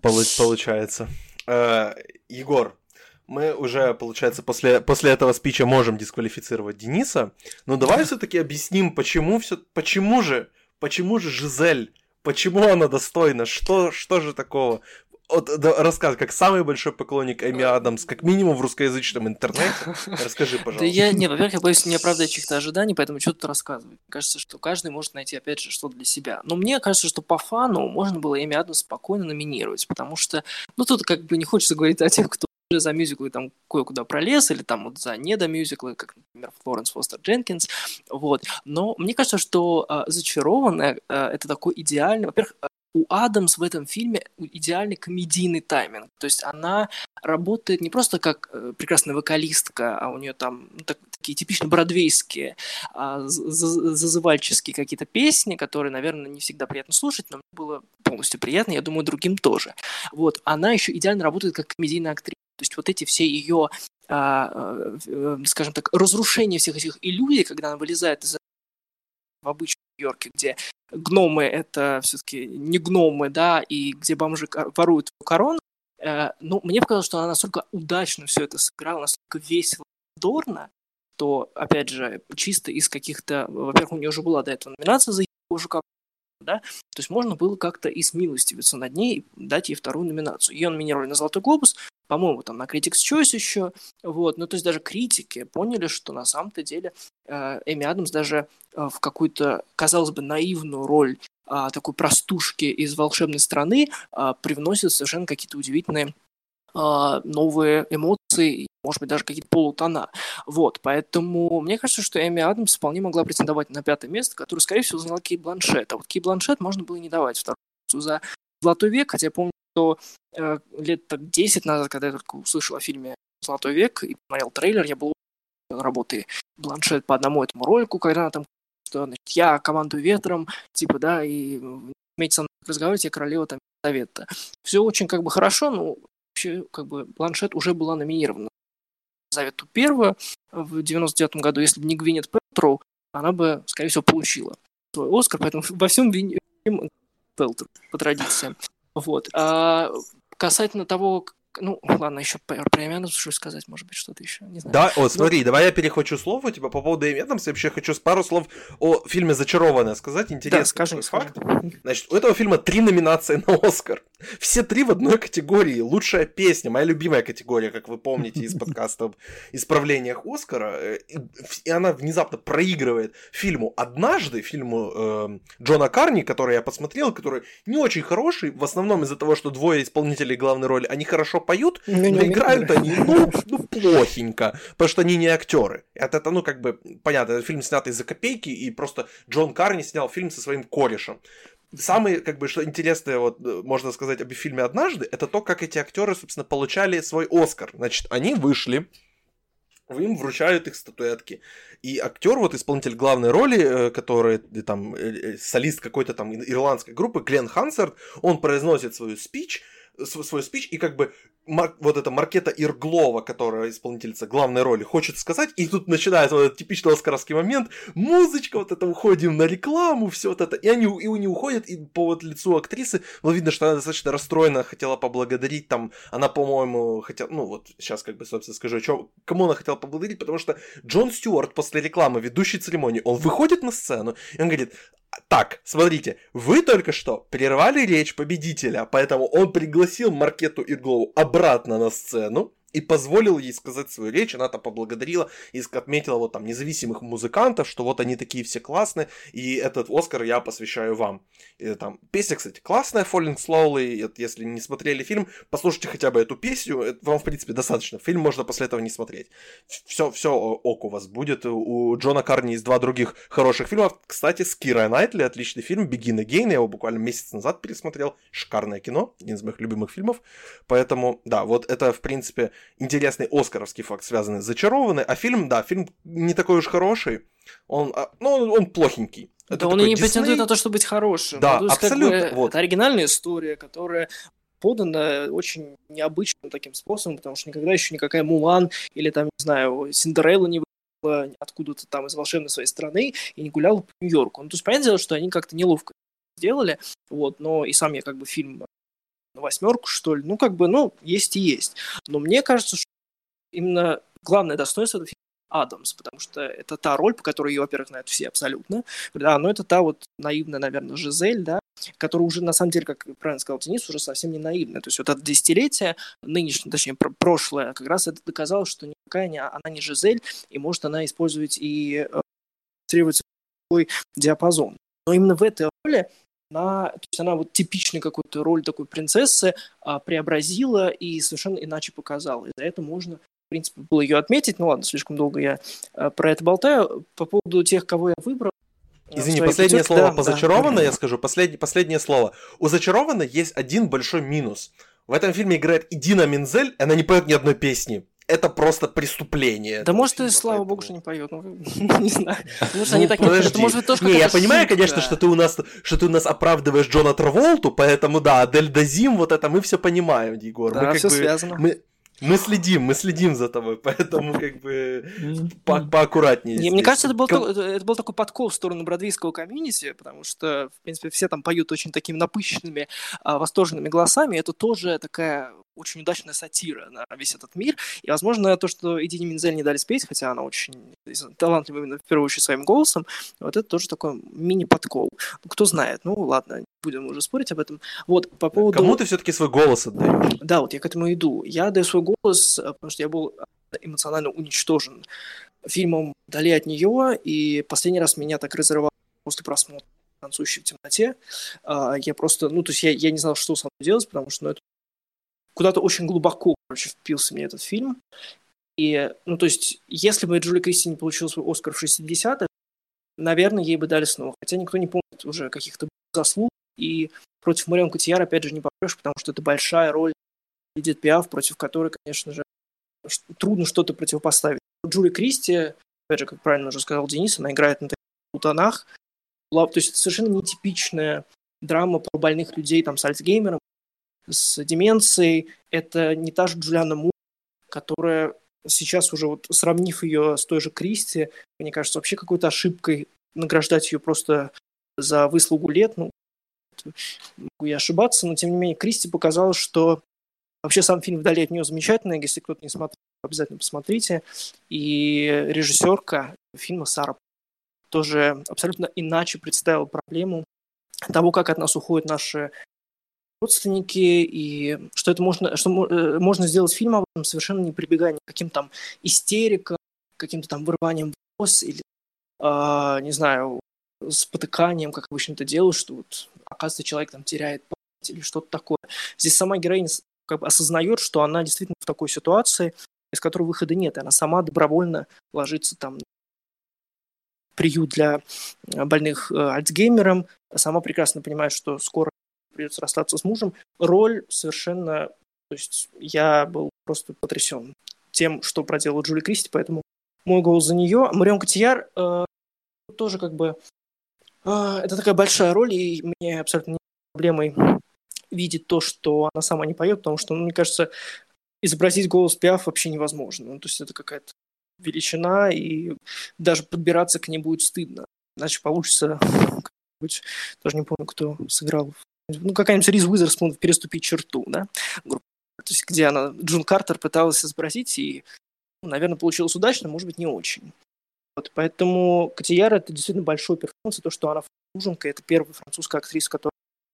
вот [LAUGHS] получается. Э, Егор, мы уже, получается, после, после этого спича можем дисквалифицировать Дениса, но давай все-таки объясним, почему, все, почему же, почему же Жизель, почему она достойна, что, что же такого? Вот, да, рассказывай, как самый большой поклонник Эми Адамс, как минимум в русскоязычном интернете. Расскажи, пожалуйста. Да я, не, во-первых, я боюсь не оправдать чьих-то ожиданий, поэтому что тут рассказывать. Кажется, что каждый может найти, опять же, что-то для себя. Но мне кажется, что по фану можно было Эми Адамс спокойно номинировать, потому что, ну, тут как бы не хочется говорить о тех, кто за мюзиклы там кое-куда пролез, или там вот за недомюзиклы, как, например, Флоренс Фостер Дженкинс, вот. Но мне кажется, что э, «Зачарованная» э, это такой идеальный, во-первых, у Адамс в этом фильме идеальный комедийный тайминг. То есть она работает не просто как э, прекрасная вокалистка, а у нее там ну, так, такие типично бродвейские, а, зазывальческие какие-то песни, которые, наверное, не всегда приятно слушать, но мне было полностью приятно, я думаю, другим тоже. Вот. Она еще идеально работает как комедийная актриса. То есть вот эти все ее а, а, скажем так, разрушение всех этих иллюзий, когда она вылезает из в обычном Нью-Йорке, где гномы — это все-таки не гномы, да, и где бомжи воруют корону, э, ну, мне показалось, что она настолько удачно все это сыграла, настолько весело, дорно, то, опять же, чисто из каких-то... Во-первых, у нее уже была до этого номинация за жука, да, то есть можно было как-то и смилостивиться над ней дать ей вторую номинацию. Ее номинировали на «Золотой глобус», по-моему, там на Critics' Choice еще, вот, ну, то есть даже критики поняли, что на самом-то деле э, Эми Адамс даже э, в какую-то, казалось бы, наивную роль э, такой простушки из волшебной страны э, привносит совершенно какие-то удивительные э, новые эмоции, может быть, даже какие-то полутона. Вот, поэтому мне кажется, что Эми Адамс вполне могла претендовать на пятое место, которое, скорее всего, заняла Кей Бланшет. А вот Кей Бланшет можно было не давать вторую за «Золотой век», хотя я помню, что э, лет так 10 назад, когда я только услышал о фильме «Золотой век» и посмотрел трейлер, я был работы Бланшет по одному этому ролику, когда она там что значит, я командую ветром, типа, да, и умеете со мной разговаривать, я королева там совета. Все очень как бы хорошо, но вообще как бы Бланшет уже была номинирована Завету первую в 99 году, если бы не Гвинет Пелтроу, она бы, скорее всего, получила свой Оскар, поэтому [LAUGHS] во всем виним Пелтроу по традиции. Вот. А касательно того, ну, [LAUGHS] ладно, еще про Эми что сказать, может быть, что-то еще, не знаю. Да, о, смотри, Но... давай я перехвачу слово, типа, по поводу Эми Адамса, я вообще хочу пару слов о фильме «Зачарованная» сказать, интересный да, скажи, факт. Значит, у этого фильма три номинации на Оскар. Все три в одной категории. Лучшая песня, моя любимая категория, как вы помните из подкаста об исправлениях Оскара. Э, и она внезапно проигрывает фильму «Однажды», фильму э, Джона Карни, который я посмотрел, который не очень хороший, в основном из-за того, что двое исполнителей главной роли, они хорошо поют, но играют они, ну, ну, плохенько, потому что они не актеры. Это, это, ну, как бы, понятно, это фильм снятый за копейки, и просто Джон Карни снял фильм со своим корешем. Самое, как бы, что интересное, вот, можно сказать об фильме «Однажды», это то, как эти актеры, собственно, получали свой Оскар. Значит, они вышли, им вручают их статуэтки. И актер, вот исполнитель главной роли, э, который там э, э, солист какой-то там ирландской группы, Глен Хансерт, он произносит свою спич, свой спич, и как бы Мар- вот эта Маркета Ирглова, которая исполнительница главной роли, хочет сказать, и тут начинается вот этот типичный оскаровский момент, музычка, вот это уходим на рекламу, все вот это, и они и не уходят, и по вот лицу актрисы, было видно, что она достаточно расстроена, хотела поблагодарить, там, она, по-моему, хотела, ну вот сейчас как бы, собственно, скажу, чё, кому она хотела поблагодарить, потому что Джон Стюарт после рекламы, ведущий церемонии, он выходит на сцену, и он говорит, так, смотрите, вы только что прервали речь победителя, поэтому он пригласил Маркету Ирглову обратно на сцену, и позволил ей сказать свою речь, она там поблагодарила и отметила вот там независимых музыкантов, что вот они такие все классные, и этот Оскар я посвящаю вам. И, там, песня, кстати, классная, Falling Slowly, если не смотрели фильм, послушайте хотя бы эту песню, это вам, в принципе, достаточно, фильм можно после этого не смотреть. Все, все ок у вас будет, у Джона Карни есть два других хороших фильма, кстати, с Кирой Найтли, отличный фильм, Begin Again, я его буквально месяц назад пересмотрел, шикарное кино, один из моих любимых фильмов, поэтому, да, вот это, в принципе, интересный оскаровский факт, связанный с «Зачарованной», а фильм, да, фильм не такой уж хороший, он, а, ну, он плохенький. Это да он и не Disney... претендует на то, чтобы быть хорошим. Да, ну, абсолютно. Как бы, вот. Это оригинальная история, которая подана очень необычным таким способом, потому что никогда еще никакая Мулан или там, не знаю, Синдерелла не вышла откуда-то там из волшебной своей страны и не гуляла по Нью-Йорку. Ну, то есть, понятное дело, что они как-то неловко сделали, вот, но и сам я как бы фильм на восьмерку, что ли. Ну, как бы, ну, есть и есть. Но мне кажется, что именно главное достоинство этого фильма Адамс, потому что это та роль, по которой ее, во-первых, знают все абсолютно. Да, но это та вот наивная, наверное, Жизель, да, которая уже, на самом деле, как правильно сказал Денис, уже совсем не наивная. То есть вот это десятилетие, нынешнее, точнее, прошлое, как раз это доказало, что никакая не, она не Жизель, и может она использовать и э, требовать свой диапазон. Но именно в этой роли она, то есть она вот типичный какую-то роль такой принцессы а, преобразила и совершенно иначе показала. И за это можно, в принципе, было ее отметить. Ну ладно, слишком долго я а, про это болтаю. По поводу тех, кого я выбрал, а, Извини, последнее путевке, слово да, по да, зачарованно, я скажу, последнее, последнее слово. У зачарованно есть один большой минус. В этом фильме играет Идина Мензель, и она не поет ни одной песни это просто преступление. Да может, и слава богу, что не поет. Ну, [LAUGHS] не знаю. Может, они так не может быть тоже Не, я понимаю, конечно, что ты у нас что ты у нас оправдываешь Джона Траволту, поэтому да, Адель Дазим, вот это мы все понимаем, Егор. Да, все связано. Мы, следим, мы следим за тобой, поэтому как бы по поаккуратнее. Мне, мне кажется, это был, Ком... это был такой подкол в сторону бродвейского комьюнити, потому что, в принципе, все там поют очень такими напыщенными, а, восторженными голосами. Это тоже такая очень удачная сатира на весь этот мир. И, возможно, то, что Эдине Минзель не дали спеть, хотя она очень талантливая именно в первую очередь своим голосом, вот это тоже такой мини-подкол. Ну, кто знает, ну ладно, будем уже спорить об этом. Вот, по поводу... Кому ты все-таки свой голос отдаешь? Да, вот я к этому иду. Я даю свой голос, э, потому что я был эмоционально уничтожен фильмом «Дали от нее», и последний раз меня так разрывало после просмотра танцующий в темноте. А, я просто, ну, то есть я, я не знал, что со мной делать, потому что ну, это куда-то очень глубоко, короче, впился мне этот фильм. И, ну, то есть, если бы Джули Кристи не получила свой Оскар в 60-х, наверное, ей бы дали снова. Хотя никто не помнит уже каких-то заслуг. И против Марион Котияр, опять же, не попрешь, потому что это большая роль Эдит Пиаф, против которой, конечно же, трудно что-то противопоставить. Джули Кристи, опять же, как правильно уже сказал Денис, она играет на таких тонах. То есть это совершенно нетипичная драма про больных людей там, с Альцгеймером, с деменцией. Это не та же Джулиана Мур, которая сейчас уже вот сравнив ее с той же Кристи, мне кажется, вообще какой-то ошибкой награждать ее просто за выслугу лет. Ну, могу я ошибаться, но тем не менее Кристи показала, что вообще сам фильм «Вдали от нее» замечательный. Если кто-то не смотрел, обязательно посмотрите. И режиссерка фильма Сара тоже абсолютно иначе представила проблему того, как от нас уходят наши родственники, и что это можно, что э, можно сделать фильм об этом, совершенно не прибегая к каким там истерикам, каким-то там вырыванием волос или, э, не знаю, спотыканием, как обычно это делают, что вот, оказывается, человек там теряет память или что-то такое. Здесь сама героиня как бы осознает, что она действительно в такой ситуации, из которой выхода нет, и она сама добровольно ложится там приют для больных э, Альцгеймером, сама прекрасно понимает, что скоро придется расстаться с мужем. Роль совершенно... То есть я был просто потрясен тем, что проделала Джули Кристи, поэтому мой голос за нее. Марион Котияр э, тоже как бы... Э, это такая большая роль, и мне абсолютно не проблемой видит то, что она сама не поет, потому что, ну, мне кажется, изобразить голос Пиаф вообще невозможно. Ну, то есть это какая-то величина, и даже подбираться к ней будет стыдно. Иначе получится, даже не помню, кто сыграл, ну, какая-нибудь Риз Уизерспун «Переступить черту», да. То есть где она, Джун Картер пыталась изобразить, и, ну, наверное, получилось удачно, может быть, не очень. Вот, поэтому Катияра это действительно большой перформанс, то, что она француженка, это первая французская актриса, которая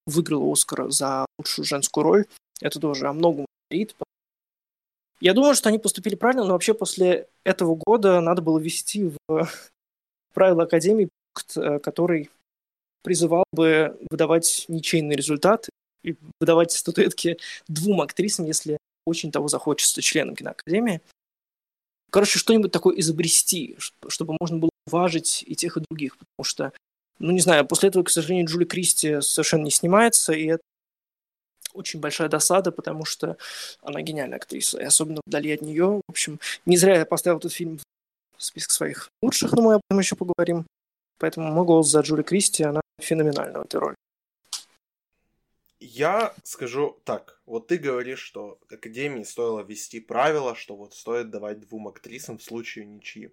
выиграла Оскар за лучшую женскую роль, это тоже о многом говорит. Я думаю, что они поступили правильно, но вообще после этого года надо было ввести в правила Академии пункт, э, который призывал бы выдавать ничейный результат и выдавать статуэтки двум актрисам, если очень того захочется членам киноакадемии. Короче, что-нибудь такое изобрести, чтобы можно было уважить и тех, и других, потому что, ну, не знаю, после этого, к сожалению, Джули Кристи совершенно не снимается, и это очень большая досада, потому что она гениальная актриса, и особенно вдали от нее. В общем, не зря я поставил этот фильм в список своих лучших, но мы об этом еще поговорим. Поэтому мой голос за Джули Кристи, она феноменальна в этой роли. Я скажу так, вот ты говоришь, что Академии стоило ввести правило, что вот стоит давать двум актрисам в случае ничьи.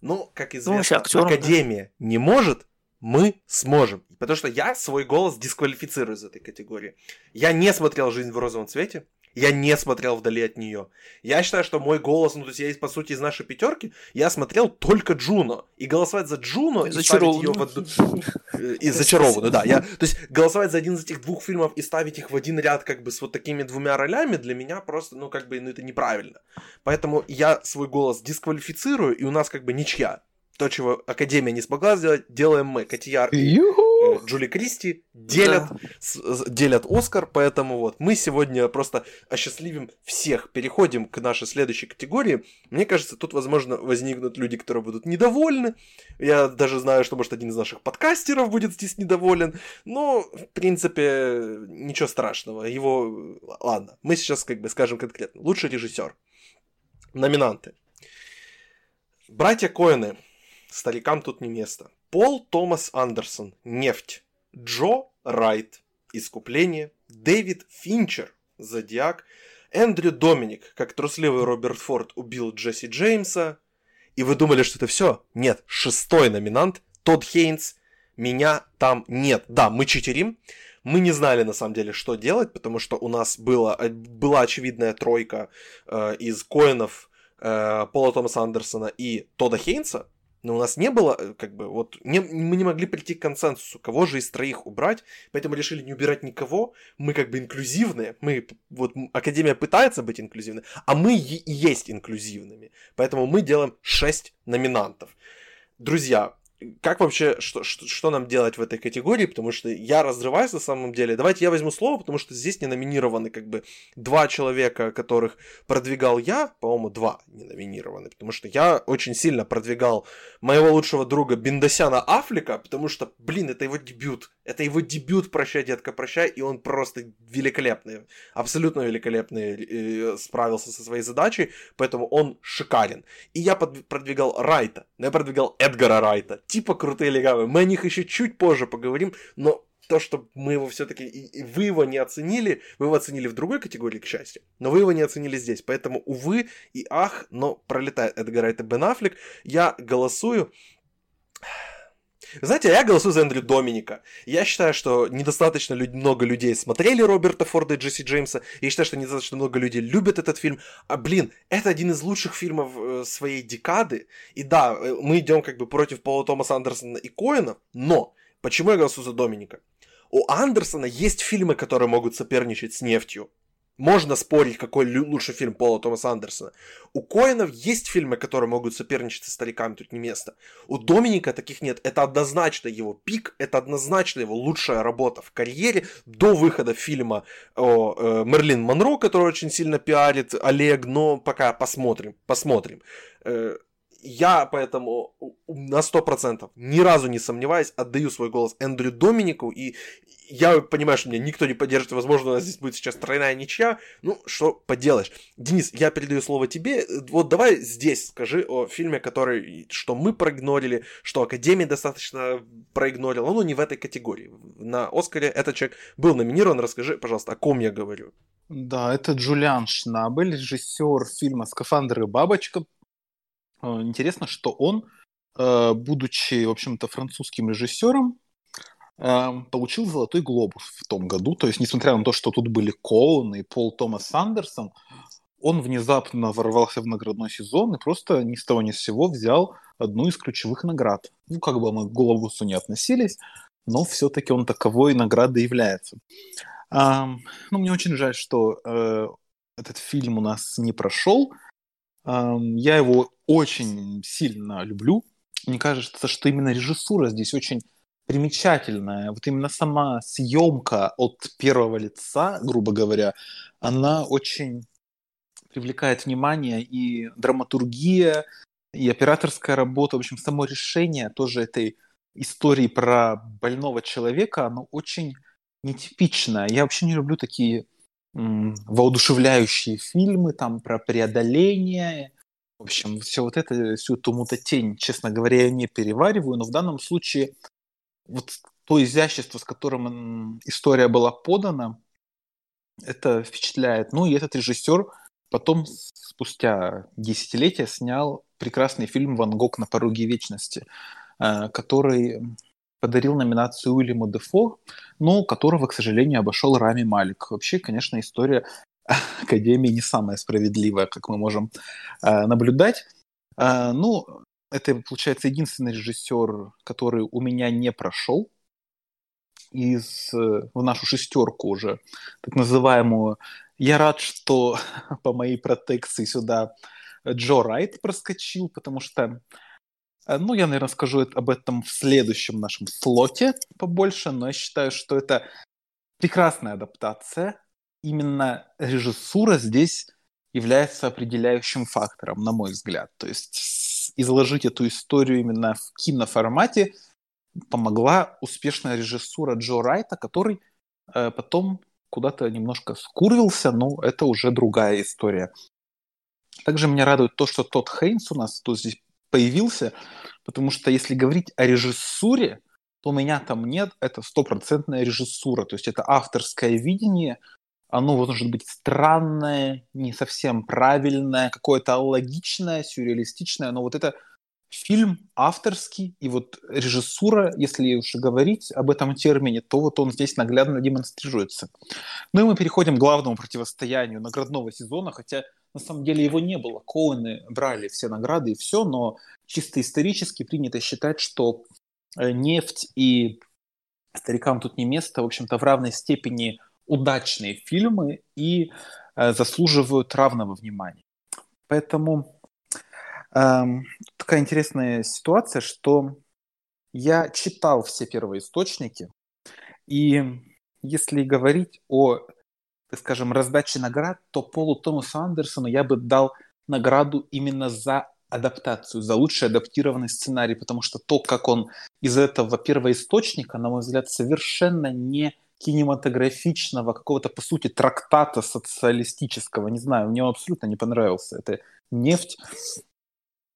Но, как ну, известно, ну, актерам, Академия да. не может, мы сможем. Потому что я свой голос дисквалифицирую из этой категории. Я не смотрел «Жизнь в розовом цвете», я не смотрел вдали от нее. Я считаю, что мой голос, ну, то есть я, по сути, из нашей пятерки, я смотрел только Джуно. И голосовать за Джуно и ставить ее в одну... [LAUGHS] И зачарованную, да. Я... То есть голосовать за один из этих двух фильмов и ставить их в один ряд как бы с вот такими двумя ролями для меня просто, ну, как бы, ну, это неправильно. Поэтому я свой голос дисквалифицирую, и у нас как бы ничья. То, чего Академия не смогла сделать, делаем мы. Котияр и Джули Кристи делят, да. с, делят Оскар, поэтому вот мы сегодня просто осчастливим всех. Переходим к нашей следующей категории. Мне кажется, тут, возможно, возникнут люди, которые будут недовольны. Я даже знаю, что, может, один из наших подкастеров будет здесь недоволен. Но, в принципе, ничего страшного. Его... Ладно, мы сейчас как бы скажем конкретно. Лучший режиссер. Номинанты. Братья Коэны Старикам тут не место. Пол Томас Андерсон. Нефть. Джо Райт. Искупление. Дэвид Финчер. Зодиак. Эндрю Доминик, как трусливый Роберт Форд убил Джесси Джеймса. И вы думали, что это все? Нет, шестой номинант, Тодд Хейнс. Меня там нет. Да, мы читерим. Мы не знали на самом деле, что делать, потому что у нас было, была очевидная тройка э, из коинов э, Пола Томаса Андерсона и Тода Хейнса, но у нас не было, э, как бы, вот, не, мы не могли прийти к консенсусу, кого же из троих убрать, поэтому решили не убирать никого, мы как бы инклюзивные, мы, вот, Академия пытается быть инклюзивной, а мы и есть инклюзивными, поэтому мы делаем 6 номинантов. Друзья, как вообще, что, что, что нам делать в этой категории, потому что я разрываюсь на самом деле. Давайте я возьму слово, потому что здесь не номинированы как бы два человека, которых продвигал я, по-моему, два не номинированы, потому что я очень сильно продвигал моего лучшего друга Биндосяна Афлика, потому что, блин, это его дебют. Это его дебют «Прощай, детка, прощай», и он просто великолепный, абсолютно великолепный э, справился со своей задачей, поэтому он шикарен. И я продвигал Райта, но я продвигал Эдгара Райта, типа крутые легавые. Мы о них еще чуть позже поговорим, но то, что мы его все-таки, вы его не оценили, вы его оценили в другой категории, к счастью, но вы его не оценили здесь. Поэтому, увы и ах, но пролетает Эдгар Райт и Бен Аффлек. Я голосую знаете, я голосую за Эндрю Доминика. Я считаю, что недостаточно люд... много людей смотрели Роберта Форда и Джесси Джеймса. Я считаю, что недостаточно много людей любят этот фильм. А, блин, это один из лучших фильмов э, своей декады. И да, э, мы идем как бы против Пола Томаса Андерсона и Коэна, но почему я голосую за Доминика? У Андерсона есть фильмы, которые могут соперничать с нефтью. Можно спорить, какой лучший фильм Пола Томаса Андерсона. У Коинов есть фильмы, которые могут соперничать со стариками, тут не место. У Доминика таких нет. Это однозначно его пик, это однозначно его лучшая работа в карьере до выхода фильма о э, Мерлин Монро, который очень сильно пиарит Олег, но пока посмотрим, посмотрим. Э, я поэтому на 100% ни разу не сомневаюсь, отдаю свой голос Эндрю Доминику, и я понимаю, что меня никто не поддержит, возможно, у нас здесь будет сейчас тройная ничья, ну, что поделаешь. Денис, я передаю слово тебе, вот давай здесь скажи о фильме, который, что мы проигнорили, что Академия достаточно проигнорила, ну, не в этой категории. На Оскаре этот человек был номинирован, расскажи, пожалуйста, о ком я говорю. Да, это Джулиан Шнабель, режиссер фильма «Скафандр и бабочка». Э, интересно, что он, э, будучи, в общем-то, французским режиссером, э, получил «Золотой глобус» в том году. То есть, несмотря на то, что тут были Коун и Пол Томас Андерсон, он внезапно ворвался в наградной сезон и просто ни с того ни с сего взял одну из ключевых наград. Ну, как бы мы к «Глобусу» не относились, но все-таки он таковой наградой является. Um, ну, мне очень жаль, что э, этот фильм у нас не прошел. Я его очень сильно люблю. Мне кажется, что именно режиссура здесь очень примечательная. Вот именно сама съемка от первого лица, грубо говоря, она очень привлекает внимание и драматургия, и операторская работа, в общем, само решение тоже этой истории про больного человека, оно очень нетипичная. Я вообще не люблю такие воодушевляющие фильмы там про преодоление. В общем, все вот это, всю эту мутатень, честно говоря, я не перевариваю, но в данном случае вот то изящество, с которым история была подана, это впечатляет. Ну и этот режиссер потом, спустя десятилетия, снял прекрасный фильм «Ван Гог на пороге вечности», э, который подарил номинацию Уильяму Дефо, но которого, к сожалению, обошел Рами Малик. Вообще, конечно, история [LAUGHS] Академии не самая справедливая, как мы можем э, наблюдать. Э, ну, это, получается, единственный режиссер, который у меня не прошел из, э, в нашу шестерку уже, так называемую. Я рад, что [LAUGHS] по моей протекции сюда Джо Райт проскочил, потому что ну, я, наверное, скажу об этом в следующем нашем слоте побольше, но я считаю, что это прекрасная адаптация. Именно режиссура здесь является определяющим фактором, на мой взгляд. То есть изложить эту историю именно в киноформате помогла успешная режиссура Джо Райта, который э, потом куда-то немножко скурвился, но это уже другая история. Также меня радует то, что тот Хейнс у нас тут здесь появился, потому что если говорить о режиссуре, то у меня там нет, это стопроцентная режиссура, то есть это авторское видение, оно может быть странное, не совсем правильное, какое-то логичное, сюрреалистичное, но вот это фильм авторский, и вот режиссура, если уж говорить об этом термине, то вот он здесь наглядно демонстрируется. Ну и мы переходим к главному противостоянию наградного сезона, хотя на самом деле его не было. Коуны брали все награды и все, но чисто исторически принято считать, что э, нефть и старикам тут не место, в общем-то, в равной степени удачные фильмы и э, заслуживают равного внимания. Поэтому эм, такая интересная ситуация, что я читал все первоисточники, и если говорить о скажем, раздачи наград, то Полу Томасу Андерсону я бы дал награду именно за адаптацию, за лучший адаптированный сценарий, потому что то, как он из этого первоисточника, на мой взгляд, совершенно не кинематографичного, какого-то, по сути, трактата социалистического, не знаю, мне он абсолютно не понравился. Это «Нефть».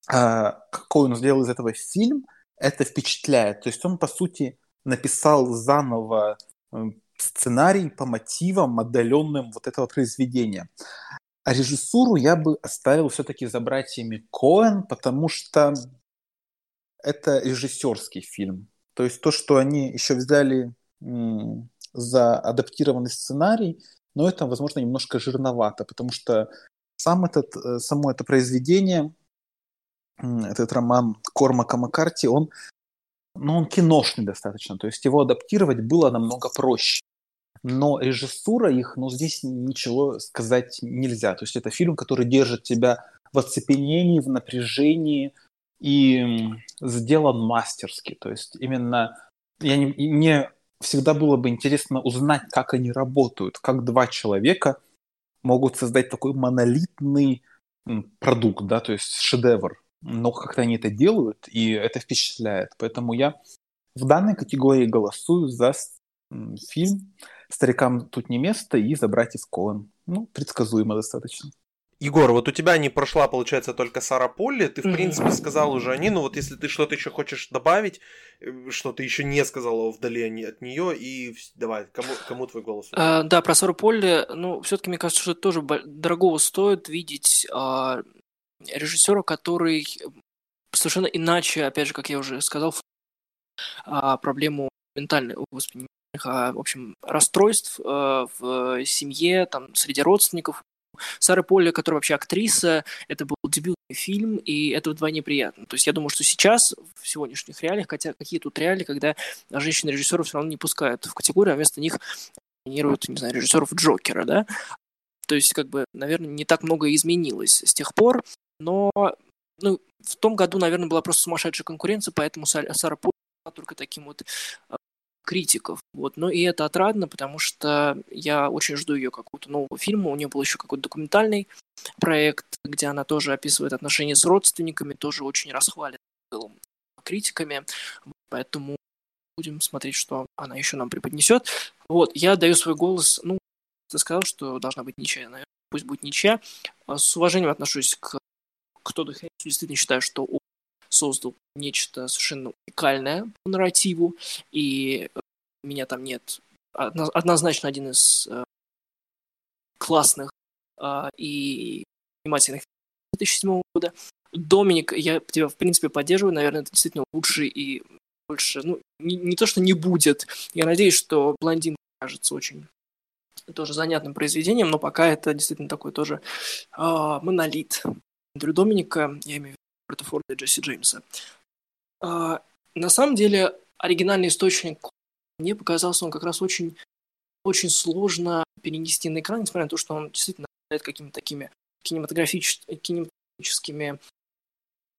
А, какой он сделал из этого фильм, это впечатляет. То есть он, по сути, написал заново сценарий по мотивам, отдаленным вот этого произведения. А режиссуру я бы оставил все-таки за братьями Коэн, потому что это режиссерский фильм. То есть то, что они еще взяли за адаптированный сценарий, но это, возможно, немножко жирновато, потому что сам этот, э, само это произведение, этот роман Кормака Маккарти, он, ну, он киношный достаточно, то есть его адаптировать было намного проще но режиссура их, ну, здесь ничего сказать нельзя. То есть это фильм, который держит тебя в оцепенении, в напряжении и сделан мастерски. То есть именно я не, мне всегда было бы интересно узнать, как они работают, как два человека могут создать такой монолитный продукт, да, то есть шедевр. но как-то они это делают, и это впечатляет. Поэтому я в данной категории голосую за фильм «Старикам тут не место» и за «Братьев Коэн». Ну, предсказуемо достаточно. Егор, вот у тебя не прошла, получается, только Сара Полли. Ты, в принципе, сказал уже о ней, но вот если ты что-то еще хочешь добавить, э, что ты еще не сказала вдали от нее, и давай, кому, кому твой голос? А, да, про Сару Полли, ну, все-таки мне кажется, что это тоже дорогого стоит видеть а, режиссера, который совершенно иначе, опять же, как я уже сказал, а, проблему ментальной, господи, в общем, расстройств а, в семье, там, среди родственников, Сара Полли, которая вообще актриса, это был дебютный фильм, и это вдвойне приятно. То есть я думаю, что сейчас, в сегодняшних реалиях, хотя какие тут реалии, когда женщины-режиссеров все равно не пускают в категорию, а вместо них номинируют, не знаю, режиссеров Джокера, да? То есть, как бы, наверное, не так много изменилось с тех пор, но ну, в том году, наверное, была просто сумасшедшая конкуренция, поэтому Сара Полли только таким вот критиков. Вот. Но и это отрадно, потому что я очень жду ее какого-то нового фильма. У нее был еще какой-то документальный проект, где она тоже описывает отношения с родственниками, тоже очень расхвален был критиками. Поэтому будем смотреть, что она еще нам преподнесет. Вот, я даю свой голос, ну, ты сказал, что должна быть ничья, наверное, пусть будет ничья. С уважением отношусь к, к Тодду действительно считаю, что создал нечто совершенно уникальное по нарративу, и у меня там нет однозначно один из э, классных э, и внимательных 2007 года. Доминик, я тебя, в принципе, поддерживаю. Наверное, это действительно лучший и больше... Ну, не, не то, что не будет. Я надеюсь, что «Блондин» кажется очень тоже занятным произведением, но пока это действительно такой тоже э, монолит. Андрю Доминика, я имею Роберта Форда и Джесси Джеймса. А, на самом деле, оригинальный источник мне показался он как раз очень, очень сложно перенести на экран, несмотря на то, что он действительно обладает какими-то такими кинематографич... кинематографическими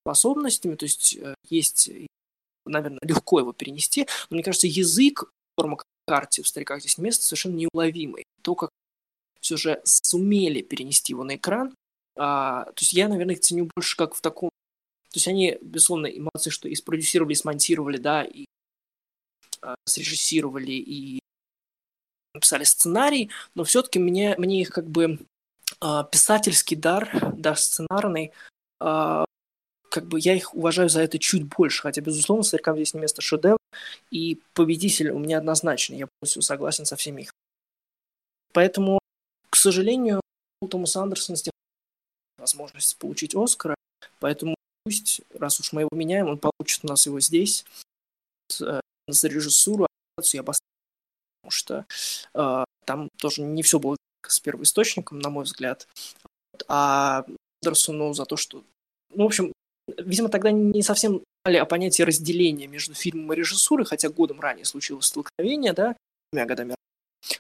способностями, то есть э, есть, наверное, легко его перенести, но мне кажется, язык форма карте в «Стариках здесь место» совершенно неуловимый. То, как все же сумели перенести его на экран, а, то есть я, наверное, их ценю больше как в таком то есть они, безусловно, эмоции, что и спродюсировали, и смонтировали, да, и э, срежиссировали, и написали сценарий, но все-таки мне, мне их как бы э, писательский дар, да, сценарный, э, как бы я их уважаю за это чуть больше, хотя, безусловно, «Старикам здесь не место» шедевр, и победитель у меня однозначно, я полностью согласен со всеми их. Поэтому, к сожалению, у Томаса Андерсона с тем возможность получить Оскара, поэтому пусть, раз уж мы его меняем, он получит у нас его здесь. Э, за режиссуру я поставлю, потому что э, там тоже не все было с первоисточником, на мой взгляд. А Андерсону за то, что... Ну, в общем, видимо, тогда не совсем знали о понятии разделения между фильмом и режиссурой, хотя годом ранее случилось столкновение, да, двумя годами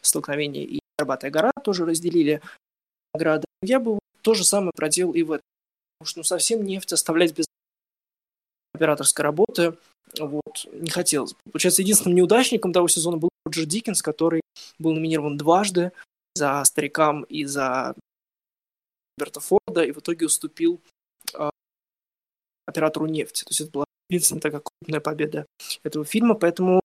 столкновение и «Горбатая гора» тоже разделили награды. Я бы то же самое проделал и в этом потому что ну, совсем нефть оставлять без операторской работы вот, не хотелось. Получается, единственным неудачником того сезона был Роджер Диккенс, который был номинирован дважды за «Старикам» и за Роберта Форда, и в итоге уступил э, оператору «Нефть». То есть это была единственная такая крупная победа этого фильма, поэтому,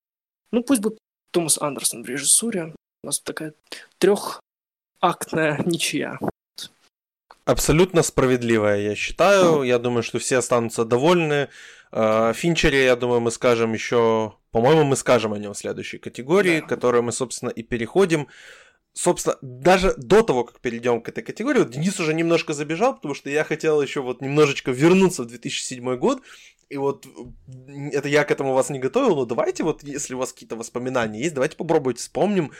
ну, пусть будет Томас Андерсон в режиссуре. У нас такая трехактная ничья. Абсолютно справедливая, я считаю. Я думаю, что все останутся довольны. А, Финчере, я думаю, мы скажем еще... По-моему, мы скажем о нем в следующей категории, да. которую мы, собственно, и переходим. Собственно, даже до того, как перейдем к этой категории, вот Денис уже немножко забежал, потому что я хотел еще вот немножечко вернуться в 2007 год, и вот это я к этому вас не готовил, но давайте вот, если у вас какие-то воспоминания есть, давайте попробуйте вспомним,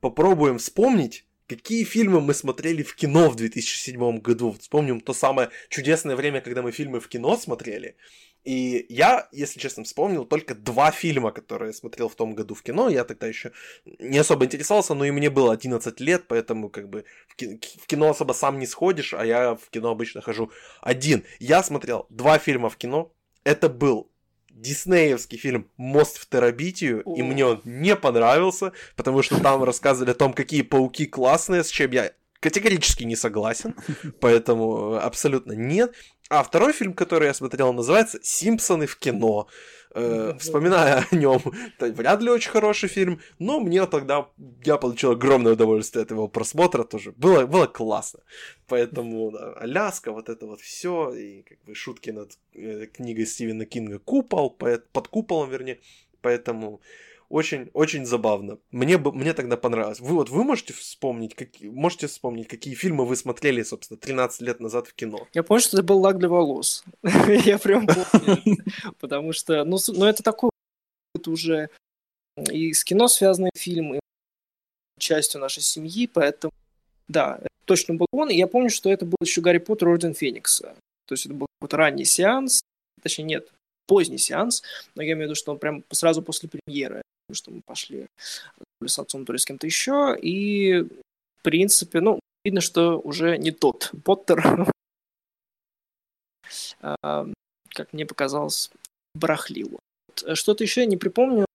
попробуем вспомнить, Какие фильмы мы смотрели в кино в 2007 году? Вспомним то самое чудесное время, когда мы фильмы в кино смотрели. И я, если честно, вспомнил только два фильма, которые я смотрел в том году в кино. Я тогда еще не особо интересовался, но и мне было 11 лет, поэтому как бы в кино особо сам не сходишь, а я в кино обычно хожу один. Я смотрел два фильма в кино. Это был диснеевский фильм «Мост в Терабитию», и мне он не понравился, потому что там рассказывали о том, какие пауки классные, с чем я категорически не согласен, [LAUGHS] поэтому абсолютно нет. А второй фильм, который я смотрел, называется «Симпсоны в кино». Э, вспоминая о нем, это вряд ли очень хороший фильм, но мне тогда я получил огромное удовольствие от его просмотра тоже. Было, было классно. Поэтому да, Аляска, вот это вот все, и как бы шутки над э, книгой Стивена Кинга Купол, под куполом, вернее. Поэтому очень, очень забавно. Мне, бы, мне тогда понравилось. Вы вот вы можете вспомнить, какие, можете вспомнить, какие фильмы вы смотрели, собственно, 13 лет назад в кино? Я помню, что это был лак для волос. [LAUGHS] Я прям помню. Потому что, ну, ну, это такой уже и с кино связанный фильм, и частью нашей семьи, поэтому, да, точно был он. И я помню, что это был еще Гарри Поттер Орден Феникса. То есть это был какой-то ранний сеанс, точнее, нет, поздний сеанс, но я имею в виду, что он прям сразу после премьеры что мы пошли с отцом, то ли с кем-то еще, и, в принципе, ну, видно, что уже не тот Поттер, а, [LAUGHS] как мне показалось, барахлил. Что-то еще я не припомню.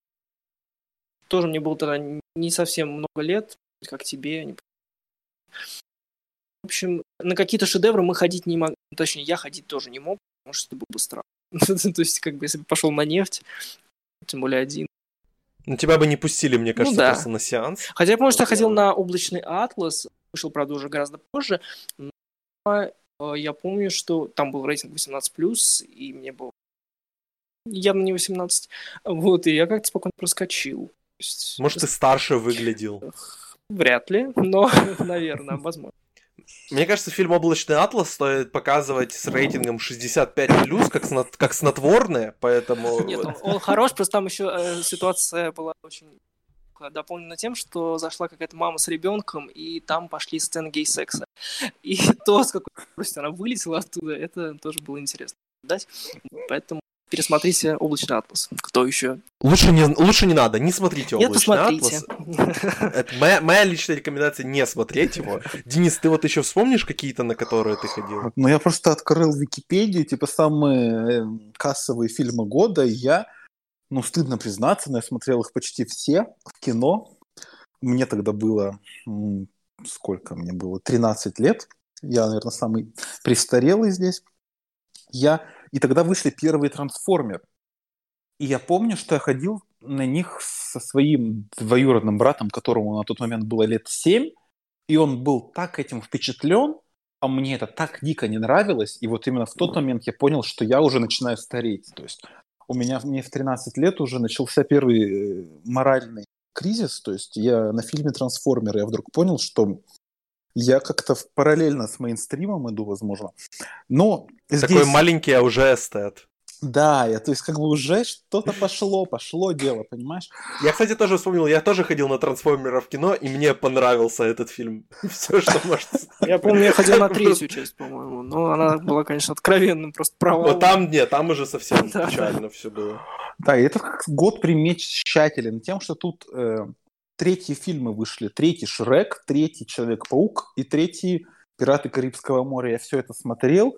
Тоже мне было тогда не совсем много лет, как тебе. В общем, на какие-то шедевры мы ходить не могли. Точнее, я ходить тоже не мог, потому что это было бы странно. [LAUGHS] То есть, как бы, если бы пошел на нефть, тем более один, ну, тебя бы не пустили, мне ну кажется, ну, да. просто на сеанс. Хотя помню, что я ходил на облачный атлас, вышел, правда, уже гораздо позже, но э, я помню, что там был рейтинг 18+, и мне было явно не 18, вот, и я как-то спокойно проскочил. Может, ты старше выглядел? Вряд ли, но, [LAUGHS] наверное, возможно. Мне кажется, фильм «Облачный атлас» стоит показывать с рейтингом 65+, как, снот, как снотворное, поэтому... Нет, он, он хорош, просто там еще э, ситуация была очень дополнена тем, что зашла какая-то мама с ребенком, и там пошли сцены гей-секса. И [LAUGHS] то, с какой скоростью она вылетела оттуда, это тоже было интересно. Дать. Поэтому пересмотрите «Облачный атлас». Кто еще? Лучше не, лучше не надо, не смотрите «Облачный атлас». Это моя, моя личная рекомендация не смотреть его. Денис, ты вот еще вспомнишь какие-то, на которые ты ходил? Ну, я просто открыл Википедию, типа самые э, кассовые фильмы года, и я, ну, стыдно признаться, но я смотрел их почти все в кино. Мне тогда было, сколько мне было, 13 лет. Я, наверное, самый престарелый здесь. Я и тогда вышли первые трансформеры. И я помню, что я ходил на них со своим двоюродным братом, которому на тот момент было лет семь, и он был так этим впечатлен, а мне это так дико не нравилось, и вот именно в тот момент я понял, что я уже начинаю стареть. То есть у меня мне в 13 лет уже начался первый э, моральный кризис, то есть я на фильме «Трансформеры» я вдруг понял, что я как-то параллельно с мейнстримом иду, возможно. Но Такой здесь... маленький, а уже эстет. Да, я, то есть как бы уже что-то пошло, пошло дело, понимаешь? Я, кстати, тоже вспомнил, я тоже ходил на трансформеров в кино, и мне понравился этот фильм. [LAUGHS] Все, что может... [LAUGHS] Я помню, я ходил на третью часть, по-моему, но она была, конечно, откровенным просто провалом. Вот там нет, там уже совсем [LAUGHS] печально все было. Да, и этот год примечателен тем, что тут э, третьи фильмы вышли. Третий Шрек, третий Человек-паук и третий Пираты Карибского моря. Я все это смотрел,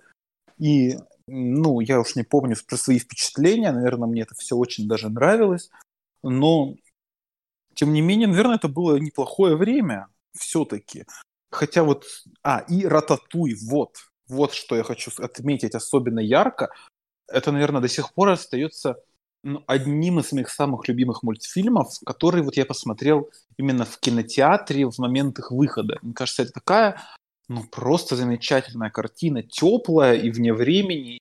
и, ну, я уж не помню про свои впечатления, наверное, мне это все очень даже нравилось, но, тем не менее, наверное, это было неплохое время все-таки. Хотя вот, а, и Рататуй, вот, вот что я хочу отметить особенно ярко, это, наверное, до сих пор остается ну, одним из моих самых любимых мультфильмов, который вот я посмотрел именно в кинотеатре в момент их выхода. Мне кажется, это такая, ну, просто замечательная картина, теплая и вне времени.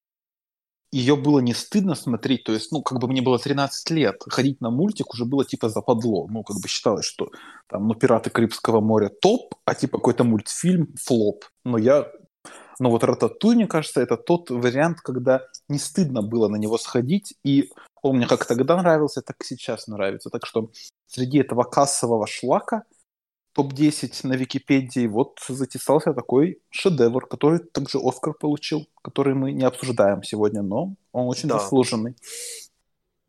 Ее было не стыдно смотреть, то есть, ну, как бы мне было 13 лет, ходить на мультик уже было типа западло. Ну, как бы считалось, что там, ну, «Пираты Карибского моря» топ, а типа какой-то мультфильм флоп. Но я но вот «Рататуй», мне кажется, это тот вариант, когда не стыдно было на него сходить, и он мне как тогда нравился, так и сейчас нравится. Так что среди этого кассового шлака топ-10 на Википедии вот затесался такой шедевр, который также Оскар получил, который мы не обсуждаем сегодня, но он очень да. заслуженный.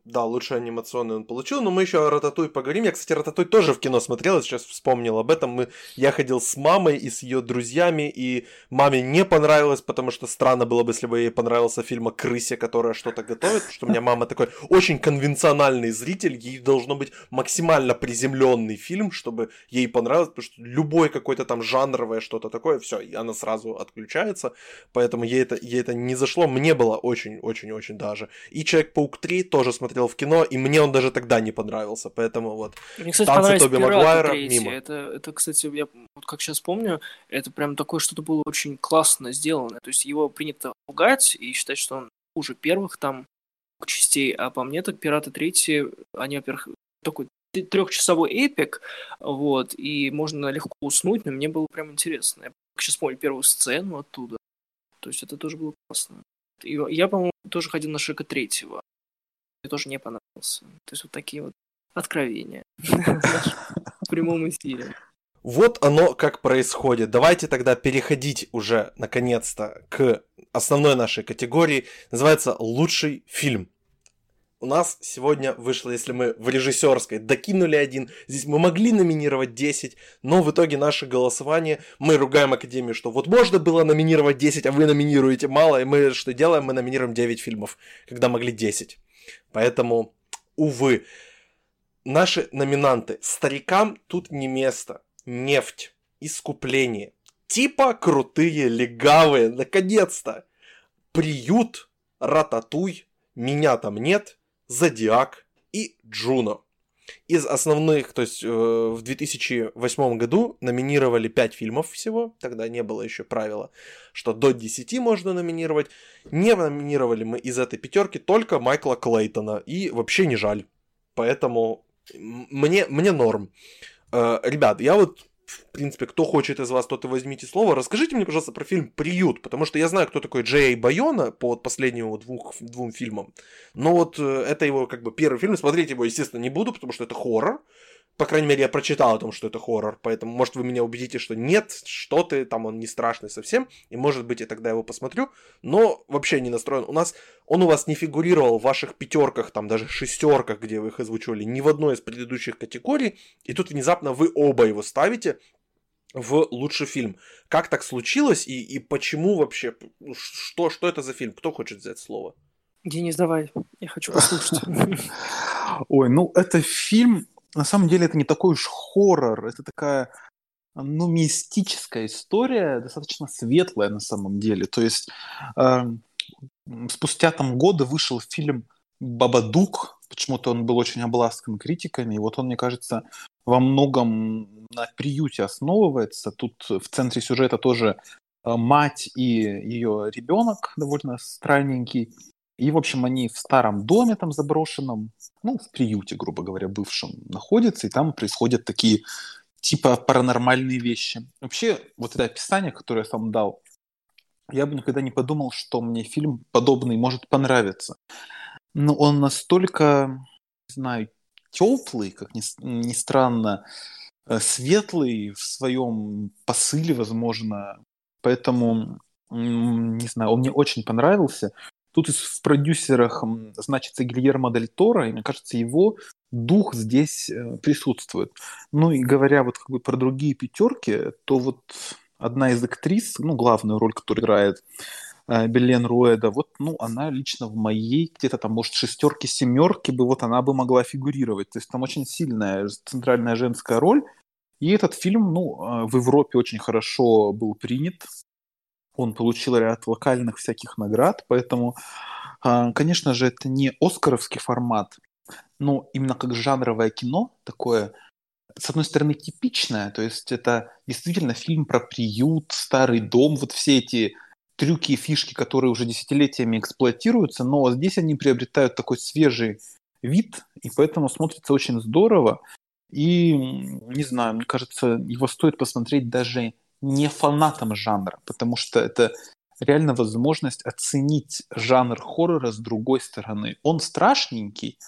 Да, лучший анимационный он получил, но мы еще о Рататуй поговорим. Я, кстати, Рататуй тоже в кино смотрел, сейчас вспомнил об этом. Мы, я ходил с мамой и с ее друзьями, и маме не понравилось, потому что странно было бы, если бы ей понравился фильм о крысе, которая что-то готовит, что у меня мама такой очень конвенциональный зритель, ей должно быть максимально приземленный фильм, чтобы ей понравилось, потому что любой какой-то там жанровое что-то такое, все, и она сразу отключается, поэтому ей это, ей это не зашло, мне было очень-очень-очень даже. И Человек-паук 3 тоже смотрел смотрел в кино, и мне он даже тогда не понравился, поэтому вот. Мне, кстати, Танцы Тоби Магуайра мимо. Это, это, кстати, я вот как сейчас помню, это прям такое что-то было очень классно сделано. То есть его принято пугать и считать, что он хуже первых там частей, а по мне так «Пираты третьи», они, во-первых, такой трехчасовой эпик, вот, и можно легко уснуть, но мне было прям интересно. Я сейчас помню первую сцену оттуда, то есть это тоже было классно. И я, по-моему, тоже ходил на Шека третьего, мне тоже не понравился. То есть вот такие вот откровения [LAUGHS] [LAUGHS] в прямом эфире. Вот оно как происходит. Давайте тогда переходить уже наконец-то к основной нашей категории. Называется «Лучший фильм». У нас сегодня вышло, если мы в режиссерской докинули один, здесь мы могли номинировать 10, но в итоге наше голосование, мы ругаем Академию, что вот можно было номинировать 10, а вы номинируете мало, и мы что делаем? Мы номинируем 9 фильмов, когда могли 10. Поэтому, увы, наши номинанты. Старикам тут не место. Нефть. Искупление. Типа крутые легавые. Наконец-то. Приют. Рататуй. Меня там нет. Зодиак и Джуно. Из основных, то есть э, в 2008 году номинировали 5 фильмов всего, тогда не было еще правила, что до 10 можно номинировать. Не номинировали мы из этой пятерки только Майкла Клейтона, и вообще не жаль. Поэтому мне, мне норм. Э, ребят, я вот в принципе, кто хочет из вас, тот и возьмите слово. Расскажите мне, пожалуйста, про фильм «Приют», потому что я знаю, кто такой Джей Байона по вот последнему двух, двум фильмам. Но вот э, это его как бы первый фильм. Смотреть его, естественно, не буду, потому что это хоррор. По крайней мере, я прочитал о том, что это хоррор, поэтому, может, вы меня убедите, что нет, что ты, там он не страшный совсем, и, может быть, я тогда его посмотрю, но вообще не настроен. У нас, он у вас не фигурировал в ваших пятерках, там, даже шестерках, где вы их озвучивали, ни в одной из предыдущих категорий, и тут внезапно вы оба его ставите, в лучший фильм. Как так случилось и, и почему вообще? Что, что это за фильм? Кто хочет взять слово? Денис, давай, я хочу послушать. [LAUGHS] Ой, ну это фильм, на самом деле это не такой уж хоррор, это такая, ну, мистическая история, достаточно светлая на самом деле. То есть э, спустя там годы вышел фильм «Бабадук», почему-то он был очень обласкан критиками, и вот он, мне кажется, во многом на приюте основывается. Тут в центре сюжета тоже э, мать и ее ребенок довольно странненький. И, в общем, они в старом доме там заброшенном, ну, в приюте, грубо говоря, бывшем, находятся, и там происходят такие типа паранормальные вещи. Вообще, вот это описание, которое я сам дал, я бы никогда не подумал, что мне фильм подобный может понравиться. Но он настолько, не знаю, теплый, как ни, ни странно, э, светлый в своем посыле, возможно. Поэтому, не знаю, он мне очень понравился. Тут в продюсерах значится Гильермо Дель Торо, и мне кажется, его дух здесь э, присутствует. Ну и говоря вот как бы про другие пятерки, то вот одна из актрис, ну, главную роль, которую играет э, Белен Руэда, вот, ну, она лично в моей где-то там, может, шестерки, семерки бы, вот она бы могла фигурировать. То есть там очень сильная центральная женская роль. И этот фильм, ну, э, в Европе очень хорошо был принят он получил ряд локальных всяких наград, поэтому, а, конечно же, это не оскаровский формат, но именно как жанровое кино, такое, с одной стороны, типичное, то есть это действительно фильм про приют, старый дом, вот все эти трюки и фишки, которые уже десятилетиями эксплуатируются, но здесь они приобретают такой свежий вид, и поэтому смотрится очень здорово. И, не знаю, мне кажется, его стоит посмотреть даже не фанатом жанра, потому что это реально возможность оценить жанр хоррора с другой стороны. Он страшненький,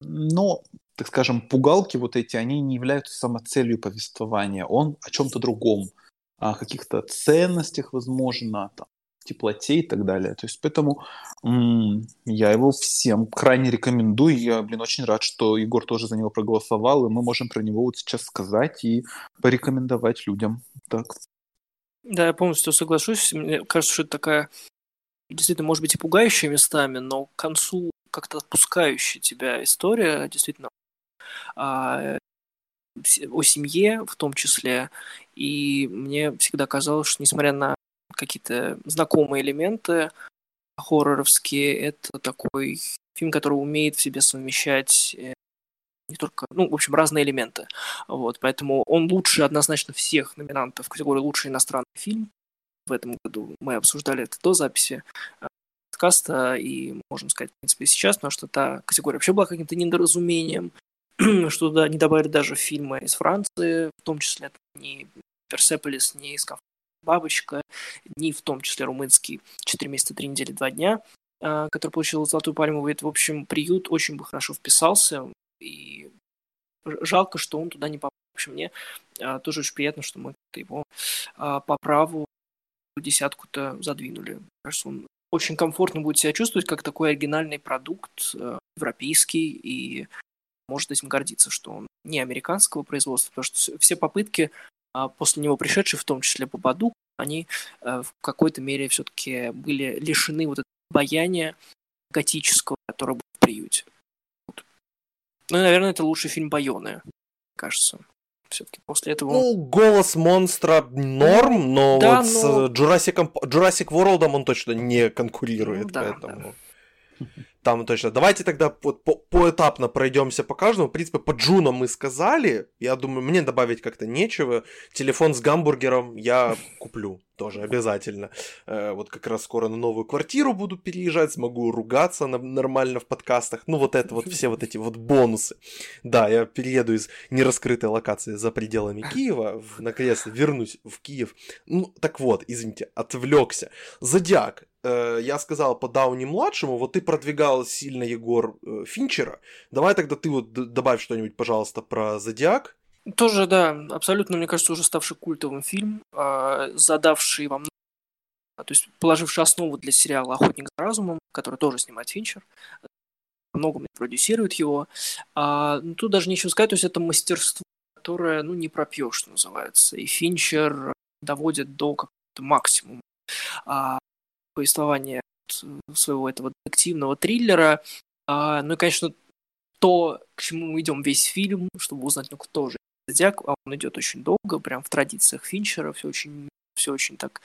но, так скажем, пугалки вот эти, они не являются самоцелью повествования. Он о чем-то другом, о каких-то ценностях, возможно, там, теплоте и так далее. То есть поэтому м- я его всем крайне рекомендую. Я, блин, очень рад, что Егор тоже за него проголосовал, и мы можем про него вот сейчас сказать и порекомендовать людям. Так. Да, я полностью соглашусь. Мне кажется, что это такая действительно, может быть, и пугающая местами, но к концу как-то отпускающая тебя история, действительно, а, о семье в том числе. И мне всегда казалось, что несмотря на какие-то знакомые элементы хорроровские, это такой фильм, который умеет в себе совмещать э, не только, ну, в общем, разные элементы. Вот, поэтому он лучше однозначно всех номинантов в категории «Лучший иностранный фильм». В этом году мы обсуждали это до записи э, подкаста, и можем сказать, в принципе, сейчас, потому что та категория вообще была каким-то недоразумением, [CLEARS THROAT] что туда не добавили даже фильмы из Франции, в том числе ни Персеполис, ни Скаф Бабочка, ни в том числе румынский «Четыре месяца, три недели, два дня», э, который получил золотую пальму. Это, в общем, приют очень бы хорошо вписался, и жалко, что он туда не попал. В общем, мне а, тоже очень приятно, что мы его а, по праву десятку-то задвинули. Кажется, он очень комфортно будет себя чувствовать как такой оригинальный продукт, а, европейский, и может этим гордиться, что он не американского производства, потому что все попытки, а, после него пришедшие, в том числе по Баду, они а, в какой-то мере все-таки были лишены вот этого баяния готического, которое было в приюте. Ну, наверное, это лучший фильм Байоны, кажется. Все-таки после этого... Ну, голос монстра норм, но да, вот но... с Jurassic, Jurassic World он точно не конкурирует, Ну, да, поэтому... Там точно. Давайте тогда вот по поэтапно пройдемся по каждому. В принципе, по Джуну мы сказали. Я думаю, мне добавить как-то нечего. Телефон с гамбургером я куплю тоже обязательно. Э, вот как раз скоро на новую квартиру буду переезжать, смогу ругаться на, нормально в подкастах. Ну, вот это вот, все вот эти вот бонусы. Да, я перееду из нераскрытой локации за пределами Киева, в, наконец-то вернусь в Киев. Ну, так вот, извините, отвлекся. Зодиак. Э, я сказал по Дауни-младшему, вот ты продвигал сильно, Егор, э, Финчера. Давай тогда ты вот добавь что-нибудь, пожалуйста, про Зодиак. Тоже, да, абсолютно, мне кажется, уже ставший культовым фильм, э, задавший вам, то есть положивший основу для сериала «Охотник за разумом», который тоже снимает Финчер, много продюсирует его. А, ну, тут даже нечего сказать, то есть это мастерство, которое, ну, не пропьешь, что называется. И Финчер доводит до какого-то максимума а, повествования своего этого детективного триллера. А, ну и, конечно, то, к чему мы идем весь фильм, чтобы узнать, ну, кто же Зодиак, а он идет очень долго, прям в традициях Финчера, все очень, все очень так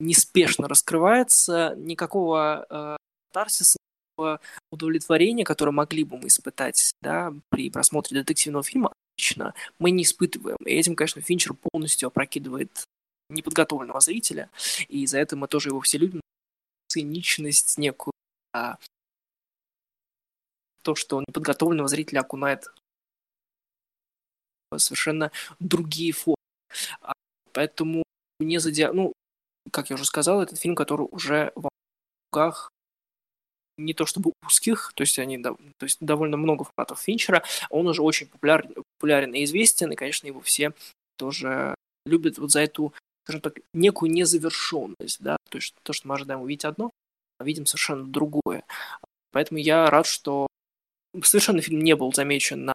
неспешно раскрывается, никакого э, тарсиса, удовлетворения, которое могли бы мы испытать да, при просмотре детективного фильма, лично мы не испытываем. И этим, конечно, Финчер полностью опрокидывает неподготовленного зрителя, и за это мы тоже его все любим. Циничность некую, а, то, что неподготовленного зрителя окунает совершенно другие формы. А, поэтому не задя... Ну, как я уже сказал, этот фильм, который уже в руках не то чтобы узких, то есть они, то есть довольно много фанатов Финчера, он уже очень популярен, популярен и известен, и, конечно, его все тоже любят вот за эту, скажем так, некую незавершенность, да, то есть то, что мы ожидаем увидеть одно, а видим совершенно другое. Поэтому я рад, что совершенно фильм не был замечен на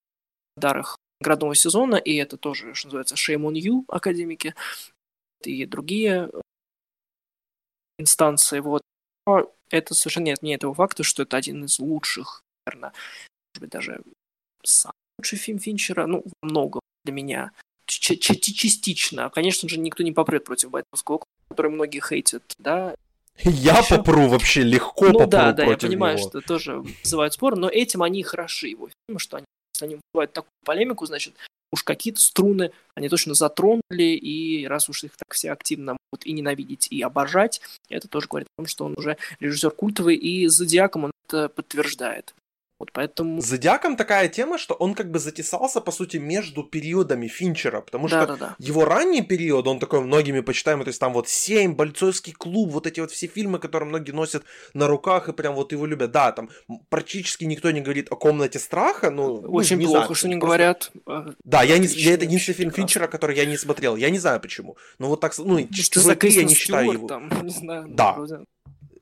дарах наградного сезона, и это тоже, что называется, Shame on You, академики, и другие э, инстанции, вот. Но это совершенно не этого факта, что это один из лучших, наверное, может быть, даже самый лучший фильм Финчера, ну, много для меня, частично. Конечно же, никто не попрет против Байтовского, который многие хейтят, да, я Еще... попру вообще легко ну, попру да, да, я понимаю, него. что тоже вызывает спор, но этим они хороши его фильмы, что они если они вызывают такую полемику, значит, уж какие-то струны они точно затронули, и раз уж их так все активно могут и ненавидеть, и обожать, это тоже говорит о том, что он уже режиссер культовый, и «Зодиаком» он это подтверждает. Вот поэтому... С Зодиаком такая тема, что он как бы затесался, по сути, между периодами Финчера, потому Да, что да, да. его ранний период, он такой многими почитаемый, то есть там вот «Семь», «Бойцовский клуб», вот эти вот все фильмы, которые многие носят на руках и прям вот его любят. Да, там практически никто не говорит о «Комнате страха», ну, ну, Очень не плохо, знаю, что не просто- говорят. Да, я, не, я это единственный фильм. Финчера, который я не смотрел. Я не знаю почему. Но вот так, ну, «Чужой за три» я не считаю его. там, [LAUGHS] не знаю. ну, Да. вроде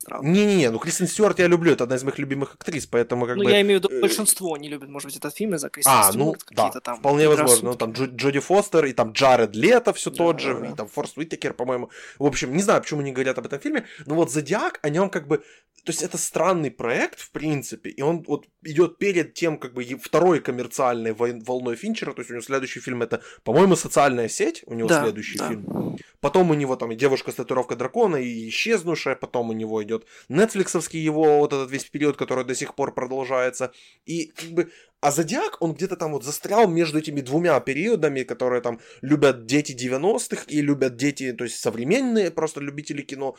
странно. Не-не-не, ну Кристен Стюарт я люблю, это одна из моих любимых актрис, поэтому как Ну, бы... я имею в виду, э, большинство не любит, может быть, этот фильм из-за Кристен А, ну Стюарт, да, какие-то там вполне возможно. Ну, там Джо- Джоди Фостер, и там Джаред Лето все Да, тот же, да, и да. там Форст Уитакер, по-моему. В общем, не знаю, почему не говорят об этом фильме, но вот Зодиак, о нем как бы... То есть это странный проект, в принципе, и он вот идет перед тем, как бы, второй коммерциальной волной Финчера, то есть у него следующий фильм это, по-моему, «Социальная сеть», у него Да, следующий да. фильм. Потом у него там «Девушка с татуировкой дракона», и «Исчезнувшая», потом у него идет нетфликсовский его вот этот весь период, который до сих пор продолжается. И как бы а Зодиак, он где-то там вот застрял между этими двумя периодами, которые там любят дети 90-х и любят дети, то есть современные просто любители кино.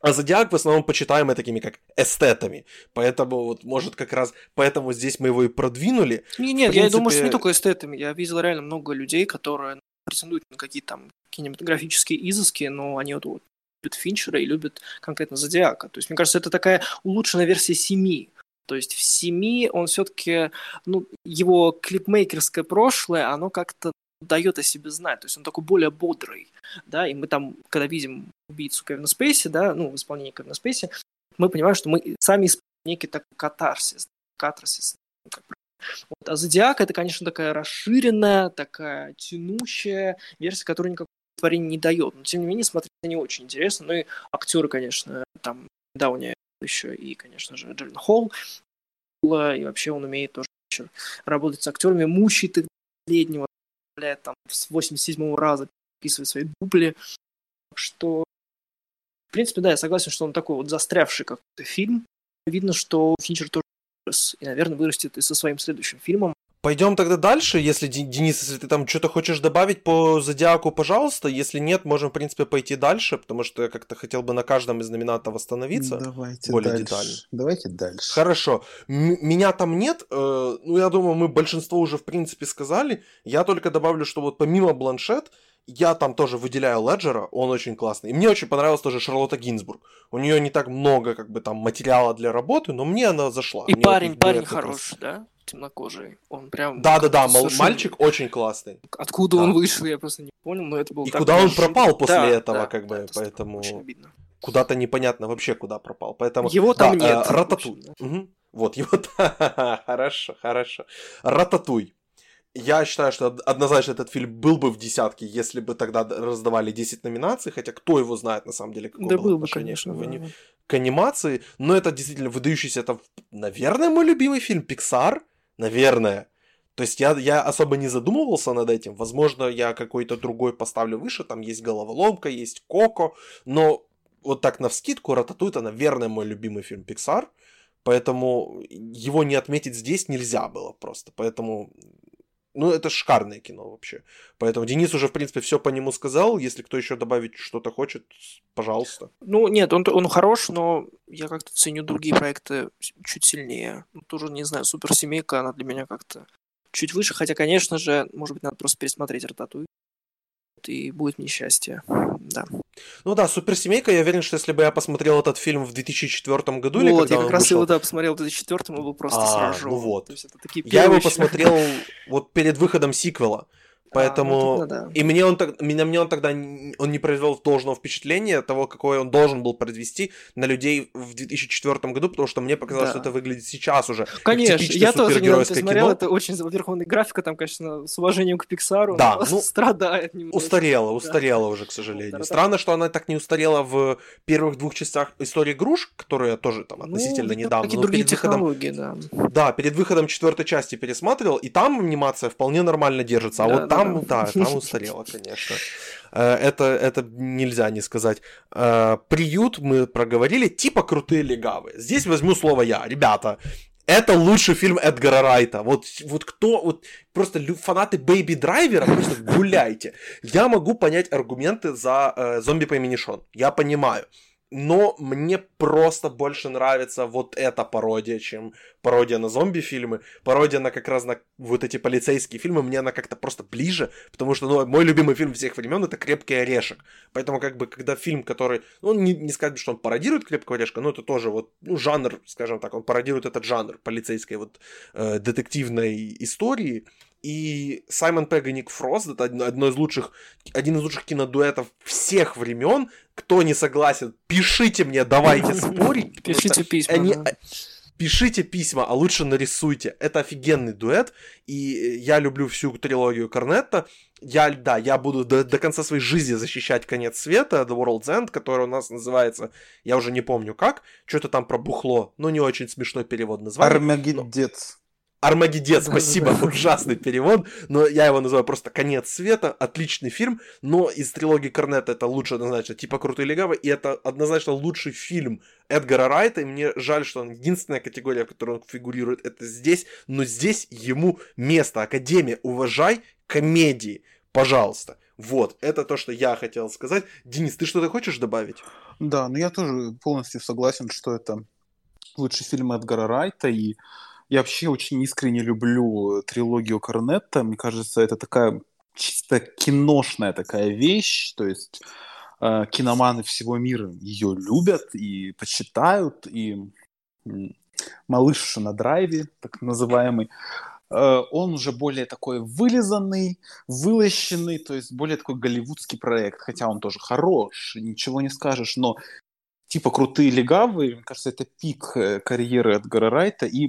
А Зодиак в основном почитаемый такими как эстетами. Поэтому вот, может, как раз поэтому здесь мы его и продвинули. Не, нет, В я думаю, что не принципе- только эстетами. Я видел реально много людей, которые претендуют на какие-то там кинематографические изыски, но они вот, вот любят Финчера и любят конкретно Зодиака. То есть, мне кажется, это такая улучшенная версия Семи. То есть в Семи он все-таки, ну, его клипмейкерское прошлое, оно как-то дает о себе знать. То есть он такой более бодрый, да, и мы там, когда видим убийцу Кевина Спейси, да, ну, в исполнении Кевина Спейси, мы понимаем, что мы сами испытываем некий такой катарсис, катарсис, ну, вот. А Зодиак это, конечно, такая расширенная, такая тянущая версия, которая никакого творения не дает. Но тем не менее, смотреть не очень интересно. Ну и актеры, конечно, там Дауни еще и, конечно же, Джерин Холл. И вообще он умеет тоже еще работать с актерами, мучает их последнего, блядь, там с 87 раза переписывает свои дубли. Что, в принципе, да, я согласен, что он такой вот застрявший какой-то фильм. Видно, что Финчер тоже вырос, и, наверное, вырастет и со своим следующим фильмом. Пойдем тогда дальше. Если, Де- Денис, если ты там что-то хочешь добавить по Зодиаку, пожалуйста. Если нет, можем, в принципе, пойти дальше, потому что я как-то хотел бы на каждом из номинатов остановиться. Давайте более дальше. детально. Давайте дальше. Хорошо. М- меня там нет. э, ну, я думаю, мы большинство уже, в принципе, сказали. Я только добавлю, что вот помимо Бланшет, я там тоже выделяю Леджера, он очень классный. И мне очень понравилась тоже Шарлотта Гинзбург. У нее не так много, как бы, там, материала для работы, но мне она зашла. И Мне вот парень, их парень хороший, да? Темнокожий. Он прям... Да-да-да, совершенно- мальчик очень классный. Откуда Да. он вышел, я просто не понял, но это было И куда он пропал после Да, этого, да, как бы, да, это странно, поэтому-. Куда-то непонятно вообще, куда пропал. Поэтому... Его там Да, нет. э, Рататуй. в общем, да. Мгм. Вот, его... [LAUGHS] Хорошо, хорошо. Рататуй. Я считаю, что од- однозначно этот фильм был бы в десятке, если бы тогда раздавали 10 номинаций, хотя кто его знает на самом деле, какое Да было был бы, конечно. да. к анимации, но это действительно выдающийся, это, наверное, мой любимый фильм Pixar, наверное. То есть я, я особо не задумывался над этим, возможно, я какой-то другой поставлю выше, там есть головоломка, есть Коко, но вот так на вскидку Рататуй это, наверное, мой любимый фильм Pixar, поэтому его не отметить здесь нельзя было просто, поэтому ну, это шикарное кино вообще. Поэтому Денис уже, в принципе, все по нему сказал. Если кто еще добавить что-то хочет, пожалуйста. Ну, нет, он, он хорош, но я как-то ценю другие проекты чуть сильнее. Ну, тоже, не знаю, суперсемейка, она для меня как-то чуть выше. Хотя, конечно же, может быть, надо просто пересмотреть Рататуй. И будет мне счастье. Да. Ну да, Суперсемейка, я уверен, что если бы я посмотрел этот фильм в 2004 году, или вот, когда я как раз вышел, его, да, посмотрел в 2004 и был просто А, сражен. ну вот. То есть это такие я его посмотрел вот перед выходом сиквела. Поэтому... А, ну, тогда да. И мне он, так, меня, мне он тогда он не произвел должного впечатления того, какое он должен был произвести на людей в 2004 году, потому что мне показалось, Да. что это выглядит сейчас уже. Конечно, я тоже недавно кино. это очень, во-первых, графика там, конечно, с уважением к Пиксару, Да, но [LAUGHS] ну, страдает немного. Устарела, устарела уже, к сожалению. Да-да-да. Странно, что она так не устарела в первых двух частях истории игрушек, которые тоже там относительно ну, недавно. Какие другие перед выходом- технологии, да. Да, перед выходом четвертой части пересматривал, и там анимация вполне нормально держится. А Да, вот да, там, да. там [LAUGHS] устарело, конечно. Э, Это, это нельзя не сказать. Э, Приют мы проговорили, типа крутые легавые. Здесь возьму слово я. Ребята, это лучший фильм Эдгара Райта. Вот, вот кто, вот просто фанаты Бэйби Драйвера, просто гуляйте. Я могу понять аргументы за э, зомби по имени Шон. Я понимаю. Но мне просто больше нравится вот эта пародия, чем пародия на зомби-фильмы, пародия на как раз на вот эти полицейские фильмы, мне она как-то просто ближе, потому что, ну, мой любимый фильм всех времен это «Крепкий орешек». Поэтому, как бы, когда фильм, который, ну, не, не сказать, что он пародирует «Крепкого орешка», но это тоже вот, ну, жанр, скажем так, он пародирует этот жанр полицейской вот э, детективной истории, и Саймон Пегг и Ник Фрост это одно из лучших, один из лучших кинодуэтов всех времен. Кто не согласен, пишите мне, давайте спорить. Пишите письма. Они, да. Пишите письма, а лучше нарисуйте. Это офигенный дуэт, и я люблю всю трилогию Корнетта. Я, да, я буду до, до конца своей жизни защищать конец света, The World's End, который у нас называется, я уже не помню как, что-то там про бухло, но не очень смешной перевод названия. Армагеддец. Армагеддец, спасибо, [LAUGHS] ужасный перевод, но я его называю просто «Конец света», отличный фильм, но из трилогии Корнета это лучше однозначно, типа «Крутые легавы», и это однозначно лучший фильм Эдгара Райта, и мне жаль, что он единственная категория, в которой он фигурирует, это здесь, но здесь ему место. Академия, уважай комедии, пожалуйста. Вот, это то, что я хотел сказать. Денис, ты что-то хочешь добавить? Да, ну я тоже полностью согласен, что это лучший фильм Эдгара Райта, и я вообще очень искренне люблю трилогию Корнетта. Мне кажется, это такая чисто киношная такая вещь. То есть э, киноманы всего мира ее любят и почитают. И «Малыш на драйве», так называемый, э, он уже более такой вылизанный, вылощенный, то есть более такой голливудский проект, хотя он тоже хорош, ничего не скажешь, но типа крутые легавые, мне кажется, это пик э, карьеры Эдгара Райта, и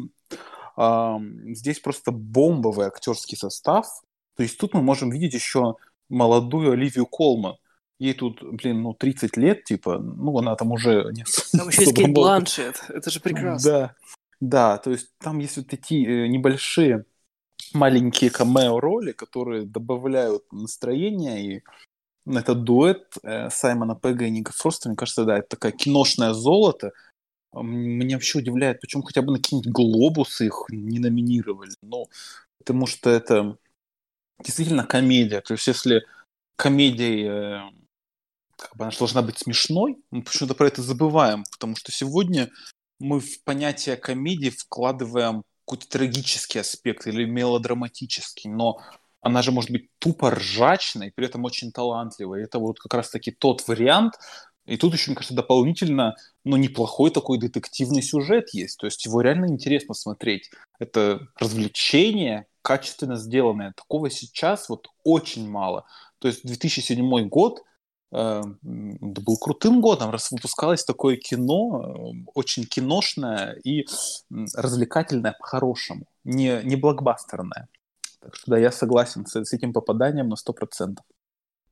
Здесь просто бомбовый актерский состав. То есть тут мы можем видеть еще молодую Оливию Колман. Ей тут, блин, ну, 30 лет, типа, ну, она там уже... Не там еще есть Кейт Бланшет, это же прекрасно. Да, да, то есть там есть вот эти небольшие маленькие камео-роли, которые добавляют настроение, и этот дуэт э, Саймона Пега и Ника Фроста, мне кажется, да, это такая киношное золото, меня вообще удивляет, почему хотя бы на какие-нибудь глобусы их не номинировали. Ну, потому что это действительно комедия. То есть, если комедия э, как бы она должна быть смешной, мы почему-то про это забываем, потому что сегодня мы в понятие комедии вкладываем какой-то трагический аспект или мелодраматический, но она же может быть тупо ржачной, при этом очень талантливой. Это вот как раз-таки тот вариант, и тут еще, мне кажется, дополнительно, ну, неплохой такой детективный сюжет есть. То есть его реально интересно смотреть. Это развлечение, качественно сделанное. Такого сейчас вот очень мало. То есть 2007 год э, был крутым годом, раз выпускалось такое кино, э, очень киношное и развлекательное по-хорошему, не, не блокбастерное. Так что да, я согласен с, с этим попаданием на 100%.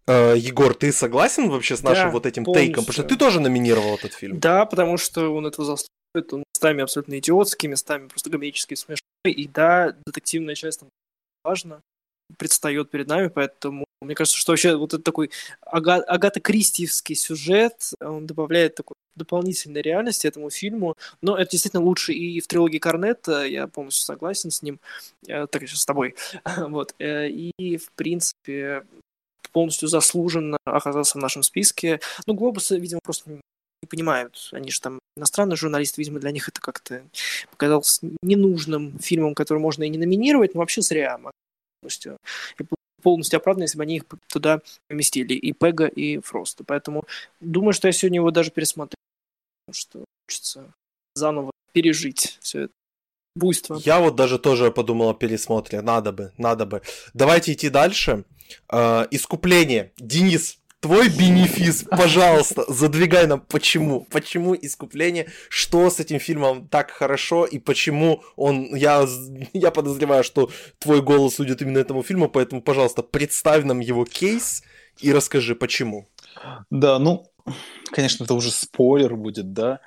Э, Егор, ты согласен вообще с нашим да, вот этим полностью. тейком? Потому что ты тоже номинировал этот фильм. Да, потому что он этого заслуживает. Он местами абсолютно идиотский, местами просто комедически смешной. И да, детективная часть там важна, предстает перед нами, поэтому мне кажется, что вообще вот этот такой ага, Агата Кристиевский сюжет, он добавляет такой дополнительной реальности этому фильму, но это действительно лучше и в трилогии Корнетта, я полностью согласен с ним, э, так сейчас с тобой, [LAUGHS] вот, э, и в принципе полностью заслуженно оказался в нашем списке. Ну, Глобусы, видимо, просто не понимают. Они же там иностранные журналисты, видимо, для них это как-то показалось ненужным фильмом, который можно и не номинировать, но вообще зря. Полностью, и полностью оправданно, если бы они их туда поместили, и Пега, и Фроста. Поэтому думаю, что я сегодня его даже пересмотрю, потому что хочется заново пережить все это буйство. Я вот даже тоже подумал о пересмотре. Надо бы, надо бы. Давайте идти дальше. Э, искупление. Денис, твой бенефис, пожалуйста, задвигай нам, почему, почему искупление, что с этим фильмом так хорошо и почему он, я, я подозреваю, что твой голос судит именно этому фильму, поэтому, пожалуйста, представь нам его кейс и расскажи, почему. Да, ну, конечно, это уже спойлер будет, да,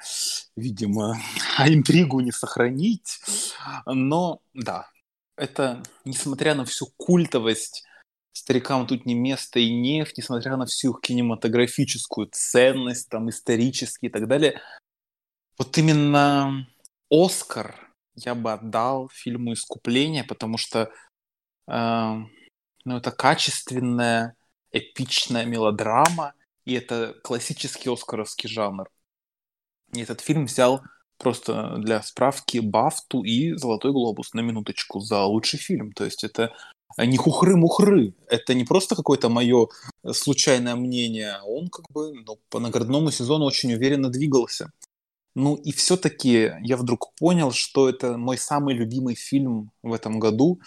видимо, а интригу не сохранить, но, да, это, несмотря на всю культовость старикам тут не место и нефть, несмотря на всю кинематографическую ценность, там, исторические и так далее. Вот именно Оскар я бы отдал фильму «Искупление», потому что э, ну, это качественная, эпичная мелодрама, и это классический оскаровский жанр. И этот фильм взял просто для справки Бафту и Золотой глобус на минуточку за лучший фильм. То есть это не хухры-мухры. Это не просто какое-то мое случайное мнение. А он как бы ну, по наградному сезону очень уверенно двигался. Ну и все-таки я вдруг понял, что это мой самый любимый фильм в этом году.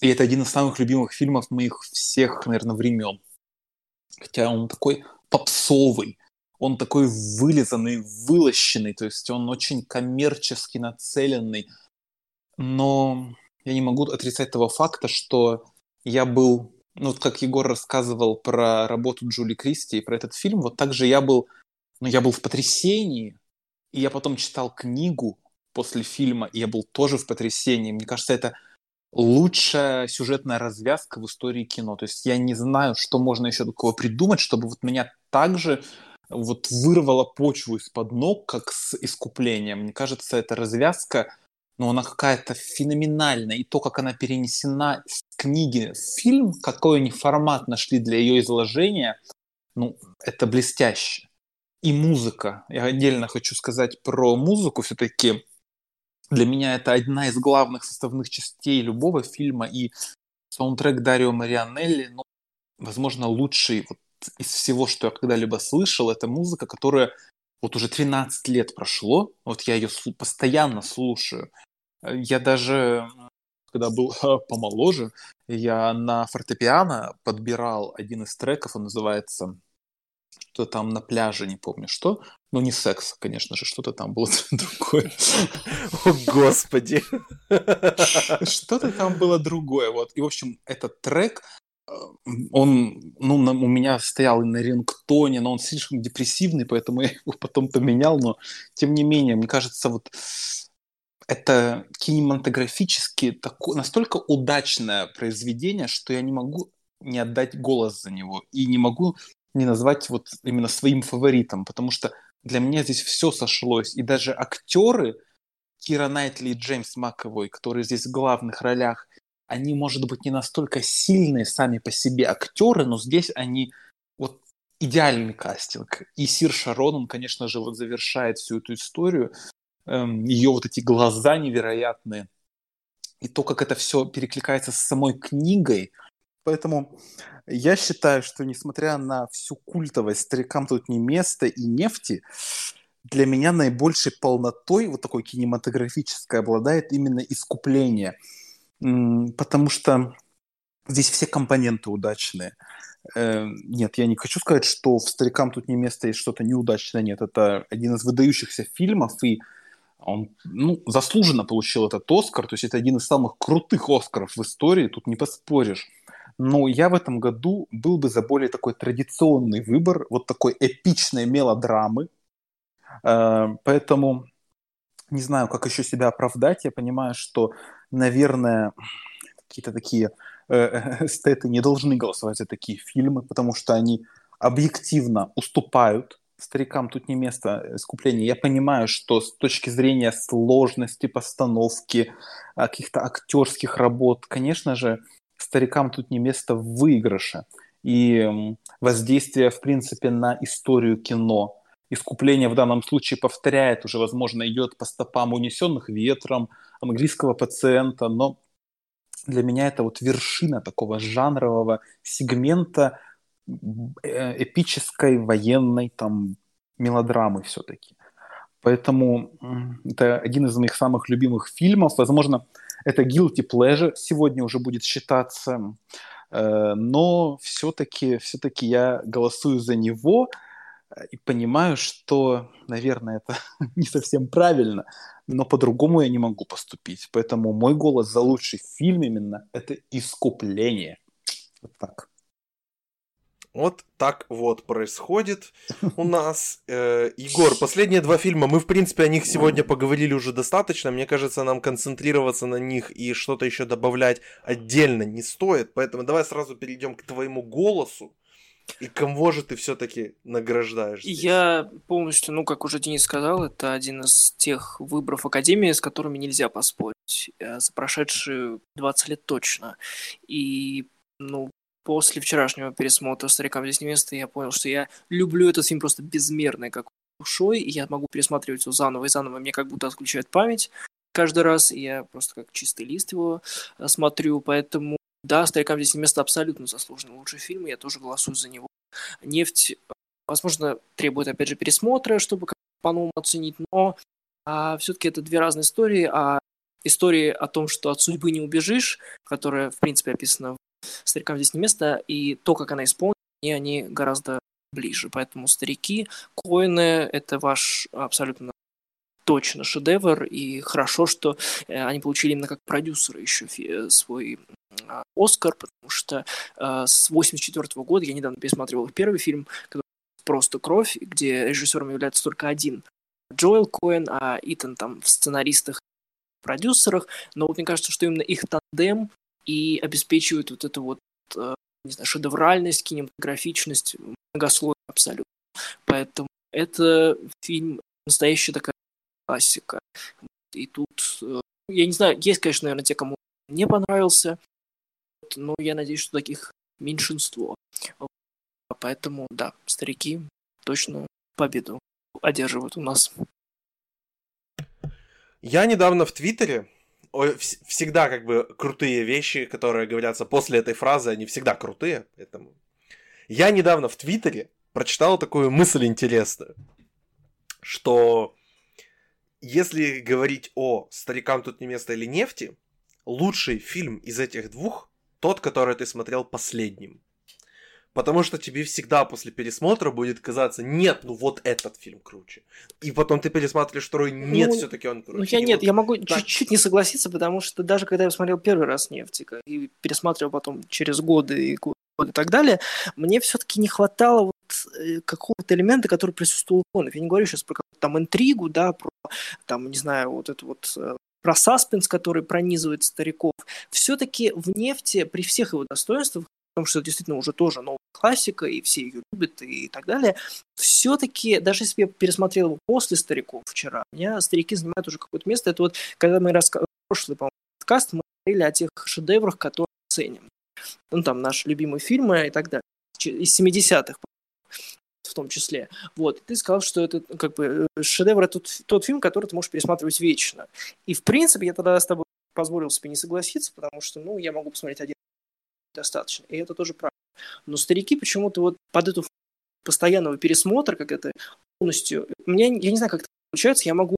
И это один из самых любимых фильмов моих всех, наверное, времен. Хотя он такой попсовый, он такой вылизанный, вылощенный, то есть он очень коммерчески нацеленный. Но я не могу отрицать того факта, что я был, ну вот как Егор рассказывал про работу Джули Кристи и про этот фильм, вот также я был, ну я был в потрясении, и я потом читал книгу после фильма, и я был тоже в потрясении. Мне кажется, это лучшая сюжетная развязка в истории кино. То есть я не знаю, что можно еще такого придумать, чтобы вот меня также вот вырвало почву из-под ног, как с искуплением. Мне кажется, эта развязка, ну, она какая-то феноменальная. И то, как она перенесена с книги в фильм, какой они формат нашли для ее изложения, ну, это блестяще. И музыка. Я отдельно хочу сказать про музыку. Все-таки для меня это одна из главных составных частей любого фильма. И саундтрек Дарио Марианелли, ну, возможно, лучший вот из всего, что я когда-либо слышал, это музыка, которая вот уже 13 лет прошло, вот я ее постоянно слушаю. Я даже, когда был [LAUGHS] помоложе, я на фортепиано подбирал один из треков, он называется что то там на пляже, не помню что. Ну, не секс, конечно же, что-то там было [LAUGHS] другое. О, господи! Что-то там было другое, вот. И, в общем, этот трек, э, он, ну, на, у меня стоял и на рингтоне, но он слишком депрессивный, поэтому я его потом поменял, но, тем не менее, мне кажется, вот это кинематографически тако, настолько удачное произведение, что я не могу не отдать голос за него и не могу не назвать вот именно своим фаворитом, потому что для меня здесь все сошлось. И даже актеры Кира Найтли и Джеймс Маковой, которые здесь в главных ролях, они, может быть, не настолько сильные сами по себе актеры, но здесь они вот идеальный кастинг. И Сир Шарон, он, конечно же, вот завершает всю эту историю. Эм, ее вот эти глаза невероятные. И то, как это все перекликается с самой книгой. Поэтому я считаю, что несмотря на всю культовость «Старикам тут не место» и «Нефти», для меня наибольшей полнотой, вот такой кинематографической, обладает именно «Искупление». Потому что здесь все компоненты удачные. Э, нет, я не хочу сказать, что в «Старикам тут не место» есть что-то неудачное. Нет, это один из выдающихся фильмов, и он ну, заслуженно получил этот Оскар. То есть это один из самых крутых Оскаров в истории, тут не поспоришь. Но я в этом году был бы за более такой традиционный выбор, вот такой эпичной мелодрамы. Э, поэтому не знаю, как еще себя оправдать. Я понимаю, что, наверное, какие-то такие э, эстеты не должны голосовать за такие фильмы, потому что они объективно уступают старикам тут не место искупления. Я понимаю, что с точки зрения сложности постановки, каких-то актерских работ, конечно же, старикам тут не место в выигрыше. И воздействие, в принципе, на историю кино. Искупление в данном случае повторяет, уже, возможно, идет по стопам унесенных ветром, английского пациента, но для меня это вот вершина такого жанрового сегмента эпической военной там мелодрамы все-таки. Поэтому это один из моих самых любимых фильмов. Возможно, это guilty pleasure сегодня уже будет считаться, э, но все-таки все я голосую за него э, и понимаю, что, наверное, это [LAUGHS] не совсем правильно, но по-другому я не могу поступить. Поэтому мой голос за лучший фильм именно – это «Искупление». Вот так. Вот так вот происходит [LAUGHS] у нас. Э, Егор, последние два фильма, мы, в принципе, о них сегодня поговорили уже достаточно. Мне кажется, нам концентрироваться на них и что-то еще добавлять отдельно не стоит. Поэтому давай сразу перейдем к твоему голосу. И кого же ты все-таки награждаешь? Здесь? Я полностью, ну, как уже Денис сказал, это один из тех выборов Академии, с которыми нельзя поспорить. Э, за прошедшие 20 лет точно. И ну, после вчерашнего пересмотра «Старикам здесь место» я понял, что я люблю этот фильм просто безмерно, как душой, и я могу пересматривать его заново и заново, мне как будто отключает память каждый раз, и я просто как чистый лист его э, смотрю, поэтому да, «Старикам здесь место» абсолютно заслуженный лучший фильм, и я тоже голосую за него. «Нефть», возможно, требует, опять же, пересмотра, чтобы по-новому оценить, но а, все-таки это две разные истории, а истории о том, что от судьбы не убежишь, которая, в принципе, описана «Старикам здесь не место», и то, как она исполнена, они гораздо ближе. Поэтому «Старики», «Коины» — это ваш абсолютно точно шедевр, и хорошо, что э, они получили именно как продюсеры еще свой а, Оскар, потому что э, с 84 года я недавно пересматривал их первый фильм, который просто кровь, где режиссером является только один Джоэл Коэн, а Итан там в сценаристах, продюсерах, но вот мне кажется, что именно их тандем и обеспечивает вот эту вот, э, не знаю, шедевральность, кинематографичность, многослойность абсолютно. Поэтому это фильм настоящая такая классика. И тут, э, я не знаю, есть, конечно, наверное, те, кому не понравился, но я надеюсь, что таких меньшинство. Поэтому, да, старики точно победу одерживают у нас. Я недавно в Твиттере, всегда как бы крутые вещи, которые говорятся после этой фразы, они всегда крутые, поэтому... Я недавно в Твиттере прочитал такую мысль интересную, что если говорить о «Старикам тут не место» или «Нефти», лучший фильм из этих двух тот, который ты смотрел последним. Потому что тебе всегда после пересмотра будет казаться, нет, ну вот этот фильм круче. И потом ты пересматриваешь второй, нет, ну, все-таки он круче. Ну я нет, вот я могу так... чуть-чуть не согласиться, потому что даже когда я смотрел первый раз «Нефтика» и пересматривал потом через годы и годы и так далее, мне все-таки не хватало вот э, какого-то элемента, который присутствовал в Конов. Я не говорю сейчас про там интригу, да, про там, не знаю, вот это вот э, про саспенс, который пронизывает стариков. Все-таки в нефти при всех его достоинствах потому что это действительно уже тоже новая классика, и все ее любят и так далее, все-таки, даже если я пересмотрел его после «Стариков» вчера, у меня «Старики» занимают уже какое-то место. Это вот, когда мы рассказывали, прошлый, по подкаст, мы говорили о тех шедеврах, которые ценим. Ну, там, наши любимые фильмы и так далее. Из 70-х, в том числе. Вот. И ты сказал, что это как бы э, шедевр это тот, тот фильм, который ты можешь пересматривать вечно. И в принципе я тогда с тобой позволил себе не согласиться, потому что, ну, я могу посмотреть один достаточно. И это тоже правда. Но старики почему-то вот под эту постоянного пересмотра, как это полностью... Мне, я не знаю, как это получается, я могу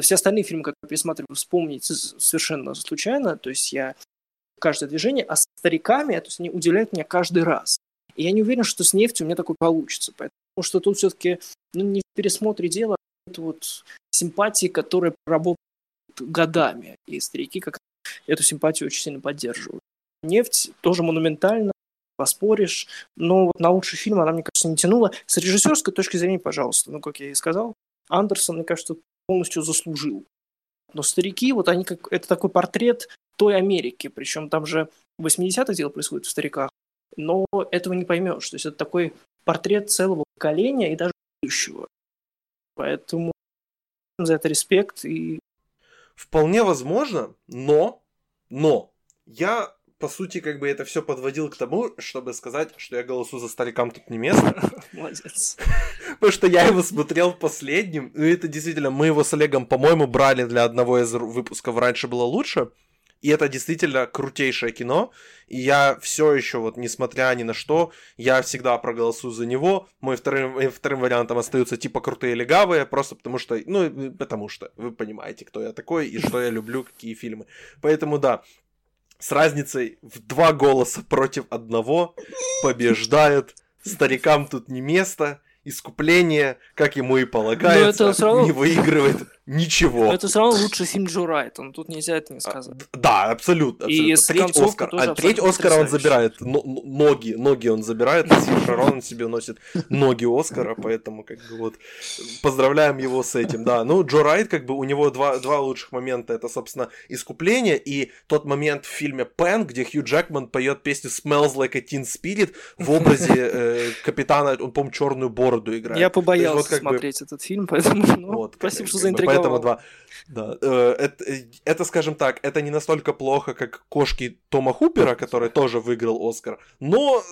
все остальные фильмы, которые пересматриваю, вспомнить совершенно случайно, то есть я каждое движение, а с стариками, то есть они удивляют меня каждый раз. И я не уверен, что с нефтью у меня такое получится, потому что тут все-таки ну, не в пересмотре дела, а это вот симпатии, которые работают годами, и старики как эту симпатию очень сильно поддерживают. Нефть тоже монументально, поспоришь, но вот на лучший фильм она, мне кажется, не тянула. С режиссерской точки зрения, пожалуйста, ну, как я и сказал, Андерсон, мне кажется, полностью заслужил. Но старики, вот они как... Это такой портрет той Америки, причем там же в 80-х дело происходит в стариках, но этого не поймешь. То есть это такой портрет целого поколения и даже будущего. Поэтому за это респект и... Вполне возможно, но, но я по сути, как бы это все подводил к тому, чтобы сказать, что я голосую за старикам тут не место. [LAUGHS] Молодец. Потому что я его смотрел последним. И это действительно, мы его с Олегом, по-моему, брали для одного из выпусков раньше было лучше. И это действительно крутейшее кино. И я все еще, вот несмотря ни на что, я всегда проголосую за него. Мой вторым, вторым вариантом остаются типа крутые легавые, просто потому что, ну, потому что вы понимаете, кто я такой и что я люблю, какие фильмы. Поэтому да, с разницей в два голоса против одного побеждает. Старикам тут не место искупление, как ему и полагается, равно... не выигрывает ничего. Но это все равно лучший фильм Джо Райтон, тут нельзя это не сказать. А, да, абсолютно. абсолютно. И треть Оскар, а треть Оскара он забирает, но, ноги, ноги он забирает, Шарон себе носит ноги Оскара, поэтому как бы вот поздравляем его с этим, да. Ну, Джо Райт, как бы у него два, два лучших момента, это, собственно, искупление и тот момент в фильме Пен, где Хью Джекман поет песню Smells Like a Teen Spirit в образе э, капитана, он, по-моему, черную бороду играет. Я побоялся есть, вот, смотреть бы... этот фильм, поэтому ну, вот, спасибо, что заинтриговал поэтому два. Да, э, это, э, это, скажем так, это не настолько плохо, как кошки Тома Хупера, который тоже выиграл Оскар, но,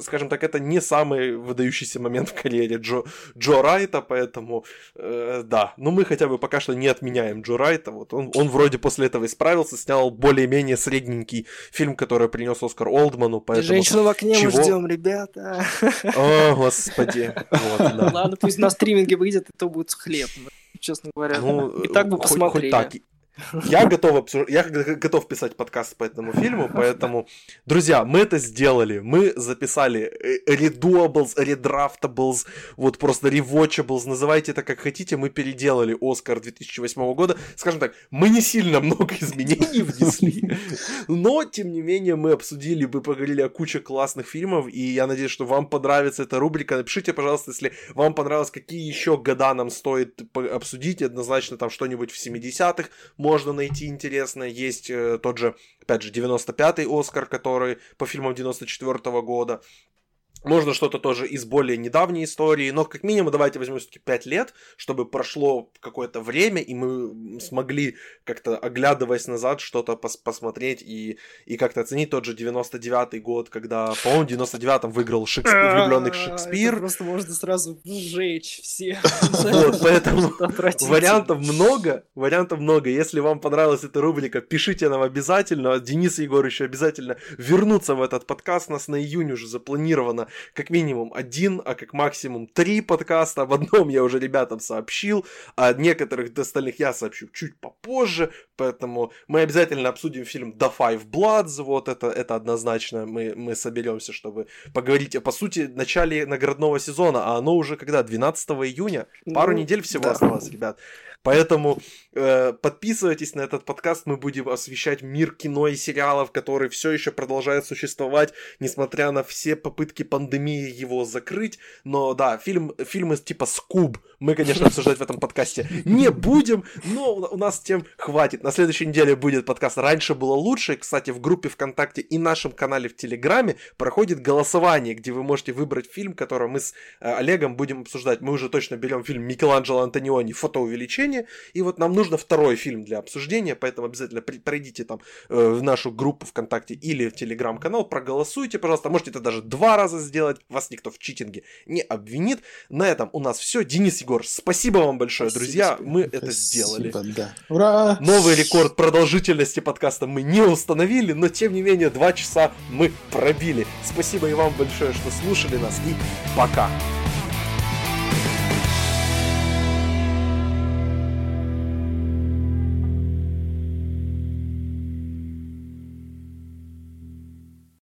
скажем так, это не самый выдающийся момент в карьере Джо, Джо Райта, поэтому, э, да, ну мы хотя бы пока что не отменяем Джо Райта, вот он, он вроде после этого исправился, снял более-менее средненький фильм, который принес Оскар Олдману, поэтому... Женщину в окне чего... мы ждем, ребята. О, господи. Вот, да. Ладно, пусть на стриминге выйдет, и то будет хлеб честно говоря. Ну, и так бы хоть, посмотрели. Хоть так. Я готов, обсуж... я готов писать подкаст по этому фильму, поэтому, друзья, мы это сделали. Мы записали redoables, redraftables, вот просто rewatchables, называйте это как хотите, мы переделали Оскар 2008 года. Скажем так, мы не сильно много изменений внесли, но, тем не менее, мы обсудили, мы поговорили о куче классных фильмов, и я надеюсь, что вам понравится эта рубрика. Напишите, пожалуйста, если вам понравилось, какие еще года нам стоит обсудить, однозначно там что-нибудь в 70-х, можно найти интересное. Есть э, тот же, опять же, 95-й Оскар, который по фильмам 94 -го года. Можно что-то тоже из более недавней истории, но как минимум давайте возьмем все-таки 5 лет, чтобы прошло какое-то время, и мы смогли как-то, оглядываясь назад, что-то пос посмотреть и, и как-то оценить тот же 99-й год, когда, по-моему, в 99-м выиграл Шекспир, влюбленный Шекспир. Это просто можно сразу сжечь все. [LAUGHS] Вот, поэтому вариантов много, вариантов много. Если вам понравилась эта рубрика, пишите нам обязательно. Денис и Егор еще обязательно вернутся в этот подкаст. У нас на июнь уже запланировано как минимум один, а как максимум три подкаста. Об одном я уже ребятам сообщил, а некоторых остальных я сообщу чуть попозже, поэтому мы обязательно обсудим фильм The Five Bloods, вот это, это однозначно мы, мы соберемся, чтобы поговорить, по сути, начале наградного сезона, а оно уже когда, 12 июня? Пару ну, недель всего да. осталось, ребят. Поэтому э, подписывайтесь на этот подкаст, мы будем освещать мир кино и сериалов, который все еще продолжает существовать, несмотря на все попытки пандемии его закрыть. Но да, фильм, фильмы типа Скуб мы, конечно, обсуждать в этом подкасте не будем, но у нас тем хватит. На следующей неделе будет подкаст «Раньше было лучше». Кстати, в группе ВКонтакте и нашем канале в Телеграме проходит голосование, где вы можете выбрать фильм, который мы с э, Олегом будем обсуждать. Мы уже точно берем фильм Микеланджело Антониони «Фотоувеличение». И вот нам нужно второй фильм для обсуждения, поэтому обязательно пройдите там э, в нашу группу ВКонтакте или в Телеграм-канал, проголосуйте, пожалуйста. Можете это даже два раза сделать, вас никто в читинге не обвинит. На этом у нас все. Денис Егор, спасибо вам большое, спасибо, друзья. Мы спасибо, это сделали. Да. Ура! Новый рекорд продолжительности подкаста мы не установили, но тем не менее два часа мы пробили. Спасибо и вам большое, что слушали нас. И пока!